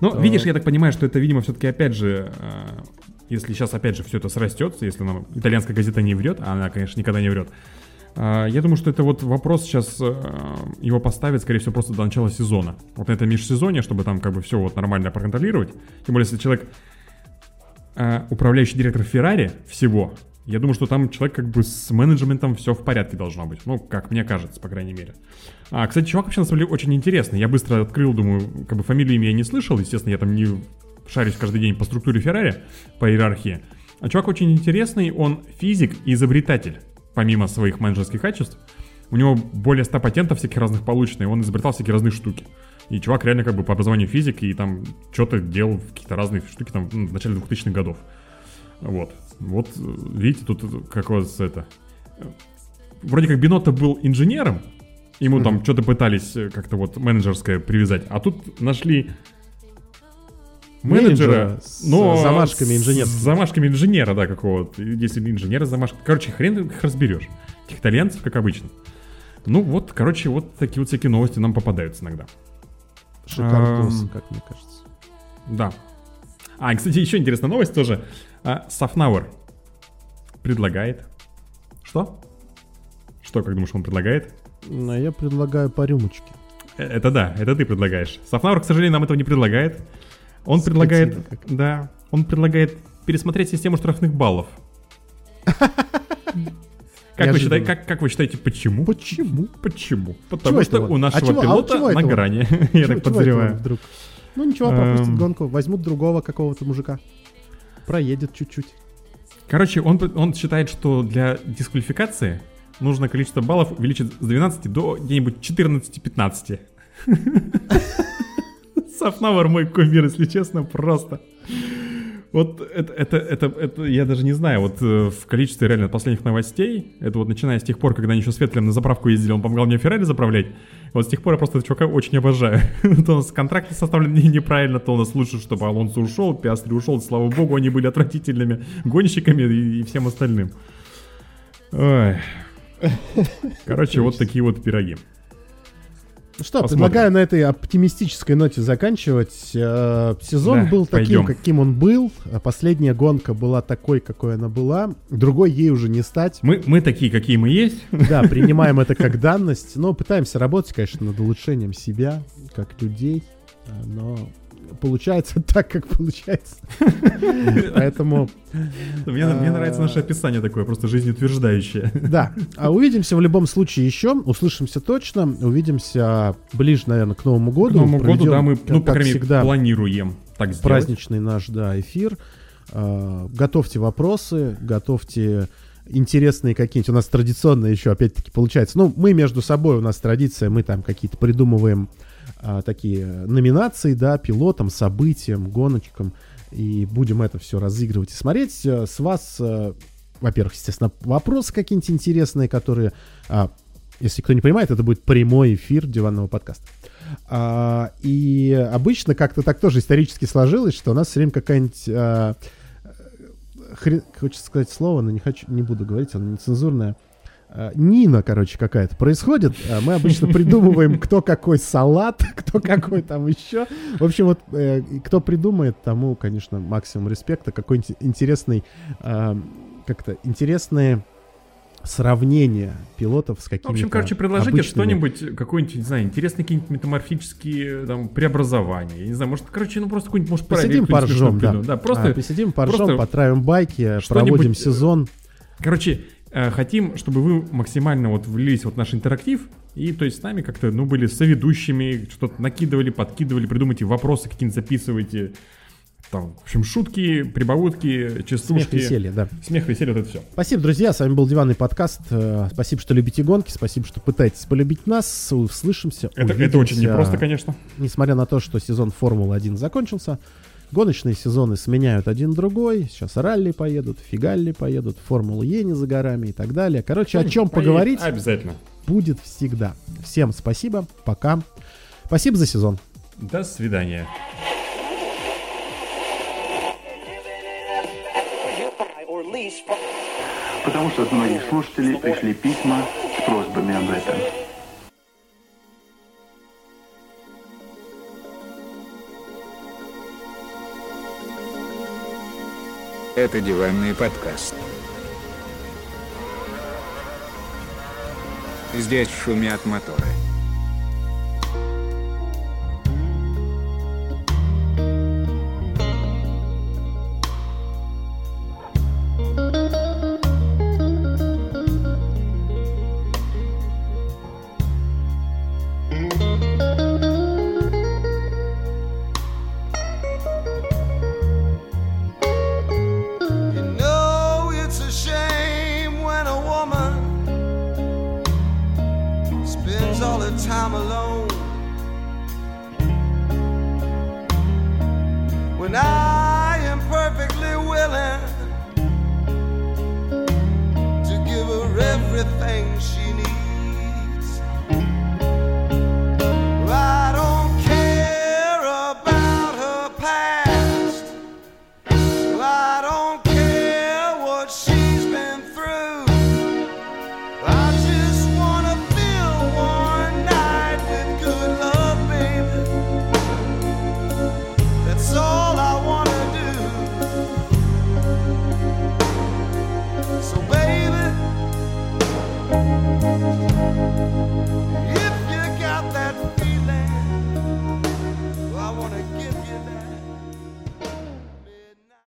Ну, то- видишь, я так понимаю, что это, видимо, все-таки опять же, э, если сейчас опять же все это срастется, если нам итальянская газета не врет, а она, конечно, никогда не врет, э, я думаю, что это вот вопрос сейчас э, его поставят, скорее всего, просто до начала сезона. Вот на это межсезонье, чтобы там как бы все вот нормально проконтролировать. Тем более, если человек управляющий директор Феррари всего, я думаю, что там человек как бы с менеджментом все в порядке должно быть. Ну, как мне кажется, по крайней мере. А, кстати, чувак вообще на самом деле очень интересный. Я быстро открыл, думаю, как бы фамилию имя я не слышал. Естественно, я там не шарюсь каждый день по структуре Феррари, по иерархии. А чувак очень интересный, он физик и изобретатель, помимо своих менеджерских качеств. У него более 100 патентов всяких разных получено, и он изобретал всякие разные штуки. И чувак реально как бы по образованию физик, и там что-то делал, какие-то разные штуки там ну, в начале 2000-х годов. Вот. Вот, видите, тут как вас это... Вроде как Бинотто был инженером, ему там что-то пытались э, как-то вот менеджерское привязать, а тут нашли менеджера, с но замашками с инженерскими. замашками инженера, да, какого-то. Если инженера с замашками. Короче, хрен их разберешь. Этих итальянцев, как обычно. Ну вот, короче, вот такие вот всякие новости нам попадаются иногда. шикардос, Ам. как мне кажется. Да. А, кстати, еще интересная новость тоже. А, Safnauer предлагает. Что? Что, как думаешь, он предлагает? Ну, я предлагаю по рюмочке. Э, Это да, это ты предлагаешь. Safnauer, к сожалению, нам этого не предлагает. Он предлагает, как. да, он предлагает пересмотреть систему штрафных баллов. Как вы, считаете, как, как вы считаете, почему? Почему? Почему? Потому Чего что у А нашего чего- а пилота чего на грани, я Чего- так чего подозреваю. вдруг? Ну ничего, пропустит Эм. гонку. Возьмут другого какого-то мужика. Проедет чуть-чуть. Короче, он, он считает, что для дисквалификации нужно количество баллов увеличить с 12 до где-нибудь 14-15. Сафнавар мой кумир, если честно, просто. Вот это, это, это, это, я даже не знаю, вот э, в количестве реально последних новостей, это вот начиная с тех пор, когда они еще с Ветлем на заправку ездили, он помогал мне Феррари заправлять, вот с тех пор я просто этого чувака очень обожаю. то у нас контракты составлены неправильно, то у нас лучше, чтобы Алонсо ушел, Пиастри ушел, слава богу, они были отвратительными гонщиками и, и всем остальным. Ой. Короче, вот такие вот пироги. Ну что, Посмотрим. предлагаю на этой оптимистической ноте заканчивать. Э, Сезон Да, был пойдем. таким, каким он был. А Последняя гонка была такой, какой она была. Другой ей уже не стать. Мы, мы такие, какие мы есть. Да, принимаем это как данность. Но пытаемся работать, конечно, над улучшением себя, как людей. А, Но получается так, как получается. Поэтому, Мне, мне нравится наше описание такое, просто жизнеутверждающее. да. А увидимся в любом случае еще. Услышимся точно. Увидимся ближе, наверное, к Новому К году. Новому году, да, мы, ну, по как крайней мере, всегда, планируем так сделать. праздничный наш, да, эфир. А, Готовьте вопросы, готовьте интересные какие-нибудь. У нас традиционно еще, опять-таки, получается. Ну, мы между собой, у нас традиция, мы там какие-то придумываем а, такие номинации, да, пилотам, событиям, гоночкам. И будем это все разыгрывать и смотреть. Э, С вас э, во-первых, естественно, вопросы какие-нибудь интересные, которые, а, если кто не понимает, это будет прямой эфир диванного подкаста. А, и обычно как-то так тоже исторически сложилось, что у нас все время какая-нибудь... А, хрен, хочется сказать слово, но не хочу, не буду говорить, оно нецензурное. А, Нина, короче, какая-то происходит. А Мы обычно придумываем, кто какой салат, кто какой там еще. В общем, вот э, кто придумает, тому, конечно, максимум респекта. Какой-нибудь интересный, как-то интересные сравнение пилотов с В какими-то общем, короче, предложите обычными. что-нибудь, какой-нибудь, не знаю, интересные какие-нибудь метаморфические там преобразования. Я не знаю, может, короче, ну просто какой-нибудь, может, Посидим, поржем, да. Да, просто, А, посидим, поржем, просто потравим байки, проводим э, сезон. Короче, э, хотим, чтобы вы максимально вот влились вот в наш интерактив, и то есть с нами как-то, ну, были соведущими, что-то накидывали, подкидывали, придумайте вопросы какие-нибудь записывайте. Там, в общем, шутки, прибаутки, частушки. Смех, веселье, да. Смех, веселье, вот это все. Спасибо, друзья. С вами был Диванный подкаст. Э, Спасибо, что любите гонки. Спасибо, что пытаетесь полюбить нас. Услышимся. Это, это очень увидимся. непросто, конечно. Несмотря на то, что сезон Формулы-1 закончился, гоночные сезоны сменяют один другой. Сейчас ралли поедут, фигалли поедут, Формула Е не за горами и так далее. Короче, о чем Поедем. поговорить Обязательно. будет всегда. Всем спасибо. Пока. Спасибо за сезон. До свидания. Потому что от многих слушателей пришли письма с просьбами об этом. Это диванный подкаст. Здесь шумят моторы. When I am perfectly willing to give her everything she